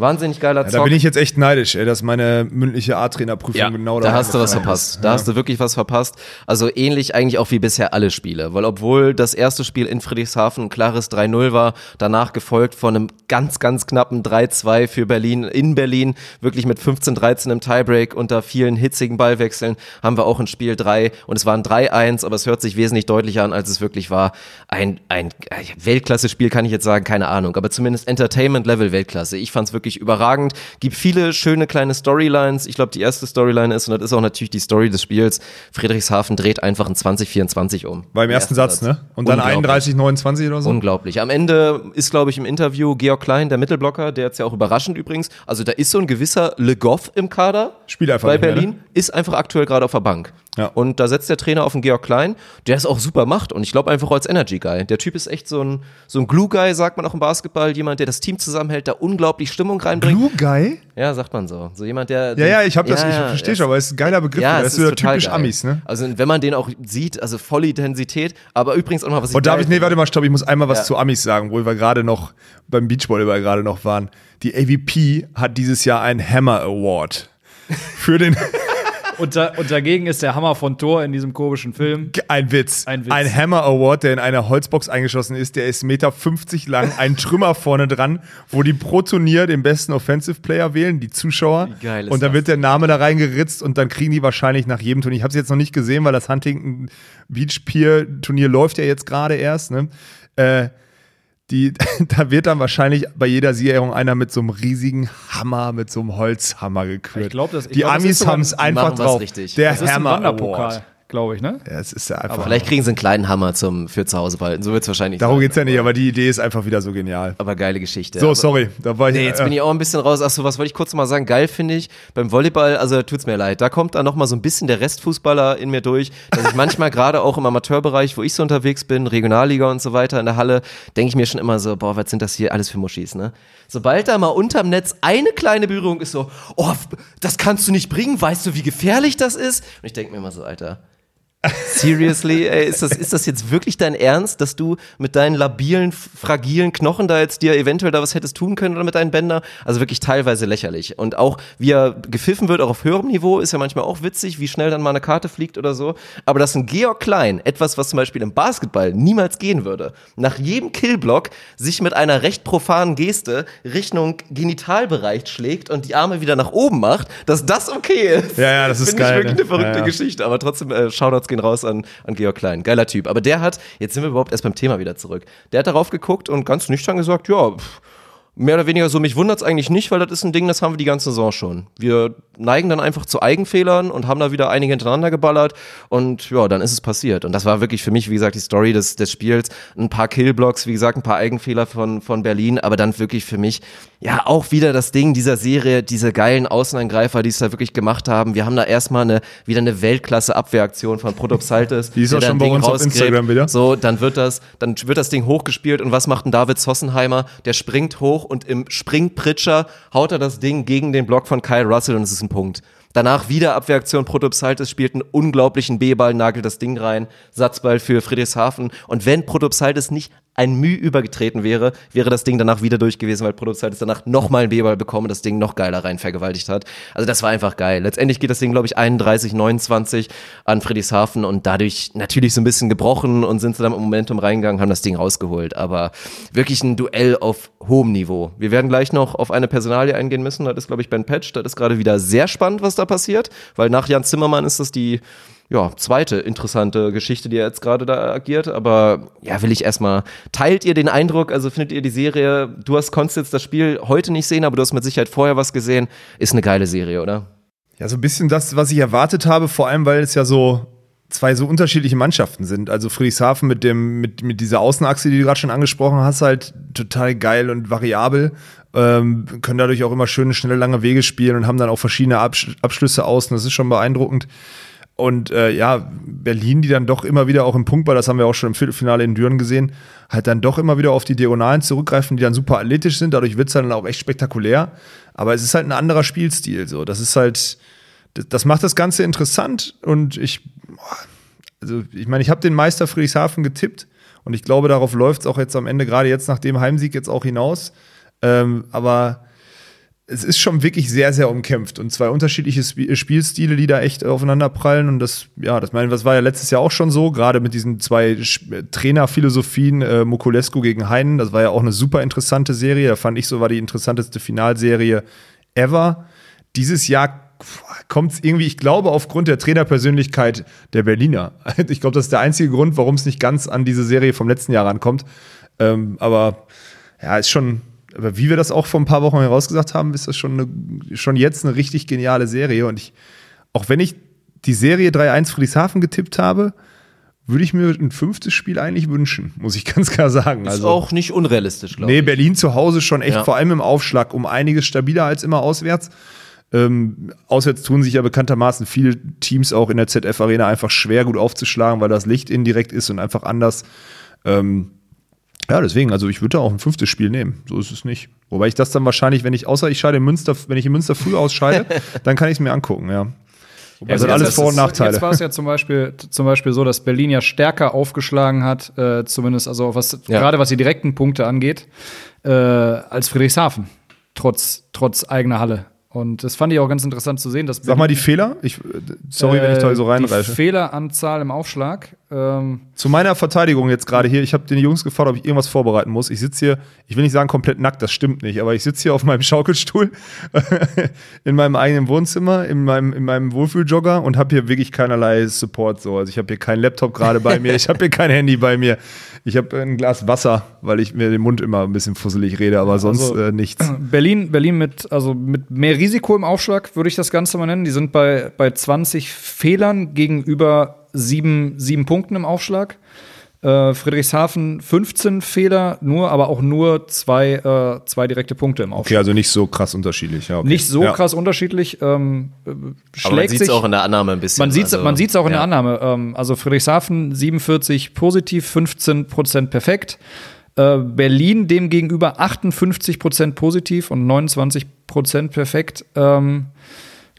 Wahnsinnig geiler Ja, Zock. da bin ich jetzt echt neidisch, ey, dass meine mündliche A-Trainerprüfung Ja, genau da da hast du was verpasst. ist. Da hast du wirklich was verpasst. Also ähnlich eigentlich auch wie bisher alle Spiele. Weil obwohl das erste Spiel in Friedrichshafen ein klares 3-0 war, danach gefolgt von einem ganz, ganz knappen 3-2 für Berlin in Berlin, wirklich mit 15-13 im Tiebreak unter vielen hitzigen Ballwechseln, haben wir auch in Spiel 3 und es war ein 3-1, aber es hört sich wesentlich deutlicher an, als es wirklich war. Ein, ein äh, Weltklasse-Spiel kann ich jetzt sagen, keine Ahnung, aber zumindest Entertainment-Level Weltklasse. Ich fand es wirklich überragend. Gibt viele schöne kleine Storylines. Ich glaube, die erste Storyline ist, und das ist auch natürlich die Story des Spiels, Friedrichshafen dreht einfach ein 2024 um. War im ersten Satz, ne? Und dann Unglaublich. 31, 29 oder so? Unglaublich. Am Ende ist, glaube ich, im Interview Georg Klein, der Mittelblocker, der jetzt ja auch überraschend übrigens, also da ist so ein gewisser Le Goff im Kader Spielt einfach bei nicht mehr, Berlin, ne? ist einfach aktuell gerade auf der Bank. Ja. Und da setzt der Trainer auf den Georg Klein, der es auch super macht und ich glaube einfach als Energy Guy. Der Typ ist echt so ein, so ein Glue Guy, sagt man auch im Basketball, jemand, der das Team zusammenhält, da unglaublich Stimmung reinbringt. Blue Guy? Ja, sagt man so. So jemand, der. Ja, ja, ich hab das, Ja, ich ja, verstehe er schon, aber es ist ein geiler Begriff. Ja, das es ist total typisch geil. Amis, ne? Also wenn man den auch sieht, also volle Intensität, aber übrigens auch noch was ich Und darf geil ich, nee, warte mal, stopp, ich muss einmal was Ja. zu Amis sagen, wo wir gerade noch beim Beachvolleyball gerade noch waren. Die AVP hat dieses Jahr einen Hammer Award. Für den, Und, da, und dagegen ist der Hammer von Thor in diesem komischen Film. ein Witz. Ein Witz. Ein Hammer Award, der in einer Holzbox eingeschossen ist, der ist 1,50 Meter lang, ein Trümmer vorne dran, wo die pro Turnier den besten Offensive Player wählen, die Zuschauer. Wie geil ist und dann das wird der Name da reingeritzt und dann kriegen die wahrscheinlich nach jedem Turnier. Ich habe es jetzt noch nicht gesehen, weil das Huntington Beach Pier Turnier läuft ja jetzt gerade erst. Ne? Äh, die, da wird dann wahrscheinlich bei jeder Siegerehrung einer mit so einem riesigen Hammer, mit so einem Holzhammer gekürt. Ich glaub, das- ich die glaub, Amis haben es einfach drauf. richtig. Der Das Hammer Award. Glaube ich, ne? Ja, es ist ja einfach. Vielleicht kriegen sie einen kleinen Hammer zum, für zu Hause behalten. So wird es wahrscheinlich Darum sein. geht's ja nicht, aber die Idee ist einfach wieder so genial. Aber geile Geschichte. So, aber, sorry, da war ich. Nee, jetzt äh, bin ich auch ein bisschen raus. Achso, was wollte ich kurz mal sagen? Geil finde ich beim Volleyball, also da tut's mir leid. Da kommt dann nochmal so ein bisschen der Restfußballer in mir durch, dass ich manchmal gerade auch im Amateurbereich, wo ich so unterwegs bin, Regionalliga und so weiter in der Halle, denke ich mir schon immer so, boah, was sind das hier alles für Muschis, ne? Sobald da mal unterm Netz eine kleine Berührung ist, so, oh, das kannst du nicht bringen, weißt du, wie gefährlich das ist? Und ich denke mir immer so, Alter, Seriously, ey, ist das, ist das jetzt wirklich dein Ernst, dass du mit deinen labilen, fragilen Knochen da jetzt dir eventuell da was hättest tun können oder mit deinen Bänder? Also wirklich teilweise lächerlich. Und auch, wie er gepfiffen wird, auch auf höherem Niveau, ist ja manchmal auch witzig, wie schnell dann mal eine Karte fliegt oder so. Aber dass ein Georg Klein, etwas, was zum Beispiel im Basketball niemals gehen würde, nach jedem Killblock sich mit einer recht profanen Geste Richtung Genitalbereich schlägt und die Arme wieder nach oben macht, dass das okay ist. Ja, ja, das ist Finde ich geil, wirklich ne? eine verrückte Ja, ja. Geschichte. Aber trotzdem, äh, Shoutouts gehen raus an, an Georg Klein. Geiler Typ. Aber der hat, jetzt sind wir überhaupt erst beim Thema wieder zurück. Der hat darauf geguckt und ganz nüchtern gesagt, ja, pff, mehr oder weniger so, mich wundert's eigentlich nicht, weil das ist ein Ding, das haben wir die ganze Saison schon. Wir neigen dann einfach zu Eigenfehlern und haben da wieder einige hintereinander geballert und ja, dann ist es passiert. Und das war wirklich für mich, wie gesagt, die Story des, des Spiels. Ein paar Killblocks, wie gesagt, ein paar Eigenfehler von, von Berlin, aber dann wirklich für mich, ja, auch wieder das Ding dieser Serie, diese geilen Außenangreifer, die es da wirklich gemacht haben. Wir haben da erstmal eine, wieder eine Weltklasse-Abwehraktion von Protopsaltes. Die ist auch schon bei Ding uns auf. Instagram wieder. So, dann wird das, dann wird das Ding hochgespielt und was macht ein David Sossenheimer? Der springt hoch und im Springpritscher haut er das Ding gegen den Block von Kyle Russell und es ist ein Punkt. Danach wieder Abwehraktion, Protopsaltes spielt einen unglaublichen B-Ball, nagelt das Ding rein, Satzball für Friedrichshafen. Und wenn Protopsaltes nicht ein Mühe übergetreten wäre, wäre das Ding danach wieder durch gewesen, weil Protopsaltes danach nochmal einen B-Ball bekommen und das Ding noch geiler rein vergewaltigt hat. Also das war einfach geil. Letztendlich geht das Ding, glaube ich, 31, 29 an Friedrichshafen und dadurch natürlich so ein bisschen gebrochen und sind sie dann im Momentum reingegangen, haben das Ding rausgeholt. Aber wirklich ein Duell auf hohem Niveau. Wir werden gleich noch auf eine Personalie eingehen müssen. Das ist, glaube ich, Ben Patch. Das ist gerade wieder sehr spannend, was da passiert, weil nach Jan Zimmermann ist das die ja, zweite interessante Geschichte, die er jetzt gerade da agiert. Aber ja, will ich erstmal, teilt ihr den Eindruck, also findet ihr die Serie, du hast konntest jetzt das Spiel heute nicht sehen, aber du hast mit Sicherheit vorher was gesehen, ist eine geile Serie, oder? Ja, so ein bisschen das, was ich erwartet habe, vor allem, weil es ja so zwei so unterschiedliche Mannschaften sind. Also Friedrichshafen mit dem, mit, mit dieser Außenachse, die du gerade schon angesprochen hast, halt total geil und variabel. Ähm, können dadurch auch immer schöne, schnelle, lange Wege spielen und haben dann auch verschiedene Absch Abschlüsse außen. Das ist schon beeindruckend. Und äh, ja, Berlin, die dann doch immer wieder auch im Punktball, das haben wir auch schon im Viertelfinale in Düren gesehen, halt dann doch immer wieder auf die Diagonalen zurückgreifen, die dann super athletisch sind. Dadurch wird es dann auch echt spektakulär. Aber es ist halt ein anderer Spielstil. So, das ist halt, das, macht das Ganze interessant. Und ich, also ich meine, ich habe den Meister Friedrichshafen getippt und ich glaube, darauf läuft es auch jetzt am Ende, gerade jetzt nach dem Heimsieg jetzt auch hinaus. Ähm, aber es ist schon wirklich sehr, sehr umkämpft und zwei unterschiedliche Sp Spielstile, die da echt aufeinander prallen. Und das, ja, das meine, das war ja letztes Jahr auch schon so, gerade mit diesen zwei Sch- Trainerphilosophien, äh, Mokulescu gegen Heinen. Das war ja auch eine super interessante Serie. Da fand ich so, war die interessanteste Finalserie ever. Dieses Jahr kommt es irgendwie, ich glaube, aufgrund der Trainerpersönlichkeit der Berliner. Ich glaube, das ist der einzige Grund, warum es nicht ganz an diese Serie vom letzten Jahr rankommt. Ähm, aber ja, ist schon, aber wie wir das auch vor ein paar Wochen herausgesagt haben, ist das schon, eine, schon jetzt eine richtig geniale Serie. Und ich, auch wenn ich die Serie 3-1 Friedrichshafen getippt habe, würde ich mir ein fünftes Spiel eigentlich wünschen, muss ich ganz klar sagen. Ist also, auch nicht unrealistisch, glaube nee, ich. Berlin zu Hause schon echt, Ja. vor allem im Aufschlag, um einiges stabiler als immer auswärts. Ähm, auswärts tun sich ja bekanntermaßen viele Teams auch in der ZF-Arena einfach schwer gut aufzuschlagen, weil das Licht indirekt ist und einfach anders. Ähm, ja, deswegen, also ich würde da auch ein fünftes Spiel nehmen. So ist es nicht. Wobei ich das dann wahrscheinlich, wenn ich, außer ich scheide in Münster, wenn ich in Münster früh ausscheide, dann kann ich es mir angucken, ja. Ja, Also gut, alles Vor- und ist- Nachteile. Jetzt war es ja zum Beispiel, zum Beispiel so, dass Berlin ja stärker aufgeschlagen hat, äh, zumindest also was Ja. gerade was die direkten Punkte angeht, äh, als Friedrichshafen, trotz, trotz eigener Halle. Und das fand ich auch ganz interessant zu sehen, dass Sag mal die Fehler. Ich, sorry, wenn ich da so äh, Die reinreiche. Fehleranzahl im Aufschlag Ähm, Zu meiner Verteidigung jetzt gerade hier, ich habe den Jungs gefragt, ob ich irgendwas vorbereiten muss. Ich sitze hier, ich will nicht sagen komplett nackt, das stimmt nicht, aber ich sitze hier auf meinem Schaukelstuhl in meinem eigenen Wohnzimmer, in meinem, in meinem Wohlfühljogger und habe hier wirklich keinerlei Support so. Also ich habe hier keinen Laptop gerade bei mir, ich habe hier kein Handy bei mir. Ich habe ein Glas Wasser, weil ich mir den Mund immer ein bisschen fusselig rede, aber sonst also- äh, nichts. Berlin, Berlin mit, also mit mehr Risiko im Aufschlag, würde ich das Ganze mal nennen. Die sind bei, bei 20 Fehlern gegenüber sieben, sieben Punkten im Aufschlag. Äh, Friedrichshafen 15 Fehler, nur, aber auch nur zwei, äh, zwei direkte Punkte im Aufschlag. Okay, also nicht so krass unterschiedlich. Ja, okay. Nicht so ja. krass unterschiedlich. Ähm, äh, Aber man sieht es sich, auch in der Annahme ein bisschen. man sieht es Also, man sieht's auch in der ja. Annahme. Ähm, also Friedrichshafen 47 positiv, 15 Prozent perfekt. Äh, Berlin demgegenüber 58 Prozent positiv und 29 Prozent perfekt. Ähm,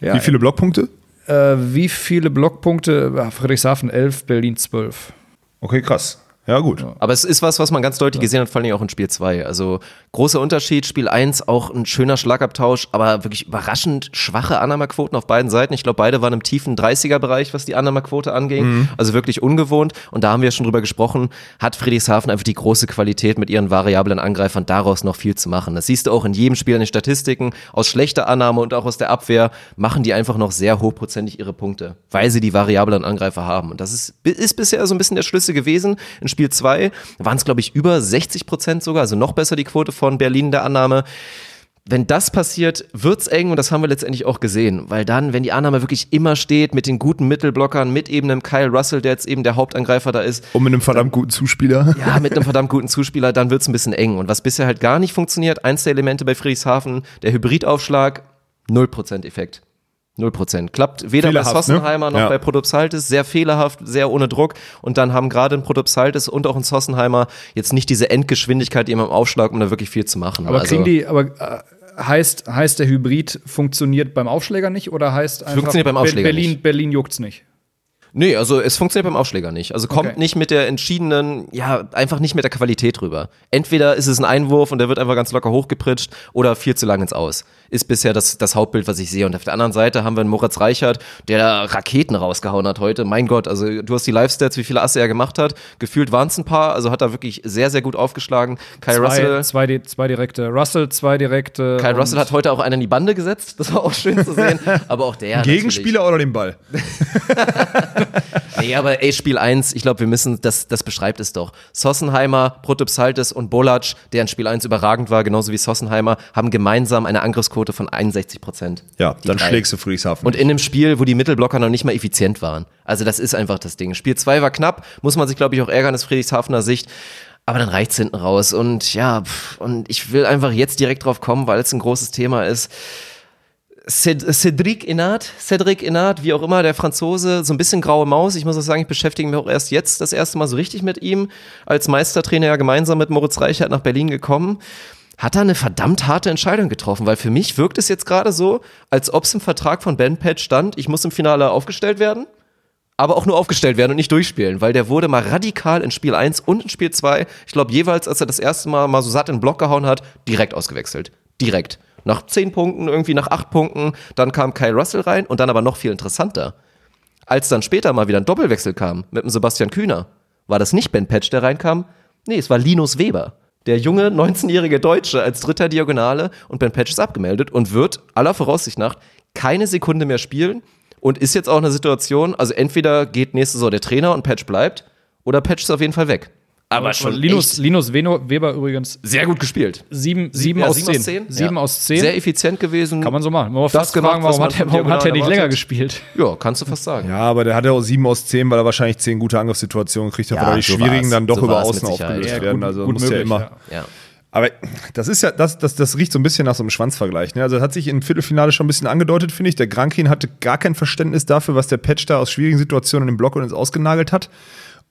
ja, Wie viele Blockpunkte? Äh, wie viele Blockpunkte? Ja, Friedrichshafen 11, Berlin 12. Okay, krass. Ja, gut. Aber es ist was, was man ganz deutlich gesehen hat, vor allem auch in Spiel 2. Also großer Unterschied, Spiel 1 auch ein schöner Schlagabtausch, aber wirklich überraschend schwache Annahmequoten auf beiden Seiten. Ich glaube, beide waren im tiefen 30er-Bereich, was die Annahmequote anging. Also wirklich ungewohnt. Und da haben wir schon drüber gesprochen, hat Friedrichshafen einfach die große Qualität mit ihren variablen Angreifern daraus noch viel zu machen. Das siehst du auch in jedem Spiel in den Statistiken. Aus schlechter Annahme und auch aus der Abwehr machen die einfach noch sehr hochprozentig ihre Punkte, weil sie die variablen Angreifer haben. Und das ist, ist bisher so ein bisschen der Schlüssel gewesen. In Spiel 2 waren es, glaube ich, über 60 Prozent sogar, also noch besser die Quote von Berlin in der Annahme. Wenn das passiert, wird's eng und das haben wir letztendlich auch gesehen, weil dann, wenn die Annahme wirklich immer steht mit den guten Mittelblockern, mit eben einem Kyle Russell, der jetzt eben der Hauptangreifer da ist, Und mit einem verdammt guten Zuspieler. ja, mit einem verdammt guten Zuspieler, dann wird's ein bisschen eng. Und was bisher halt gar nicht funktioniert, eins der Elemente bei Friedrichshafen, der Hybridaufschlag, 0% Effekt. 0%. Klappt weder Fehlerhaft, bei Sossenheimer ne? noch Ja. bei Protopsaltis, sehr fehlerhaft, sehr ohne Druck. Und dann haben gerade ein Protopsaltis und auch ein Sossenheimer jetzt nicht diese Endgeschwindigkeit eben im Aufschlag, um da wirklich viel zu machen. Aber Also- kriegen die, aber äh, heißt, heißt der Hybrid funktioniert beim Aufschläger nicht oder heißt einfach Funktioniert beim Aufschläger Berlin, nicht. Berlin juckt's nicht? Nee, also es funktioniert beim Aufschläger nicht. Also kommt Okay. nicht mit der entschiedenen, ja, einfach nicht mit der Qualität rüber. Entweder ist es ein Einwurf und der wird einfach ganz locker hochgepritscht oder viel zu lang ins Aus. Ist bisher das, das Hauptbild, was ich sehe. Und auf der anderen Seite haben wir einen Moritz Reichert, der da Raketen rausgehauen hat heute. Mein Gott, also du hast die Live-Stats, wie viele Asse er gemacht hat. Gefühlt waren es ein paar, also hat er wirklich sehr, sehr gut aufgeschlagen. Kyle Zwei, Russell. zwei, zwei direkte. Russell, zwei direkte. Kyle und- Russell hat heute auch einen in die Bande gesetzt. Das war auch schön zu sehen. Aber auch der. Gegenspieler oder den Ball? Nee, aber ey, Spiel 1, ich glaube, wir müssen, das, das beschreibt es doch. Sossenheimer, Protopsaltis und Bolac, der in Spiel 1 überragend war, genauso wie Sossenheimer, haben gemeinsam eine Angriffsquote von 61 Prozent. Ja, dann drei. schlägst du Friedrichshafen. Und in einem Spiel, wo die Mittelblocker noch nicht mal effizient waren. Also das ist einfach das Ding. Spiel 2 war knapp, muss man sich, glaube ich, auch ärgern aus Friedrichshafener Sicht. Aber dann reicht's hinten raus. Und ja, pff, und ich will einfach jetzt direkt drauf kommen, weil es ein großes Thema ist. Cedric Inat, Cedric Inat, wie auch immer, der Franzose, so ein bisschen graue Maus. Ich muss auch sagen, ich beschäftige mich auch erst jetzt das erste Mal so richtig mit ihm. Als Meistertrainer ja gemeinsam mit Moritz Reichert nach Berlin gekommen. Hat er eine verdammt harte Entscheidung getroffen, weil für mich wirkt es jetzt gerade so, als ob es im Vertrag von Ben Patch stand, ich muss im Finale aufgestellt werden, aber auch nur aufgestellt werden und nicht durchspielen, weil der wurde mal radikal in Spiel 1 und in Spiel 2, ich glaube jeweils, als er das erste Mal mal so satt in den Block gehauen hat, direkt ausgewechselt. Direkt. Nach 10 Punkten, irgendwie nach 8 Punkten, dann kam Kyle Russell rein und dann aber noch viel interessanter. Als dann später mal wieder ein Doppelwechsel kam mit dem Sebastian Kühner, war das nicht Ben Patch, der reinkam? Nee, es war Linus Weber. Der junge 19-jährige Deutsche als dritter Diagonale und Ben Patch ist abgemeldet und wird aller Voraussicht nach keine Sekunde mehr spielen und ist jetzt auch eine Situation, also entweder geht nächste Saison der Trainer und Patch bleibt oder Patch ist auf jeden Fall weg. Aber schon Linus, echt Linus Weber übrigens sehr gut gespielt. sieben, sieben, Ja, aus, zehn. Sieben Ja. aus zehn. Sehr effizient gewesen. Kann man so machen. Man Das fast gemacht, fragen, warum, hat er, warum hat er nicht länger gespielt? Ja, kannst du fast sagen. Ja, aber der hatte auch 7 aus 10, weil er wahrscheinlich 10 gute Angriffssituationen kriegt, Ja, weil die so schwierigen dann doch So über außen aufgelöst Ja, werden. gut- also gut muss ja möglich, immer. ja. Ja. Aber das ist ja, das, das, das riecht so ein bisschen nach so einem Schwanzvergleich. Ne? Also das hat sich im Viertelfinale schon ein bisschen angedeutet, finde ich. Der Grankin hatte gar kein Verständnis dafür, was der Patch da aus schwierigen Situationen im Block und ins Ausgenagelt hat.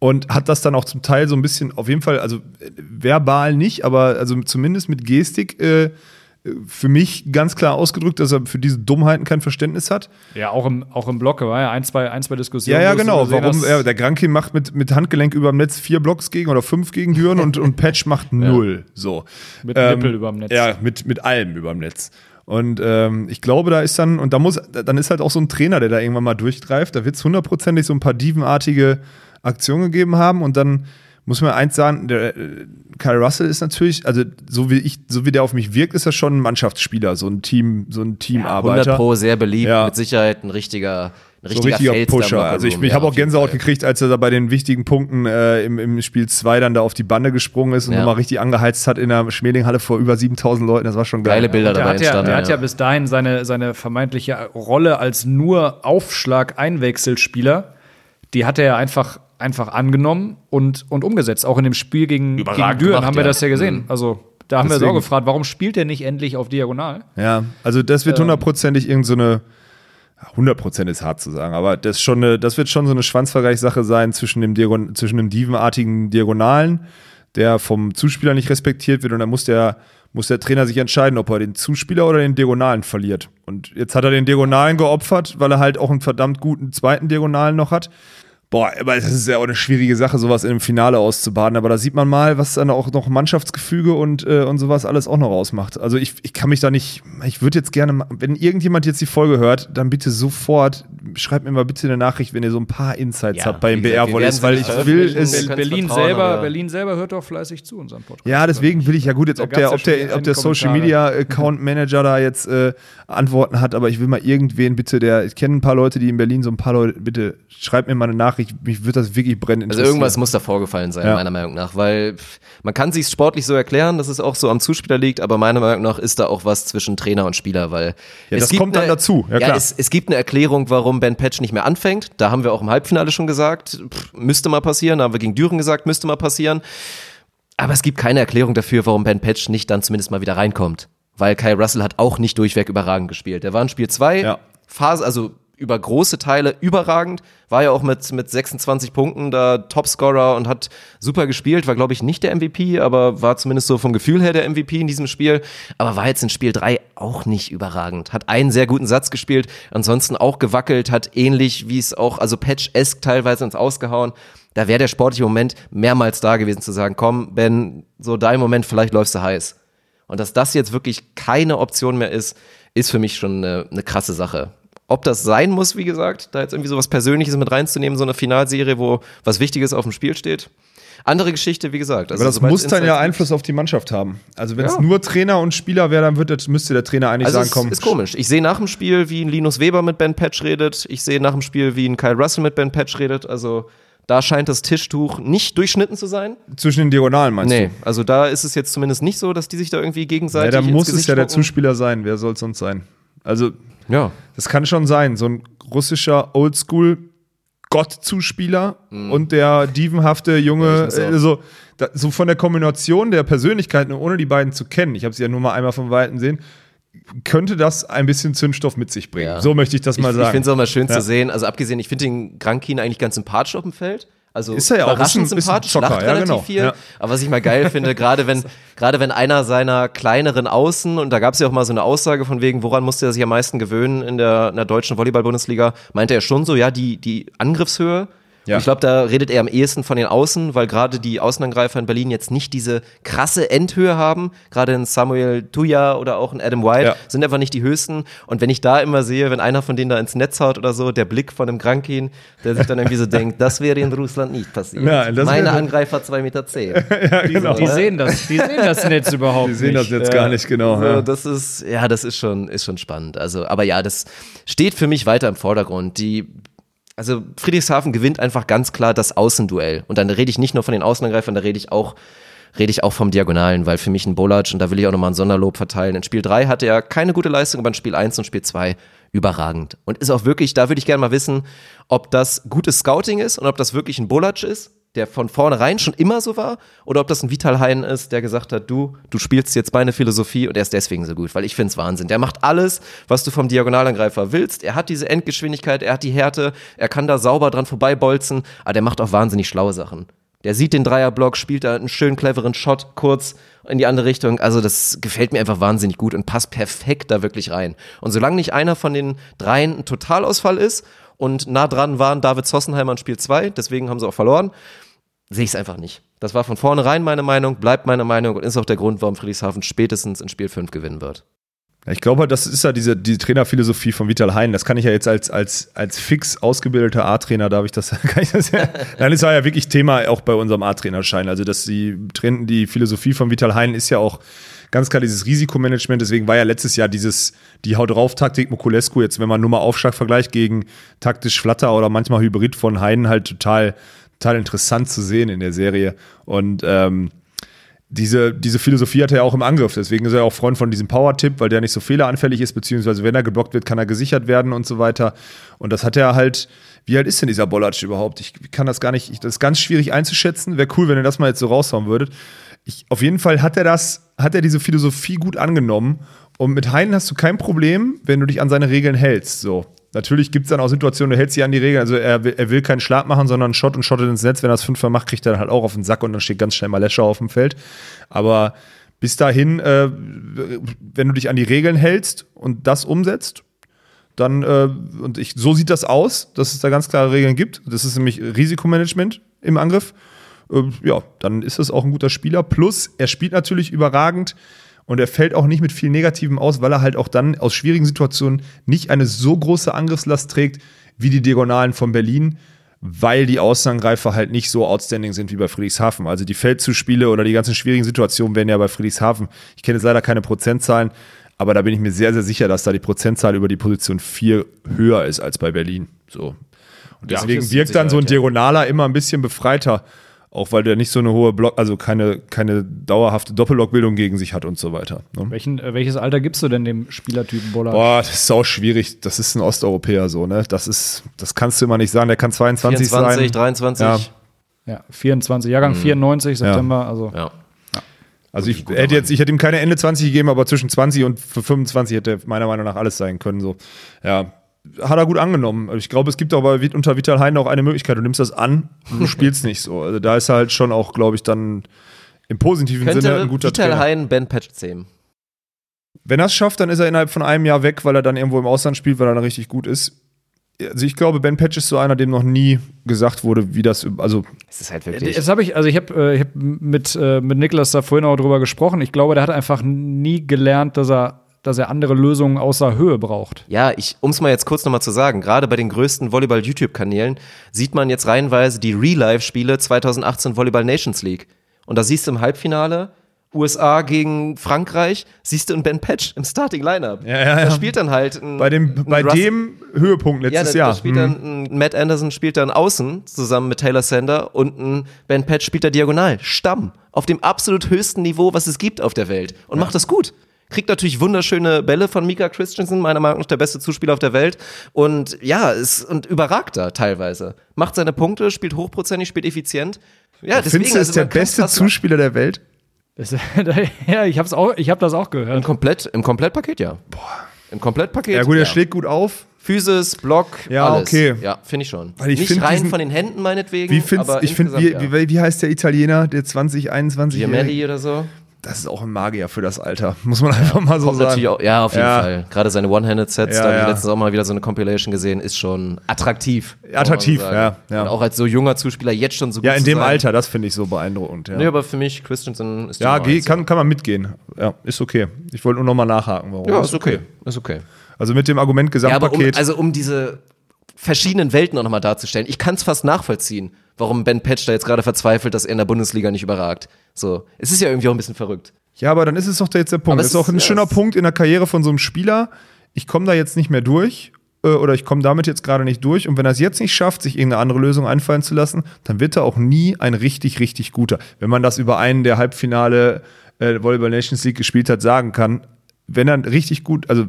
Und hat das dann auch zum Teil so ein bisschen, auf jeden Fall, also äh, verbal nicht, aber also zumindest mit Gestik äh, für mich ganz klar ausgedrückt, dass er für diese Dummheiten kein Verständnis hat. Ja, auch im, auch im Block war ja ein, zwei, ein, zwei Diskussionen. Ja, ja, genau. Warum er, der Grankin macht mit, mit Handgelenk über dem Netz vier Blocks gegen oder fünf gegen Düren und, und Patch macht null. So. Mit Nippel überm Netz. Ja, mit, mit allem überm Netz. Und ähm, ich glaube, da ist dann, und da muss, dann ist halt auch so ein Trainer, der da irgendwann mal durchgreift. Da wird es hundertprozentig so ein paar dievenartige Aktion gegeben haben und dann muss man eins sagen, der äh, Kyle Russell ist natürlich, also so wie ich, so wie der auf mich wirkt, ist er schon ein Mannschaftsspieler, so ein Team, so ein 100 Teamarbeiter. Pro sehr beliebt, Ja. mit Sicherheit ein richtiger, ein so richtiger, richtiger da im Pusher. Lockerroom. Also ich, ich Ja, habe auch Gänsehaut Fall. gekriegt, als er da bei den wichtigen Punkten äh, im, im Spiel 2 dann da auf die Bande gesprungen ist und Ja. nochmal richtig angeheizt hat in der Schmelinghalle vor über 7000 Leuten. Das war schon geil. Geile Bilder Der dabei hat, ja, entstanden. der hat ja bis dahin seine, seine vermeintliche Rolle als nur Aufschlag-Einwechselspieler, die hat er ja einfach, einfach angenommen und, und umgesetzt. Auch in dem Spiel gegen, gegen Überragend Düren gemacht, haben wir ja. das ja gesehen. Mhm. Also da haben wir Deswegen- uns auch gefragt, warum spielt er nicht endlich auf Diagonal? Ja, also das Ähm. wird hundertprozentig irgend so eine, ja, 100% ist hart zu sagen, aber das, schon eine, das wird schon so eine Schwanzvergleichssache sein zwischen dem, Diagon zwischen dem dievenartigen Diagonalen, der vom Zuspieler nicht respektiert wird und dann muss der, muss der Trainer sich entscheiden, ob er den Zuspieler oder den Diagonalen verliert. Und jetzt hat er den Diagonalen geopfert, weil er halt auch einen verdammt guten zweiten Diagonalen noch hat. Boah, aber das ist ja auch eine schwierige Sache, sowas in einem Finale auszubaden. Aber da sieht man mal, was dann auch noch Mannschaftsgefüge und, äh, und sowas alles auch noch ausmacht. Also ich, ich kann mich da nicht, ich würde jetzt gerne, wenn irgendjemand jetzt die Folge hört, dann bitte sofort, schreibt mir mal bitte eine Nachricht, wenn ihr so ein paar Insights Ja, habt bei wie gesagt, wir BR-Volleys, werden weil ich nicht will es. Berlin selber, Berlin selber hört doch fleißig zu unserem Podcast. Ja, deswegen will ich ja gut, jetzt ob der, ob der, ob der Social. Media Account Manager da jetzt äh, Antworten hat, aber ich will mal irgendwen bitte, der, ich kenne ein paar Leute, die in Berlin so ein paar Leute, bitte schreibt mir mal eine Nachricht, mich würde das wirklich brennend Also irgendwas muss da vorgefallen sein, Ja. meiner Meinung nach, weil man kann sich sportlich so erklären, dass es auch so am Zuspieler liegt, aber meiner Meinung nach ist da auch was zwischen Trainer und Spieler, weil Ja, es das kommt dann eine- dazu, ja, Ja, klar. es, es gibt eine Erklärung, warum Ben Patch nicht mehr anfängt. Da haben wir auch im Halbfinale schon gesagt, pff, müsste mal passieren. Da haben wir gegen Düren gesagt, müsste mal passieren. Aber es gibt keine Erklärung dafür, warum Ben Patch nicht dann zumindest mal wieder reinkommt. Weil Kyle Russell hat auch nicht durchweg überragend gespielt. Der war in Spiel 2, Ja. Phase, also über große Teile überragend, war ja auch mit, mit 26 Punkten da Topscorer und hat super gespielt, war glaube ich nicht der MVP, aber war zumindest so vom Gefühl her der MVP in diesem Spiel, aber war jetzt in Spiel 3 auch nicht überragend, hat einen sehr guten Satz gespielt, ansonsten auch gewackelt, hat ähnlich wie es auch, also Patch-esque teilweise ins Ausgehauen, da wäre der sportliche Moment mehrmals da gewesen zu sagen, komm Ben, so dein Moment, vielleicht läufst du heiß. Und dass das jetzt wirklich keine Option mehr ist, ist für mich schon eine, eine krasse Sache. Ob das sein muss, wie gesagt, da jetzt irgendwie so was Persönliches mit reinzunehmen, so eine Finalserie, wo was Wichtiges auf dem Spiel steht. Andere Geschichte, wie gesagt. Also Aber das muss dann ja Einfluss auf die Mannschaft haben. Also wenn es Ja. nur Trainer und Spieler wäre, dann wird, das- müsste der Trainer eigentlich Also sagen, komm. ist komisch. Ich sehe nach dem Spiel, wie ein Linus Weber mit Ben Patch redet. Ich sehe nach dem Spiel, wie ein Kyle Russell mit Ben Patch redet. Also da scheint das Tischtuch nicht durchschnitten zu sein. Zwischen den Diagonalen meinst Nee, du? also da ist es jetzt zumindest nicht so, dass die sich da irgendwie Ja, gegenseitig da ins muss es ja der spucken. Zuspieler sein. Wer soll es sonst sein? Also Ja. Das kann schon sein. So ein russischer Oldschool Gott-Zuspieler und der dievenhafte Ja, junge, auch. äh, so, da, so von der Kombination der Persönlichkeiten, ohne die beiden zu kennen, ich habe sie ja nur mal einmal vom Weiten sehen, könnte das ein bisschen Zündstoff mit sich bringen. Ja. So möchte ich das mal ich, sagen. Ich finde es auch mal schön Ja. zu sehen. Also abgesehen, ich finde den Grankin eigentlich ganz sympathisch auf dem Feld. Also Ist er ja auch, überraschend ein- sympathisch, Zocker, lacht ja, relativ genau. viel. Ja. Aber was ich mal geil finde, gerade wenn, gerade wenn einer seiner kleineren Außen, und da gab es ja auch mal so eine Aussage von wegen, woran musste er sich am meisten gewöhnen in der, in der deutschen Volleyball-Bundesliga, meinte er schon so, ja, die, die Angriffshöhe. Ja. Ich glaube, da redet er am ehesten von den Außen, weil gerade die Außenangreifer in Berlin jetzt nicht diese krasse Endhöhe haben. Gerade ein Samuel Tuya oder auch ein Adam White Ja. sind einfach nicht die höchsten. Und wenn ich da immer sehe, wenn einer von denen da ins Netz haut oder so, der Blick von einem Grankin, der sich dann irgendwie so denkt, das wäre in Russland nicht passiert. Ja, das Meine Angreifer 2,10 Meter. Zehn. ja, genau. Die sehen das, die sehen das Netz überhaupt Die sehen das nicht. jetzt gar nicht genau. So, ja. das ist, ja, das ist schon, ist schon spannend. Also, aber ja, das steht für mich weiter im Vordergrund. Die, also Friedrichshafen gewinnt einfach ganz klar das Außenduell. Und dann rede ich nicht nur von den Außenangreifern, da rede ich auch, rede ich auch vom Diagonalen, weil für mich ein Bolac, und da will ich auch nochmal ein Sonderlob verteilen. In Spiel 3 hatte er keine gute Leistung, aber in Spiel 1 und Spiel 2 überragend. Und ist auch wirklich, da würde ich gerne mal wissen, ob das gutes Scouting ist und ob das wirklich ein Bolac ist, der von vornherein schon immer so war, oder ob das ein Vital Hein ist, der gesagt hat, du, du spielst jetzt meine Philosophie und er ist deswegen so gut, weil ich finde es Wahnsinn. Der macht alles, was du vom Diagonalangreifer willst. Er hat diese Endgeschwindigkeit, er hat die Härte, er kann da sauber dran vorbeibolzen, aber der macht auch wahnsinnig schlaue Sachen. Der sieht den Dreierblock, spielt da einen schönen, cleveren Shot kurz in die andere Richtung. Also das gefällt mir einfach wahnsinnig gut und passt perfekt da wirklich rein. Und solange nicht einer von den dreien ein Totalausfall ist und nah dran waren David Zossenheimer in Spiel 2, deswegen haben sie auch verloren, sehe ich es einfach nicht. Das war von vornherein meine Meinung, bleibt meine Meinung und ist auch der Grund, warum Friedrichshafen spätestens in Spiel 5 gewinnen wird. Ich glaube, das ist ja diese, diese Trainerphilosophie von Vital Hein. Das kann ich ja jetzt als, als, als fix ausgebildeter A-Trainer, darf ich das, kann ich das ja. Nein, das war ja wirklich Thema auch bei unserem A-Trainerschein. Also, dass die, die Philosophie von Vital Hein ist ja auch ganz klar dieses Risikomanagement. Deswegen war ja letztes Jahr dieses, die Haut drauf Taktik Mokulescu jetzt, wenn man nur mal Aufschlag vergleicht gegen taktisch Flatter oder manchmal Hybrid von Hein halt total, total interessant zu sehen in der Serie. Und, ähm, diese, diese Philosophie hat er ja auch im Angriff. Deswegen ist er auch Freund von diesem Power-Tipp, weil der nicht so fehleranfällig ist, beziehungsweise wenn er geblockt wird, kann er gesichert werden und so weiter. Und das hat er halt. Wie alt ist denn dieser Bollatsch überhaupt? Ich kann das gar nicht, das ist ganz schwierig einzuschätzen. Wäre cool, wenn ihr das mal jetzt so raushauen würdet. Ich, auf jeden Fall hat er das, hat er diese Philosophie gut angenommen. Und mit Heinen hast du kein Problem, wenn du dich an seine Regeln hältst. So. Natürlich gibt es dann auch Situationen, du hältst dich an die Regeln. Also er, er will keinen Schlag machen, sondern einen Shot und shottet ins Netz. Wenn er das fünfmal macht, kriegt er dann halt auch auf den Sack und dann steht ganz schnell mal Lescher auf dem Feld. Aber bis dahin, äh, wenn du dich an die Regeln hältst und das umsetzt, dann, äh, und ich, so sieht das aus, dass es da ganz klare Regeln gibt. Das ist nämlich Risikomanagement im Angriff. Äh, ja, dann ist es auch ein guter Spieler. Plus, er spielt natürlich überragend und er fällt auch nicht mit viel Negativem aus, weil er halt auch dann aus schwierigen Situationen nicht eine so große Angriffslast trägt wie die Diagonalen von Berlin, weil die Außenangreifer halt nicht so outstanding sind wie bei Friedrichshafen. Also die Feldzuspiele oder die ganzen schwierigen Situationen werden ja bei Friedrichshafen. Ich kenne jetzt leider keine Prozentzahlen, aber da bin ich mir sehr, sehr sicher, dass da die Prozentzahl über die Position 4 höher ist als bei Berlin. So. Und deswegen ja, wirkt dann so ein Diagonaler immer ein bisschen befreiter auch weil der nicht so eine hohe Block, also keine, keine dauerhafte Doppellockbildung gegen sich hat und so weiter. Ne? Welchen, äh, welches Alter gibst du denn dem Spielertypen Boller? Boah, das ist auch schwierig. Das ist ein Osteuropäer so, ne? Das ist, das kannst du immer nicht sagen. Der kann 22 24, sein. 23. Ja. ja, 24. Jahrgang mhm. 94, September, ja. also. Ja. Also ich hätte jetzt, ich hätte ihm keine Ende 20 gegeben, aber zwischen 20 und 25 hätte meiner Meinung nach alles sein können. So. Ja, hat er gut angenommen. Ich glaube, es gibt bei, unter Vital Hein auch eine Möglichkeit. Du nimmst das an und du spielst nicht so. Also da ist er halt schon auch, glaube ich, dann im positiven Könnte Sinne ein guter Vital Trainer. Hein Ben Patch 10. Wenn er es schafft, dann ist er innerhalb von einem Jahr weg, weil er dann irgendwo im Ausland spielt, weil er dann richtig gut ist. Also ich glaube, Ben Patch ist so einer, dem noch nie gesagt wurde, wie das, also es ist halt wirklich. Das habe ich, also ich habe äh, hab mit äh, mit Niklas da vorhin auch drüber gesprochen. Ich glaube, der hat einfach nie gelernt, dass er dass er andere Lösungen außer Höhe braucht. Ja, ich, um es mal jetzt kurz nochmal zu sagen, gerade bei den größten Volleyball-YouTube-Kanälen sieht man jetzt reihenweise die Real-Life-Spiele 2018 Volleyball Nations League. Und da siehst du im Halbfinale USA gegen Frankreich, siehst du einen Ben Patch im Starting Lineup. Ja, ja, ja. Da spielt dann halt ein, bei dem, ein bei Russ dem Höhepunkt letztes ja, da, Jahr. Da spielt dann ein Matt Anderson spielt dann außen zusammen mit Taylor Sander und ein Ben Patch spielt da diagonal. Stamm. Auf dem absolut höchsten Niveau, was es gibt auf der Welt. Und macht das gut. Kriegt natürlich wunderschöne Bälle von Mika Christensen, meiner Meinung nach der beste Zuspieler auf der Welt. Und ja, ist und überragt da teilweise. Macht seine Punkte, spielt hochprozentig, spielt effizient. Ja, deswegen, Findest du, ist also der beste Zuspieler der Welt? Das, ja, ich hab's auch, ich hab das auch gehört. Im, Komplett, im Komplettpaket, ja. Boah. Im Komplettpaket. Ja, gut, er schlägt gut auf. Physis, Block, ja, alles. okay. Ja, finde ich schon. Weil ich Nicht find rein diesen, von den Händen meinetwegen. Wie aber ich finde, wie, ja. wie, wie heißt der Italiener, der 2021 Giamelli oder so? Das ist auch ein Magier für das Alter, muss man einfach mal so sagen. Auch, ja, auf jeden Ja. Fall. Gerade seine One-Handed-Sets, Ja, da habe ja. ich letztens auch mal wieder so eine Compilation gesehen, ist schon attraktiv. Attraktiv, ja, ja. Und auch als so junger Zuspieler jetzt schon so gut Ja, in dem. Alter, das finde ich so beeindruckend. Ja, Nee, aber für mich, Christensen ist ja geh, kann, kann man mitgehen. Ja, ist okay. Ich wollte nur noch mal nachhaken, warum. Ja, ist okay. Ist okay. Also mit dem Argument Ja, aber um, Gesamtpaket. also um diese verschiedenen Welten auch nochmal darzustellen. Ich kann es fast nachvollziehen, warum Ben Patch da jetzt gerade verzweifelt, dass er in der Bundesliga nicht überragt. So, es ist ja irgendwie auch ein bisschen verrückt. ja, aber dann ist es doch jetzt der Punkt. Das es ist auch ein ist- schöner Punkt in der Karriere von so einem Spieler. Ich komme da jetzt nicht mehr durch äh, oder ich komme damit jetzt gerade nicht durch. Und wenn er es jetzt nicht schafft, sich irgendeine andere Lösung einfallen zu lassen, dann wird er auch nie ein richtig, richtig guter. Wenn man das über einen der Halbfinale äh, Volleyball Nations League gespielt hat, sagen kann, wenn er richtig gut, also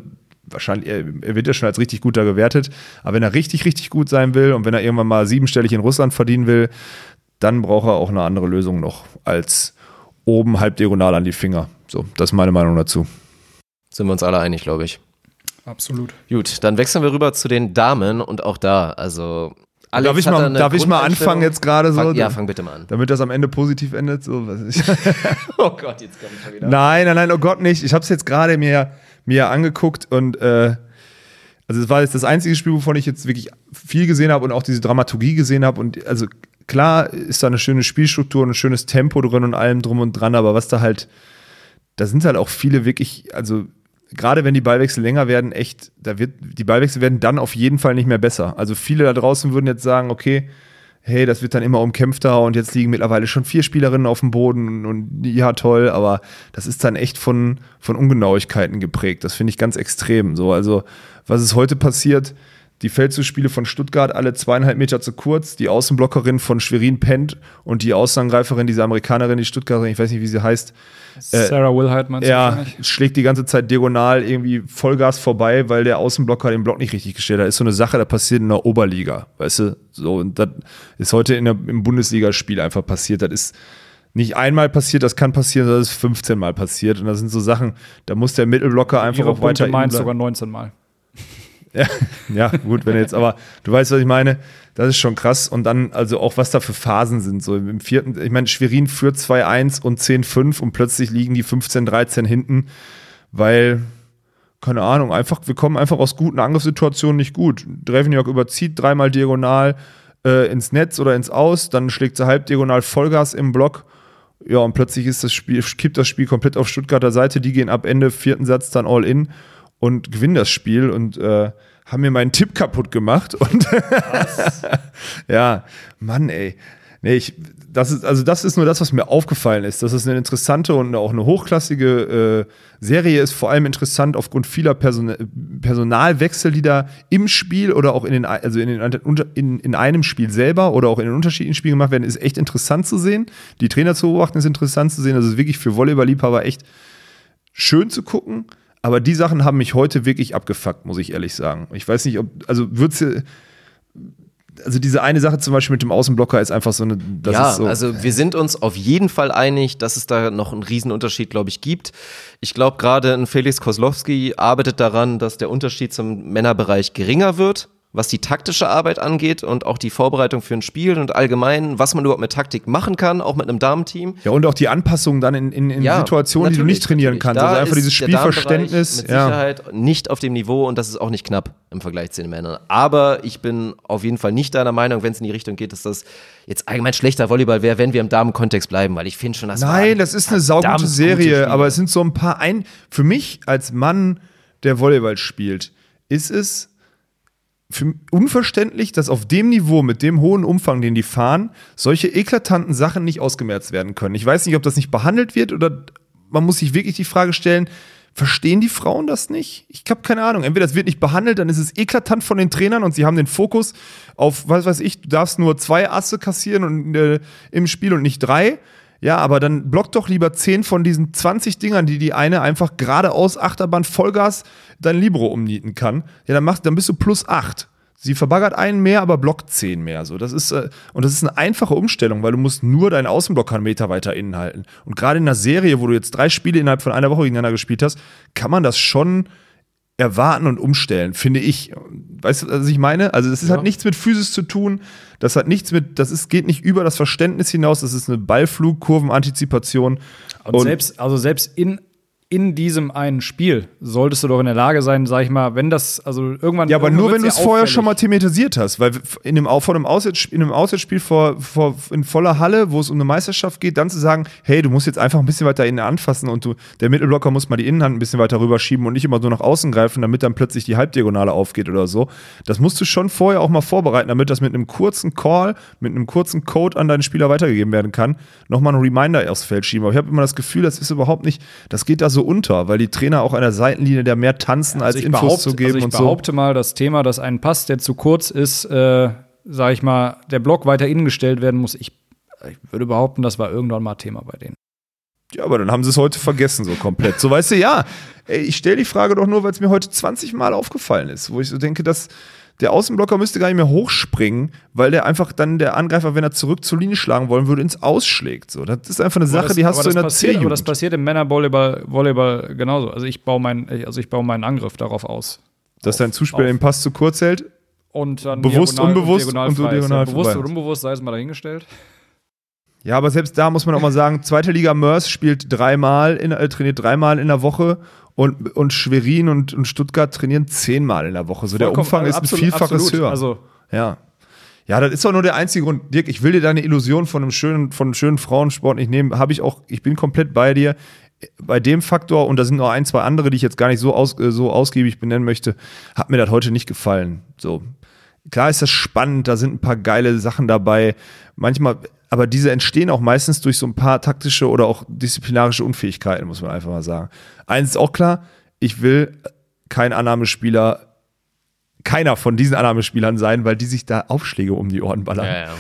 wahrscheinlich, er, er wird ja schon als richtig guter gewertet, aber wenn er richtig, richtig gut sein will und wenn er irgendwann mal siebenstellig in Russland verdienen will, dann braucht er auch eine andere Lösung noch als oben halb diagonal an die Finger. So, das ist meine Meinung dazu. Sind wir uns alle einig, glaube ich. Absolut. Gut, dann wechseln wir rüber zu den Damen und auch da, also Alex darf ich mal, darf ich mal anfangen jetzt gerade so? Fang, ja, fang bitte mal an. Damit das am Ende positiv endet. So, ich. Oh Gott, jetzt kommt schon wieder. nein, nein, nein, oh Gott nicht. Ich habe es jetzt gerade mir, mir angeguckt und äh, also es war jetzt das einzige Spiel, wovon ich jetzt wirklich viel gesehen habe und auch diese Dramaturgie gesehen habe. Und also klar ist da eine schöne Spielstruktur und ein schönes Tempo drin und allem drum und dran, aber was da halt, da sind halt auch viele wirklich, also gerade wenn die Ballwechsel länger werden, echt, da wird, die Ballwechsel werden dann auf jeden Fall nicht mehr besser. Also viele da draußen würden jetzt sagen, okay, hey, das wird dann immer umkämpfter und jetzt liegen mittlerweile schon vier Spielerinnen auf dem Boden und ja, toll, aber das ist dann echt von, von Ungenauigkeiten geprägt. Das finde ich ganz extrem. So, also, was ist heute passiert? Die Feldzuspiele von Stuttgart alle zweieinhalb Meter zu kurz, die Außenblockerin von Schwerin pennt und die Außenangreiferin, diese Amerikanerin, die Stuttgarterin, ich weiß nicht, wie sie heißt, Sarah Wilhite meinst du ja, schlägt die ganze Zeit diagonal irgendwie Vollgas vorbei, weil der Außenblocker den Block nicht richtig gestellt hat. Das ist so eine Sache, da passiert in der Oberliga, weißt du? So, und das ist heute in der, im Bundesligaspiel einfach passiert. Das ist nicht einmal passiert, das kann passieren, das ist 15 Mal passiert. Und das sind so Sachen, da muss der Mittelblocker einfach Ihre auch weiter Punkte meint innen sogar bleiben. 19 Mal. Ja, ja, gut, wenn jetzt, aber du weißt, was ich meine. Das ist schon krass. Und dann, also auch was da für Phasen sind. So im vierten, ich meine, Schwerin führt 2-1 und 10-5 und plötzlich liegen die 15-13 hinten, weil, keine Ahnung, einfach, wir kommen einfach aus guten Angriffssituationen nicht gut. Drevenjok überzieht dreimal diagonal äh, ins Netz oder ins Aus, dann schlägt sie halb diagonal Vollgas im Block. Ja, und plötzlich ist das Spiel, kippt das Spiel komplett auf Stuttgarter Seite. Die gehen ab Ende vierten Satz dann all in und gewinnen das Spiel und äh, haben mir meinen Tipp kaputt gemacht. Und ja, Mann, ey. Nee, ich, das ist, also das ist nur das, was mir aufgefallen ist. Dass es eine interessante und auch eine hochklassige äh, Serie ist, vor allem interessant aufgrund vieler Person Personalwechsel, die da im Spiel oder auch in den, also in, den, in, in einem Spiel selber oder auch in den unterschiedlichen Spielen gemacht werden, ist echt interessant zu sehen. Die Trainer zu beobachten ist interessant zu sehen. Das ist wirklich für Volleyball-Liebhaber echt schön zu gucken. Aber die Sachen haben mich heute wirklich abgefuckt, muss ich ehrlich sagen. Ich weiß nicht, ob, also wird's also diese eine Sache zum Beispiel mit dem Außenblocker ist einfach so eine. Das ja, ist so, also wir sind uns auf jeden Fall einig, dass es da noch einen Riesenunterschied, glaube ich, gibt. Ich glaube, gerade ein Felix Koslowski arbeitet daran, dass der Unterschied zum Männerbereich geringer wird was die taktische Arbeit angeht und auch die Vorbereitung für ein Spiel und allgemein, was man überhaupt mit Taktik machen kann, auch mit einem Damenteam. Ja, und auch die Anpassungen dann in, in, in Ja, Situationen, die du nicht trainieren natürlich. kannst. Da Also einfach dieses Spielverständnis. Mit Ja. Sicherheit nicht auf dem Niveau und das ist auch nicht knapp im Vergleich zu den Männern. Aber ich bin auf jeden Fall nicht deiner Meinung, wenn es in die Richtung geht, dass das jetzt allgemein schlechter Volleyball wäre, wenn wir im Damenkontext bleiben, weil ich finde schon, das Nein, das ist eine saugute gute Serie, aber es sind so ein paar ein. Für mich als Mann, der Volleyball spielt, ist es für unverständlich, dass auf dem Niveau, mit dem hohen Umfang, den die fahren, solche eklatanten Sachen nicht ausgemerzt werden können. Ich weiß nicht, ob das nicht behandelt wird oder man muss sich wirklich die Frage stellen, verstehen die Frauen das nicht? Ich habe keine Ahnung. Entweder es wird nicht behandelt, dann ist es eklatant von den Trainern und sie haben den Fokus auf, was weiß ich, du darfst nur zwei Asse kassieren und, äh, im Spiel und nicht drei. Ja, aber dann block doch lieber 10 von diesen 20 Dingern, die die eine einfach geradeaus Achterbahn Vollgas dein Libro umnieten kann. Ja, dann machst, dann bist du plus 8. Sie verbaggert einen mehr, aber blockt 10 mehr. So, das ist, äh, und das ist eine einfache Umstellung, weil du musst nur deinen Außenblock einen Meter weiter innen halten. Und gerade in einer Serie, wo du jetzt drei Spiele innerhalb von einer Woche gegeneinander gespielt hast, kann man das schon erwarten und umstellen, finde ich. Weißt du, was ich meine? Also, das ist, hat nichts mit Physis zu tun. Das hat nichts mit, das ist, geht nicht über das Verständnis hinaus. Das ist eine Ballflugkurvenantizipation. Und, selbst, also selbst in, in diesem einen Spiel solltest du doch in der Lage sein, sag ich mal, wenn das, also irgendwann. Ja, aber nur wenn du es ja vorher schon mal thematisiert hast, weil in dem, vor einem Auswärtsspiel, in einem Auswärtsspiel vor, vor, in voller Halle, wo es um eine Meisterschaft geht, dann zu sagen, hey, du musst jetzt einfach ein bisschen weiter innen anfassen und du, der Mittelblocker muss mal die Innenhand ein bisschen weiter rüberschieben und nicht immer so nach außen greifen, damit dann plötzlich die Halbdiagonale aufgeht oder so. Das musst du schon vorher auch mal vorbereiten, damit das mit einem kurzen Call, mit einem kurzen Code an deinen Spieler weitergegeben werden kann. Nochmal einen Reminder aufs Feld schieben. Aber ich habe immer das Gefühl, das ist überhaupt nicht, das geht da so unter, weil die Trainer auch an der Seitenlinie da mehr tanzen, als Also ich Infos behaupte, zu geben also ich und so. behaupte mal, das Thema, dass ein Pass, der zu kurz ist, äh, sag ich mal, der Block weiter innen gestellt werden muss, ich, ich würde behaupten, das war irgendwann mal Thema bei denen. Ja, aber dann haben sie es heute vergessen, so komplett. So, weißt du, ja, ey, ich stelle die Frage doch nur, weil es mir heute 20 Mal aufgefallen ist, wo ich so denke, dass der Außenblocker müsste gar nicht mehr hochspringen, weil der einfach dann der Angreifer, wenn er zurück zur Linie schlagen wollen würde, ins Ausschlägt. So, das ist einfach eine Sache, das, die hast du in der passiert, Aber das C-Jugend. passiert im Männervolleyball Volleyball genauso. Also ich baue meinen, also ich baue meinen Angriff darauf aus. Dass dein Zuspieler auf. den Pass zu kurz hält. Und dann Bewusst, diagonal unbewusst und frei ist. diagonal ja, Bewusst oder unbewusst, sei es mal dahingestellt. Ja, aber selbst da muss man auch mal sagen, zweite Liga Mörs spielt dreimal, in, äh, trainiert dreimal in der Woche und, und Schwerin und, und Stuttgart trainieren zehnmal in der Woche. So der Umfang ist ein absolut- Vielfaches absolut. höher. Also Ja. Ja, das ist doch nur der einzige Grund. Dirk, ich will dir deine Illusion von einem schönen, von einem schönen Frauensport nicht nehmen. Habe ich auch, ich bin komplett bei dir. bei dem Faktor, und da sind noch ein, zwei andere, die ich jetzt gar nicht so, aus, äh, so ausgiebig benennen möchte, hat mir das heute nicht gefallen. So. Klar ist das spannend, da sind ein paar geile Sachen dabei. Manchmal, aber diese entstehen auch meistens durch so ein paar taktische oder auch disziplinarische Unfähigkeiten, muss man einfach mal sagen. Eins ist auch klar, ich will kein Annahmespieler, keiner von diesen Annahmespielern sein, weil die sich da Aufschläge um die Ohren ballern. Ja, ja.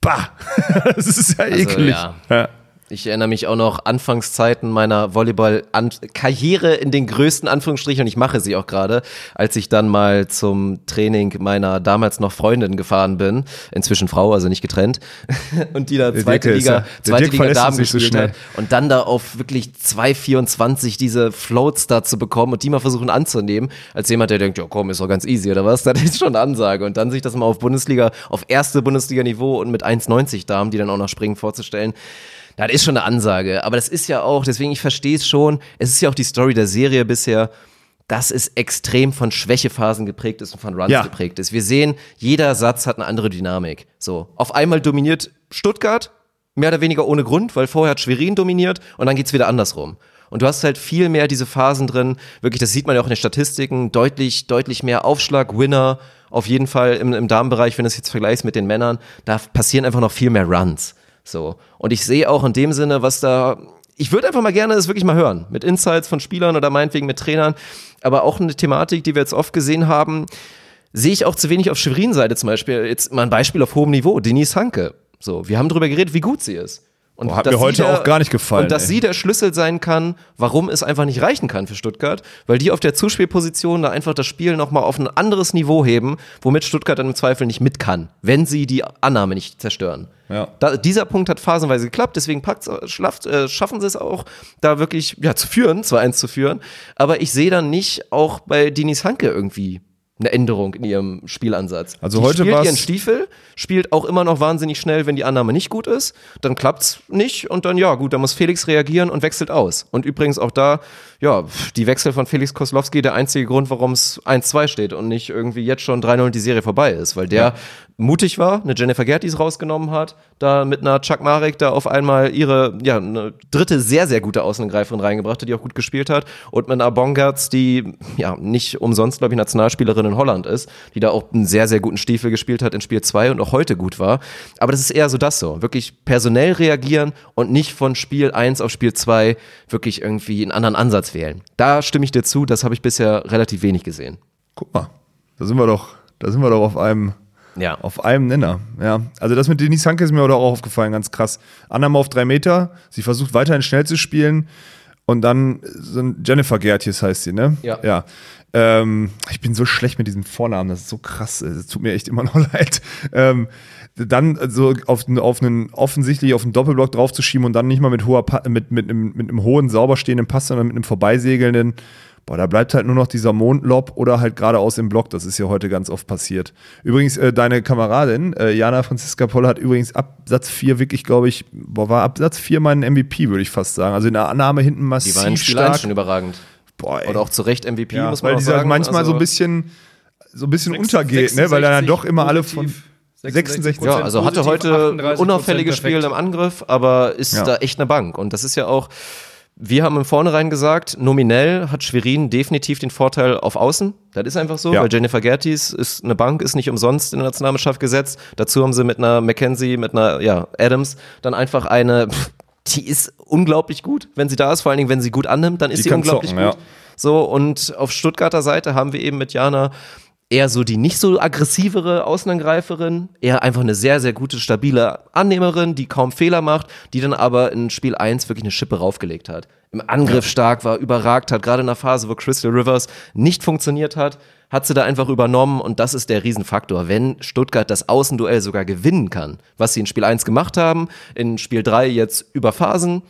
Bah! das ist ja Also, eklig. ja. Ja. Ich erinnere mich auch noch Anfangszeiten meiner Volleyball-Karriere in den größten Anführungsstrichen und ich mache sie auch gerade, als ich dann mal zum Training meiner damals noch Freundin gefahren bin, inzwischen Frau, also nicht getrennt, und die da zweite Dirk ist Liga, der zweite Liga Damen so gespielt schnell. hat. Und dann da auf wirklich 2,24 diese Floats da zu bekommen und die mal versuchen anzunehmen, als jemand, der denkt, ja komm, ist doch ganz easy oder was, das ist schon eine Ansage. Und dann sich das mal auf Bundesliga, auf erste Bundesliga-Niveau und mit 1,90 Damen, die dann auch noch springen, vorzustellen, das ist schon eine Ansage. Aber das ist ja auch, deswegen, ich verstehe es schon, es ist ja auch die Story der Serie bisher, dass es extrem von Schwächephasen geprägt ist und von Runs Ja. geprägt ist. Wir sehen, jeder Satz hat eine andere Dynamik. So, auf einmal dominiert Stuttgart, mehr oder weniger ohne Grund, weil vorher hat Schwerin dominiert und dann geht's wieder andersrum. Und du hast halt viel mehr diese Phasen drin, wirklich, das sieht man ja auch in den Statistiken, deutlich, deutlich mehr Aufschlag, Winner, auf jeden Fall im, im Damenbereich, wenn du es jetzt vergleichst mit den Männern, da passieren einfach noch viel mehr Runs. So. Und ich sehe auch in dem Sinne, was da. Ich würde einfach mal gerne das wirklich mal hören. Mit Insights von Spielern oder meinetwegen mit Trainern. Aber auch eine Thematik, die wir jetzt oft gesehen haben, sehe ich auch zu wenig auf Schwerins Seite zum Beispiel. Jetzt mal ein Beispiel auf hohem Niveau. Denise Hanke. So. Wir haben darüber geredet, wie gut sie ist. Und Boah, hat mir heute auch gar nicht gefallen, Und dass ey. sie der Schlüssel sein kann, warum es einfach nicht reichen kann für Stuttgart, weil die auf der Zuspielposition da einfach das Spiel nochmal auf ein anderes Niveau heben, womit Stuttgart dann im Zweifel nicht mit kann, wenn sie die Annahme nicht zerstören. Ja. Da, dieser Punkt hat phasenweise geklappt, deswegen packt's, schlaft, äh, schaffen sie es auch, da wirklich ja, zu führen, 2-1 zu führen. Aber ich sehe dann nicht auch bei Dinis Hanke irgendwie eine Änderung in ihrem Spielansatz. Also Die heute spielt ihren Stiefel, spielt auch immer noch wahnsinnig schnell, wenn die Annahme nicht gut ist. Dann klappt's nicht und dann, ja, gut, dann muss Felix reagieren und wechselt aus. Und übrigens auch da, ja, die Wechsel von Felix Koslowski der einzige Grund, warum es 1-2 steht und nicht irgendwie jetzt schon 3-0 und die Serie vorbei ist, weil der mutig war, eine Jennifer Gertis rausgenommen hat, da mit einer Chuck Marek da auf einmal ihre, ja, eine dritte sehr, sehr gute Außenangreiferin reingebracht hat, die auch gut gespielt hat und mit einer Bongertz, die, ja, nicht umsonst, glaube ich, Nationalspielerin in Holland ist, die da auch einen sehr, sehr guten Stiefel gespielt hat in Spiel 2 und auch heute gut war. Aber das ist eher so das so. Wirklich personell reagieren und nicht von Spiel 1 auf Spiel 2 wirklich irgendwie einen anderen Ansatz wählen. Da stimme ich dir zu, das habe ich bisher relativ wenig gesehen. Guck mal, da sind wir doch, da sind wir doch auf einem, Ja. auf einem Nenner. Ja, also das mit Denise Hanke ist mir auch aufgefallen, ganz krass. Annahme auf drei Meter, sie versucht weiterhin schnell zu spielen und dann so ein Jennifer Gertjes heißt sie, ne? Ja. Ja. Ähm, ich bin so schlecht mit diesem Vornamen, das ist so krass, es tut mir echt immer noch leid. Ähm, dann so auf, auf einen offensichtlich auf einen Doppelblock draufzuschieben und dann nicht mal mit hoher Pa- mit, mit, einem, mit einem hohen, sauber stehenden Pass, sondern mit einem vorbeisegelnden Boah, da bleibt halt nur noch dieser Mondlob oder halt geradeaus im Block. Das ist ja heute ganz oft passiert. Übrigens, äh, deine Kameradin, äh, Jana Franziska Poll, hat übrigens ab Satz 4 wirklich, glaube ich, boah, war ab Satz 4 mein MVP, würde ich fast sagen. Also in der Annahme hinten Die massiv war in Spiel stark. 1 schon überragant. Boah, ey. Und auch zu Recht MVP, ja, muss man weil auch dieser sagen. manchmal so Also- ein bisschen, so ein bisschen Sechs- untergeht, ne? weil er dann doch immer alle von positiv, 66 Ja, also hatte heute ein 38% unauffälliges Spiel im Angriff, aber ist Ja. da echt eine Bank. Und das ist ja auch, wir haben im Vornherein gesagt, nominell hat Schwerin definitiv den Vorteil auf Außen. Das ist einfach so, Ja. weil Jennifer Gertis ist eine Bank, ist nicht umsonst in der Nationalmannschaft gesetzt. Dazu haben sie mit einer McKenzie, mit einer, ja, Adams dann einfach eine, die ist unglaublich gut, wenn sie da ist, vor allen Dingen, wenn sie gut annimmt, dann ist Die sie unglaublich zocken, gut. ja. So, und auf Stuttgarter Seite haben wir eben mit Jana eher so die nicht so aggressivere Außenangreiferin, eher einfach eine sehr, sehr gute, stabile Annehmerin, die kaum Fehler macht, die dann aber in Spiel 1 wirklich eine Schippe raufgelegt hat. Im Angriff stark war, überragt hat, gerade in der Phase, wo Crystal Rivers nicht funktioniert hat, hat sie da einfach übernommen und das ist der Riesenfaktor. Wenn Stuttgart das Außenduell sogar gewinnen kann, was sie in Spiel 1 gemacht haben, in Spiel 3 jetzt über Phasen,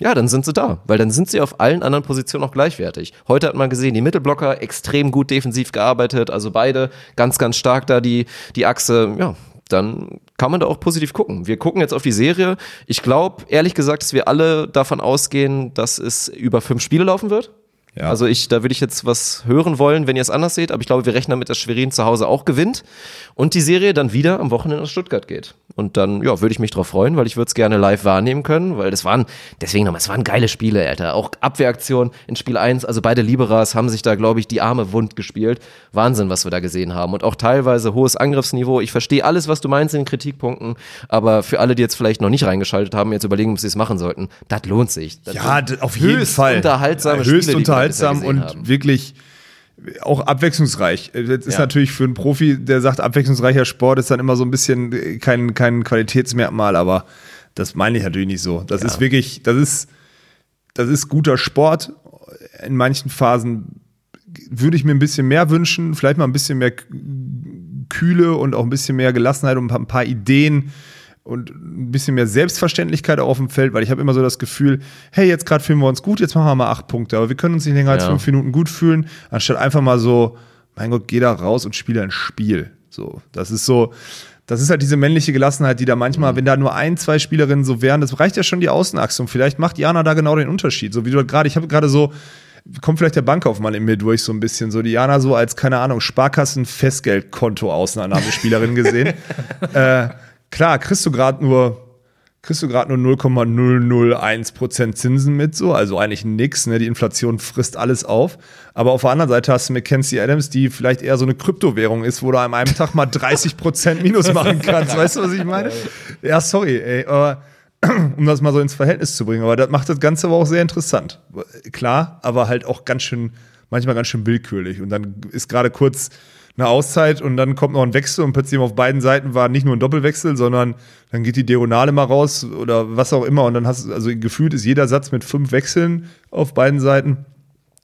ja, dann sind sie da, weil dann sind sie auf allen anderen Positionen auch gleichwertig. Heute hat man gesehen, die Mittelblocker extrem gut defensiv gearbeitet, also beide ganz, ganz stark da die, die Achse, ja, dann kann man da auch positiv gucken. Wir gucken jetzt auf die Serie. Ich glaube, ehrlich gesagt, dass wir alle davon ausgehen, dass es über fünf Spiele laufen wird. Ja. Also ich, da würde ich jetzt was hören wollen, wenn ihr es anders seht, aber ich glaube, wir rechnen damit, dass Schwerin zu Hause auch gewinnt und die Serie dann wieder am Wochenende nach Stuttgart geht. Und dann, ja, würde ich mich darauf freuen, weil ich würde es gerne live wahrnehmen können, weil das waren, deswegen nochmal, es waren geile Spiele, Alter. Auch Abwehraktion in Spiel 1, also beide Liberas haben sich da, glaube ich, die Arme wund gespielt. Wahnsinn, was wir da gesehen haben. Und auch teilweise hohes Angriffsniveau. Ich verstehe alles, was du meinst in den Kritikpunkten, aber für alle, die jetzt vielleicht noch nicht reingeschaltet haben, jetzt überlegen, ob sie es machen sollten, das lohnt sich. Das ja, auf jeden Fall. Unterhaltsame ja, höchst Spiele, unterhaltsam und haben. wirklich auch abwechslungsreich. Jetzt ist ja. natürlich für einen Profi, der sagt, abwechslungsreicher Sport ist dann immer so ein bisschen kein, kein Qualitätsmerkmal, aber das meine ich natürlich nicht so. Das ja. ist wirklich, das ist, das ist guter Sport. In manchen Phasen würde ich mir ein bisschen mehr wünschen, vielleicht mal ein bisschen mehr Kühle und auch ein bisschen mehr Gelassenheit und ein paar Ideen und ein bisschen mehr Selbstverständlichkeit auch auf dem Feld, weil ich habe immer so das Gefühl, hey, jetzt gerade fühlen wir uns gut, jetzt machen wir mal acht Punkte, aber wir können uns nicht länger als ja. fünf Minuten gut fühlen, anstatt einfach mal so, mein Gott, geh da raus und spiele ein Spiel. So, das ist so, das ist halt diese männliche Gelassenheit, die da manchmal, mhm. wenn da nur ein, zwei Spielerinnen so wären, das reicht ja schon die Außenachse und vielleicht macht Jana da genau den Unterschied. So wie du gerade, ich habe gerade so, kommt vielleicht der Bankkaufmann in mir durch so ein bisschen, so Diana so als, keine Ahnung, Sparkassen-Festgeldkonto-Ausnahmespielerin gesehen. äh, klar, kriegst du gerade nur kriegst du gerade nur 0,001% Zinsen mit, so, also eigentlich nix, ne? Die Inflation frisst alles auf. Aber auf der anderen Seite hast du Mackenzie Adams, die vielleicht eher so eine Kryptowährung ist, wo du an einem Tag mal 30% Minus machen kannst. Weißt du, was ich meine? Ja, sorry, ey, aber um das mal so ins Verhältnis zu bringen. Aber das macht das Ganze aber auch sehr interessant. Klar, aber halt auch ganz schön, manchmal ganz schön willkürlich. Und dann ist gerade kurz eine Auszeit und dann kommt noch ein Wechsel und plötzlich auf beiden Seiten war nicht nur ein Doppelwechsel, sondern dann geht die Diagonale mal raus oder was auch immer und dann hast du, also gefühlt ist jeder Satz mit fünf Wechseln auf beiden Seiten.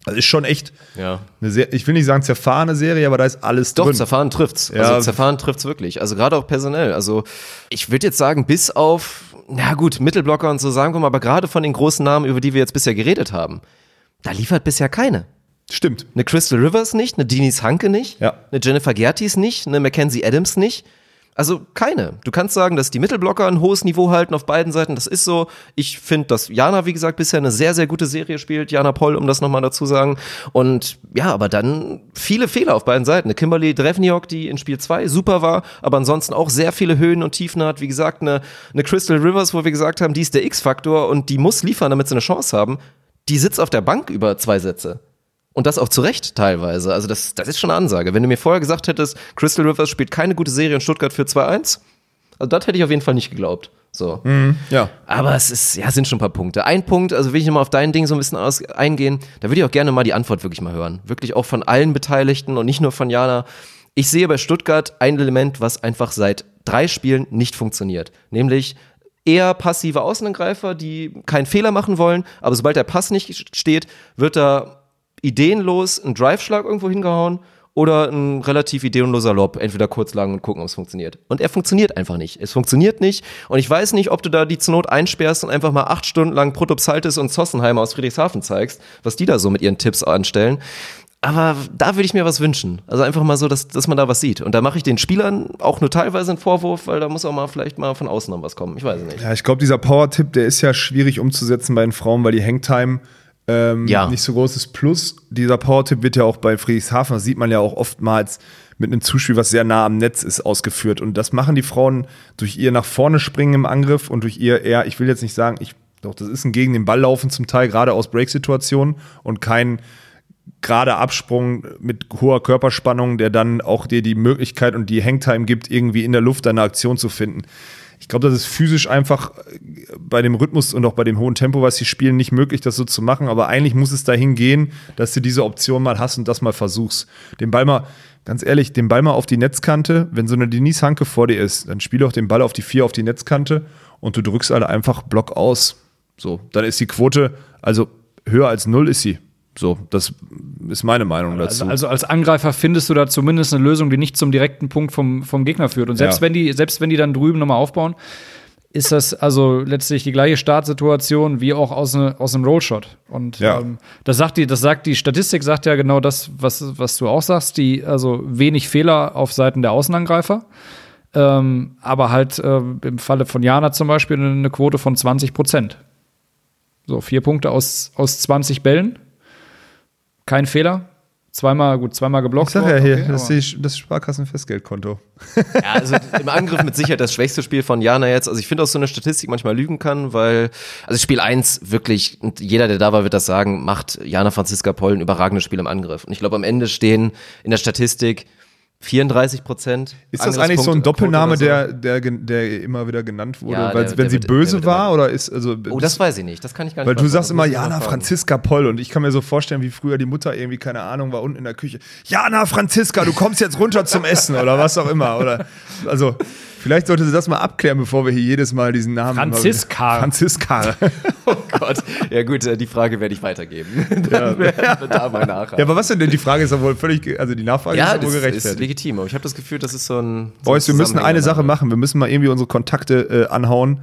Also ist schon echt ja. eine sehr, ich will nicht sagen zerfahrene Serie, aber da ist alles Doch, drin. Doch, zerfahren trifft's. Ja. Also zerfahren trifft's wirklich. Also gerade auch personell. Also ich würde jetzt sagen, bis auf, na gut, Mittelblocker und so sagen wir mal, aber gerade von den großen Namen, über die wir jetzt bisher geredet haben, da liefert bisher keine. Stimmt. Eine Crystal Rivers nicht, eine Denise Hanke nicht, ja. eine Jennifer Gertis nicht, eine Mackenzie Adams nicht. Also keine. Du kannst sagen, dass die Mittelblocker ein hohes Niveau halten auf beiden Seiten. Das ist so. Ich finde, dass Jana, wie gesagt, bisher eine sehr, sehr gute Serie spielt. Jana Poll, um das nochmal dazu sagen. Und ja, aber dann viele Fehler auf beiden Seiten. Eine Kimberly Drevniok, die in Spiel 2 super war, aber ansonsten auch sehr viele Höhen und Tiefen hat. Wie gesagt, eine, eine Crystal Rivers, wo wir gesagt haben, die ist der X-Faktor und die muss liefern, damit sie eine Chance haben. Die sitzt auf der Bank über zwei Sätze. Und das auch zu Recht teilweise. Also das, das ist schon eine Ansage. Wenn du mir vorher gesagt hättest, Crystal Rivers spielt keine gute Serie in Stuttgart für 2-1, also das hätte ich auf jeden Fall nicht geglaubt. So. Mhm, ja. Aber es ist, ja, sind schon ein paar Punkte. Ein Punkt, also will ich nochmal auf dein Ding so ein bisschen aus, eingehen, da würde ich auch gerne mal die Antwort wirklich mal hören. Wirklich auch von allen Beteiligten und nicht nur von Jana. Ich sehe bei Stuttgart ein Element, was einfach seit drei Spielen nicht funktioniert. Nämlich eher passive Außenangreifer, die keinen Fehler machen wollen, aber sobald der Pass nicht steht, wird da ideenlos einen Drive-Schlag irgendwo hingehauen oder ein relativ ideenloser Lob, entweder kurz lang und gucken, ob es funktioniert. Und er funktioniert einfach nicht. Es funktioniert nicht. Und ich weiß nicht, ob du da die zur Not einsperrst und einfach mal acht Stunden lang Protopsaltis und Zossenheim aus Friedrichshafen zeigst, was die da so mit ihren Tipps anstellen. Aber da würde ich mir was wünschen. Also einfach mal so, dass, dass man da was sieht. Und da mache ich den Spielern auch nur teilweise einen Vorwurf, weil da muss auch mal vielleicht mal von außen noch was kommen. Ich weiß nicht. Ja, ich glaube, dieser Power-Tipp, der ist ja schwierig umzusetzen bei den Frauen, weil die Hangtime ähm, ja. nicht so großes Plus. Dieser Power-Tipp wird ja auch bei Friedrichshafen, das sieht man ja auch oftmals mit einem Zuspiel, was sehr nah am Netz ist, ausgeführt. Und das machen die Frauen durch ihr nach vorne springen im Angriff und durch ihr eher, ich will jetzt nicht sagen, ich, doch, das ist ein gegen den Ball laufen zum Teil, gerade aus Break-Situationen und kein gerade Absprung mit hoher Körperspannung, der dann auch dir die Möglichkeit und die Hangtime gibt, irgendwie in der Luft deine Aktion zu finden ich glaube, das ist physisch einfach äh, bei dem Rhythmus und auch bei dem hohen Tempo, was sie spielen, nicht möglich, das so zu machen. Aber eigentlich muss es dahin gehen, dass du diese Option mal hast und das mal versuchst. Den Ball mal, ganz ehrlich, den Ball mal auf die Netzkante. Wenn so eine Denise Hanke vor dir ist, dann spiel doch den Ball auf die vier auf die Netzkante und du drückst alle einfach Block aus. So, dann ist die Quote, also höher als null ist sie. So, das ist meine Meinung dazu. Also, also, als Angreifer findest du da zumindest eine Lösung, die nicht zum direkten Punkt vom, vom Gegner führt. Und selbst ja. wenn die, selbst wenn die dann drüben nochmal aufbauen, ist das also letztlich die gleiche Startsituation wie auch aus, ne, aus einem Rollshot. Und ja. ähm, das sagt die, das sagt die Statistik sagt ja genau das, was, was du auch sagst, die, also wenig Fehler auf Seiten der Außenangreifer. Ähm, aber halt äh, im Falle von Jana zum Beispiel eine Quote von 20 Prozent. So, vier Punkte aus, aus 20 Bällen Kein Fehler. Zweimal, gut, zweimal geblockt. Ich sag ja worden, hier, okay, das ist das Sparkassenfestgeldkonto. Ja, also im Angriff mit Sicherheit das schwächste Spiel von Jana jetzt. Also ich finde auch so eine Statistik manchmal lügen kann, weil, also Spiel 1 wirklich, und jeder, der da war, wird das sagen, macht Jana Franziska Poll ein überragendes Spiel im Angriff. Und ich glaube, am Ende stehen in der Statistik 34 Prozent. Ist das eigentlich so ein Doppelname, der, der, gen- der immer wieder genannt wurde, Ja, weil, der- wenn der sie wird- der böse war? Oder ist, also, Oh, das weiß ich nicht. Das kann ich gar nicht Weil du sagst immer Das Jana. Franziska Poll und ich kann mir so vorstellen, wie früher die Mutter irgendwie, keine Ahnung, war unten in der Küche. Jana Franziska, du kommst jetzt runter zum Essen oder was auch immer. Oder, also, vielleicht sollte sie das mal abklären, bevor wir hier jedes Mal diesen Namen. Franziska. Franziska. Oh Gott. Ja gut, äh, die Frage werde ich weitergeben. Dann wir da mal nachhaken. ja, aber was denn? Die Frage ist ja wohl völlig, also die Nachfrage Ja, ist ja wohl das ist gerechtfertigt. legitim, aber ich habe das Gefühl, das ist so ein. So Boys, wir müssen eine Sache Zusammenhang machen. Wir müssen mal irgendwie unsere Kontakte äh, anhauen.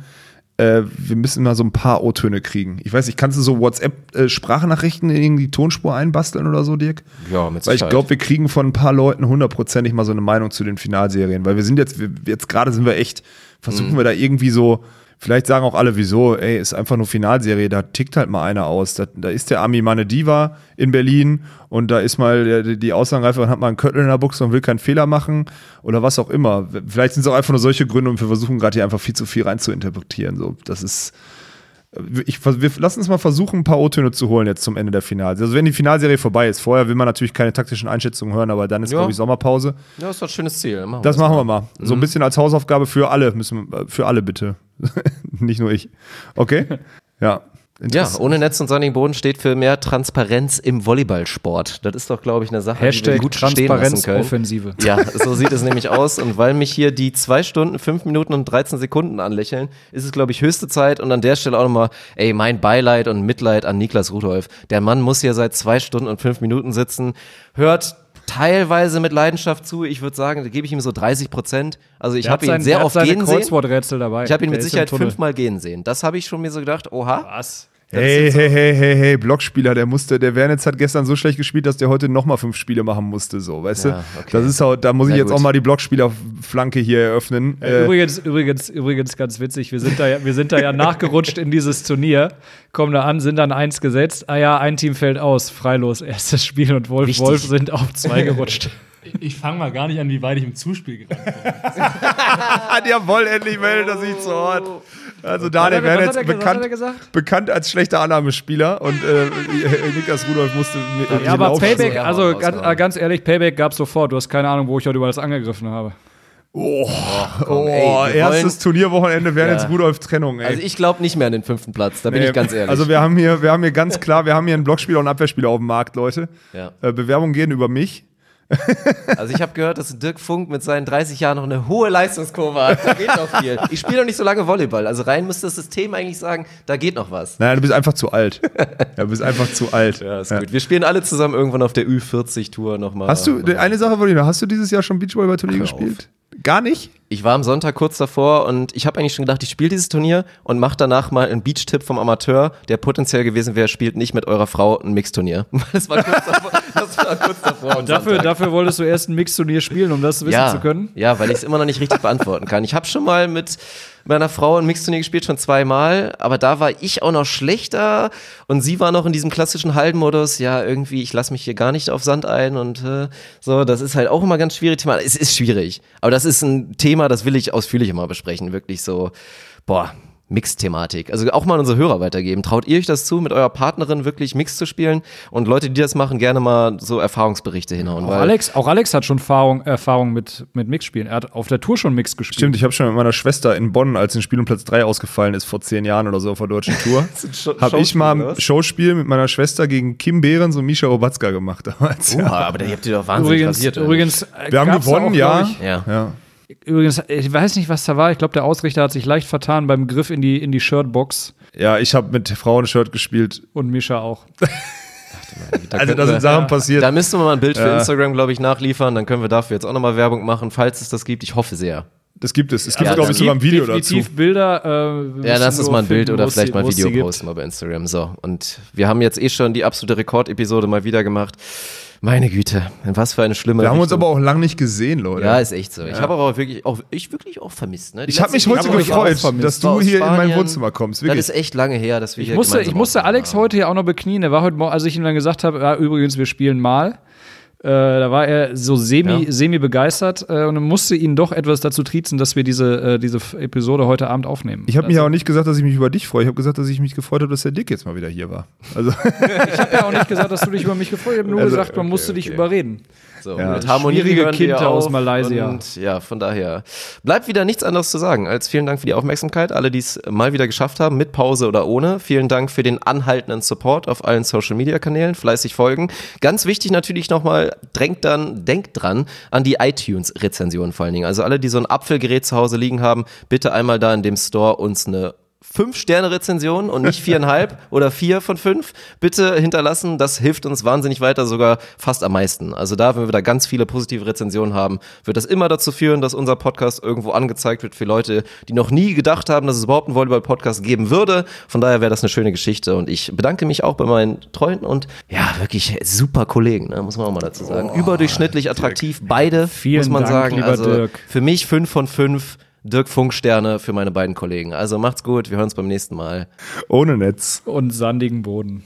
Äh, wir müssen mal so ein paar O-Töne kriegen. Ich weiß nicht, kannst du so WhatsApp-Sprachnachrichten in irgendwie die Tonspur einbasteln oder so, Dirk? Ja, mit Weil ich Sicherheit. glaube, wir kriegen von ein paar Leuten hundertprozentig mal so eine Meinung zu den Finalserien. Weil wir sind jetzt, wir, jetzt gerade sind wir echt, versuchen Mhm. wir da irgendwie so, vielleicht sagen auch alle, wieso, ey, ist einfach nur Finalserie, da tickt halt mal einer aus. Da, da ist der Ami Mane Diva in Berlin und da ist mal der, die Auslangreiferin hat mal einen Köttel in der Buchse und will keinen Fehler machen oder was auch immer. Vielleicht sind es auch einfach nur solche Gründe und wir versuchen gerade hier einfach viel zu viel rein zu interpretieren. So, das ist, ich, wir lassen uns mal versuchen, ein paar O-Töne zu holen jetzt zum Ende der Finale. Also wenn die Finalserie vorbei ist, vorher will man natürlich keine taktischen Einschätzungen hören, aber dann ist, Ja. glaube ich, Sommerpause. Ja, ist doch ein schönes Ziel. Machen Das machen wir mal. So ein bisschen als Hausaufgabe für alle, müssen wir, äh, für alle bitte. Nicht nur ich. Okay? Ja. Ja, ohne Netz und sonnigen Boden steht für mehr Transparenz im Volleyballsport. Das ist doch, glaube ich, eine Sache, die wir Hashtag gut stehen lassen können. Transparenzoffensive. Ja, so sieht es nämlich aus. Und weil mich hier die zwei Stunden, fünf Minuten und 13 Sekunden anlächeln, ist es, glaube ich, höchste Zeit. Und an der Stelle auch nochmal, ey, mein Beileid und Mitleid an Niklas Rudolf. Der Mann muss hier seit zwei Stunden und fünf Minuten sitzen, hört teilweise mit Leidenschaft zu. Ich würde sagen, da gebe ich ihm so 30 Prozent. Also ich habe ihn sehr oft gehen sehen. Kreuzworträtsel dabei. Ich habe ihn mit Sicherheit fünfmal gehen sehen. Das habe ich schon mir so gedacht, oha. Was? Hey, hey, hey, hey, hey, Blockspieler, der musste, der Wernitz hat gestern so schlecht gespielt, dass der heute nochmal fünf Spiele machen musste, so, weißt Ja, du? okay. Das ist auch, da muss ich Na jetzt gut. auch mal die Blockspielerflanke hier eröffnen. Äh, Übrigens, übrigens, übrigens ganz witzig, wir sind da ja, wir sind da ja nachgerutscht in dieses Turnier, kommen da an, sind dann eins gesetzt, ah ja, ein Team fällt aus, freilos, erstes Spiel und Wolf, Wichtig. Wolf sind auf zwei gerutscht. Ich fange mal gar nicht an, wie weit ich im Zuspiel gerannt bin. Jawohl, endlich meldet er sich zu Ort. Also Daniel Was hat er- Wernitz, was hat er- was bekannt, bekannt als schlechter Annahmespieler und äh, Niklas Rudolf musste mir Ja, aber Laufschuhe Payback, also ganz, äh, ganz ehrlich, Payback gab sofort. Du hast keine Ahnung, wo ich heute über das angegriffen habe. Oh, ey, wir erstes Turnierwochenende Wernitz Ja. Rudolf Trennung, ey. Also ich glaube nicht mehr an den fünften Platz, da bin Nee, ich ganz ehrlich. Also wir haben hier, wir haben hier ganz klar, wir haben hier einen Blockspieler und einen Abwehrspieler auf dem Markt, Leute. Ja. Äh, Bewerbungen gehen über mich. Also ich habe gehört, dass Dirk Funk mit seinen 30 Jahren noch eine hohe Leistungskurve hat. Da geht noch viel. Ich spiele noch nicht so lange Volleyball. Also rein müsste das System eigentlich sagen, da geht noch was. Nein, du bist einfach zu alt. ja, du bist einfach zu alt. Ja, ist gut. Wir spielen alle zusammen irgendwann auf der Ü40-Tour nochmal. Hast du, eine Sache wollte ich noch, hast du dieses Jahr schon Beachvolleyball-Turnier gespielt? Gar nicht? Ich war am Sonntag kurz davor und ich habe eigentlich schon gedacht, ich spiele dieses Turnier und mache danach mal einen Beach-Tipp vom Amateur, der potenziell gewesen wäre, spielt nicht mit eurer Frau ein Mixturnier. Das war kurz davor. Das war kurz davor am Dafür, Sonntag. dafür wolltest du erst ein Mixturnier spielen, um das wissen ja, zu können. Ja, weil ich es immer noch nicht richtig beantworten kann. Ich habe schon mal mit meiner Frau ein Mixturnier gespielt, schon zweimal, aber da war ich auch noch schlechter. Und sie war noch in diesem klassischen Hallenmodus, ja, irgendwie, ich lasse mich hier gar nicht auf Sand ein. Und äh, so, das ist halt auch immer ganz schwierig. Thema. Es ist schwierig, aber das ist ein Thema, das will ich ausführlich mal besprechen, wirklich so, boah, Mix-Thematik. Also auch mal an unsere Hörer weitergeben. Traut ihr euch das zu, mit eurer Partnerin wirklich Mix zu spielen? Und Leute, die das machen, gerne mal so Erfahrungsberichte hinhauen. Auch Alex, auch Alex hat schon Erfahrung, Erfahrung mit, mit Mixspielen. Er hat auf der Tour schon Mix gespielt. Stimmt, ich habe schon mit meiner Schwester in Bonn, als ein Spiel um Platz 3 ausgefallen ist, vor zehn Jahren oder so auf der deutschen Tour, habe ich mal ein? Showspiel mit meiner Schwester gegen Kim Behrens und Misha Obatzka gemacht damals. Oha, aber da habt ihr doch wahnsinnig Übrigens, rasiert. übrigens äh, Wir haben gewonnen, auch, ja. Ja. ja. Übrigens, ich weiß nicht, was da war. Ich glaube, der Ausrichter hat sich leicht vertan beim Griff in die, in die Shirtbox Ja, ich habe mit Frauen-Shirt gespielt. und Mischa auch. Also da sind Sachen passiert. Da müssten wir mal ein Bild für Ja. Instagram, glaube ich, nachliefern. Dann können wir dafür jetzt auch nochmal Werbung machen, falls es das gibt. Ich hoffe sehr. Das gibt es. Es gibt, Ja, glaube ich, sogar ein Video dazu. Bilder. Äh, wir Ja, müssen lass uns mal ein Bild oder vielleicht sie- mal ein Video posten mal bei Instagram. So. Und wir haben jetzt eh schon die absolute Rekordepisode mal wieder gemacht. Meine Güte, was für eine schlimme Wir haben uns Richtung. aber auch lang nicht gesehen, Leute. Ja, ist echt so. Ich habe aber auch wirklich, auch, ich wirklich auch vermisst. Ne? Ich habe mich heute gefreut, auch vermisst. dass du hier in mein Spanien. Wohnzimmer kommst. Das Wirklich. ist echt lange her, dass wir Ich hier musste, ich musste Alex haben. heute ja auch noch beknien. Er war heute Morgen, als ich ihm dann gesagt habe, ja, übrigens, wir spielen mal. Äh, da war er so semi, Ja. semi begeistert äh, und musste ihn doch etwas dazu triezen, dass wir diese, äh, diese Episode heute Abend aufnehmen. Ich habe mich also, auch nicht gesagt, dass ich mich über dich freue. Ich habe gesagt, dass ich mich gefreut habe, dass der Dick jetzt mal wieder hier war. Also ich habe ja auch nicht gesagt, dass du dich über mich gefreut hast. Ich habe nur Also, gesagt, man okay, musste dich okay. überreden. So, Ja. mit Harmonie Schwierige Kinder aus Malaysia. Und ja, von daher bleibt wieder nichts anderes zu sagen als vielen Dank für die Aufmerksamkeit. Alle, die es mal wieder geschafft haben, mit Pause oder ohne. Vielen Dank für den anhaltenden Support auf allen Social Media Kanälen. Fleißig folgen. Ganz wichtig natürlich nochmal, drängt dann, denkt dran an die iTunes-Rezensionen vor allen Dingen. Also alle, die so ein Apfelgerät zu Hause liegen haben, bitte einmal da in dem Store uns eine Fünf-Sterne-Rezension und nicht viereinhalb oder vier von fünf bitte hinterlassen. Das hilft uns wahnsinnig weiter, sogar fast am meisten. Also da, wenn wir da ganz viele positive Rezensionen haben, wird das immer dazu führen, dass unser Podcast irgendwo angezeigt wird für Leute, die noch nie gedacht haben, dass es überhaupt einen Volleyball-Podcast geben würde. Von daher wäre das eine schöne Geschichte und ich bedanke mich auch bei meinen treuen und ja, wirklich super Kollegen, ne, muss man auch mal dazu sagen. Überdurchschnittlich attraktiv, beide, Vielen muss man Dank, sagen. lieber also Dirk. für mich fünf von fünf. Dirk Funk-Sterne für meine beiden Kollegen. Also macht's gut, wir hören uns beim nächsten Mal. ohne Netz. Und sandigen Boden.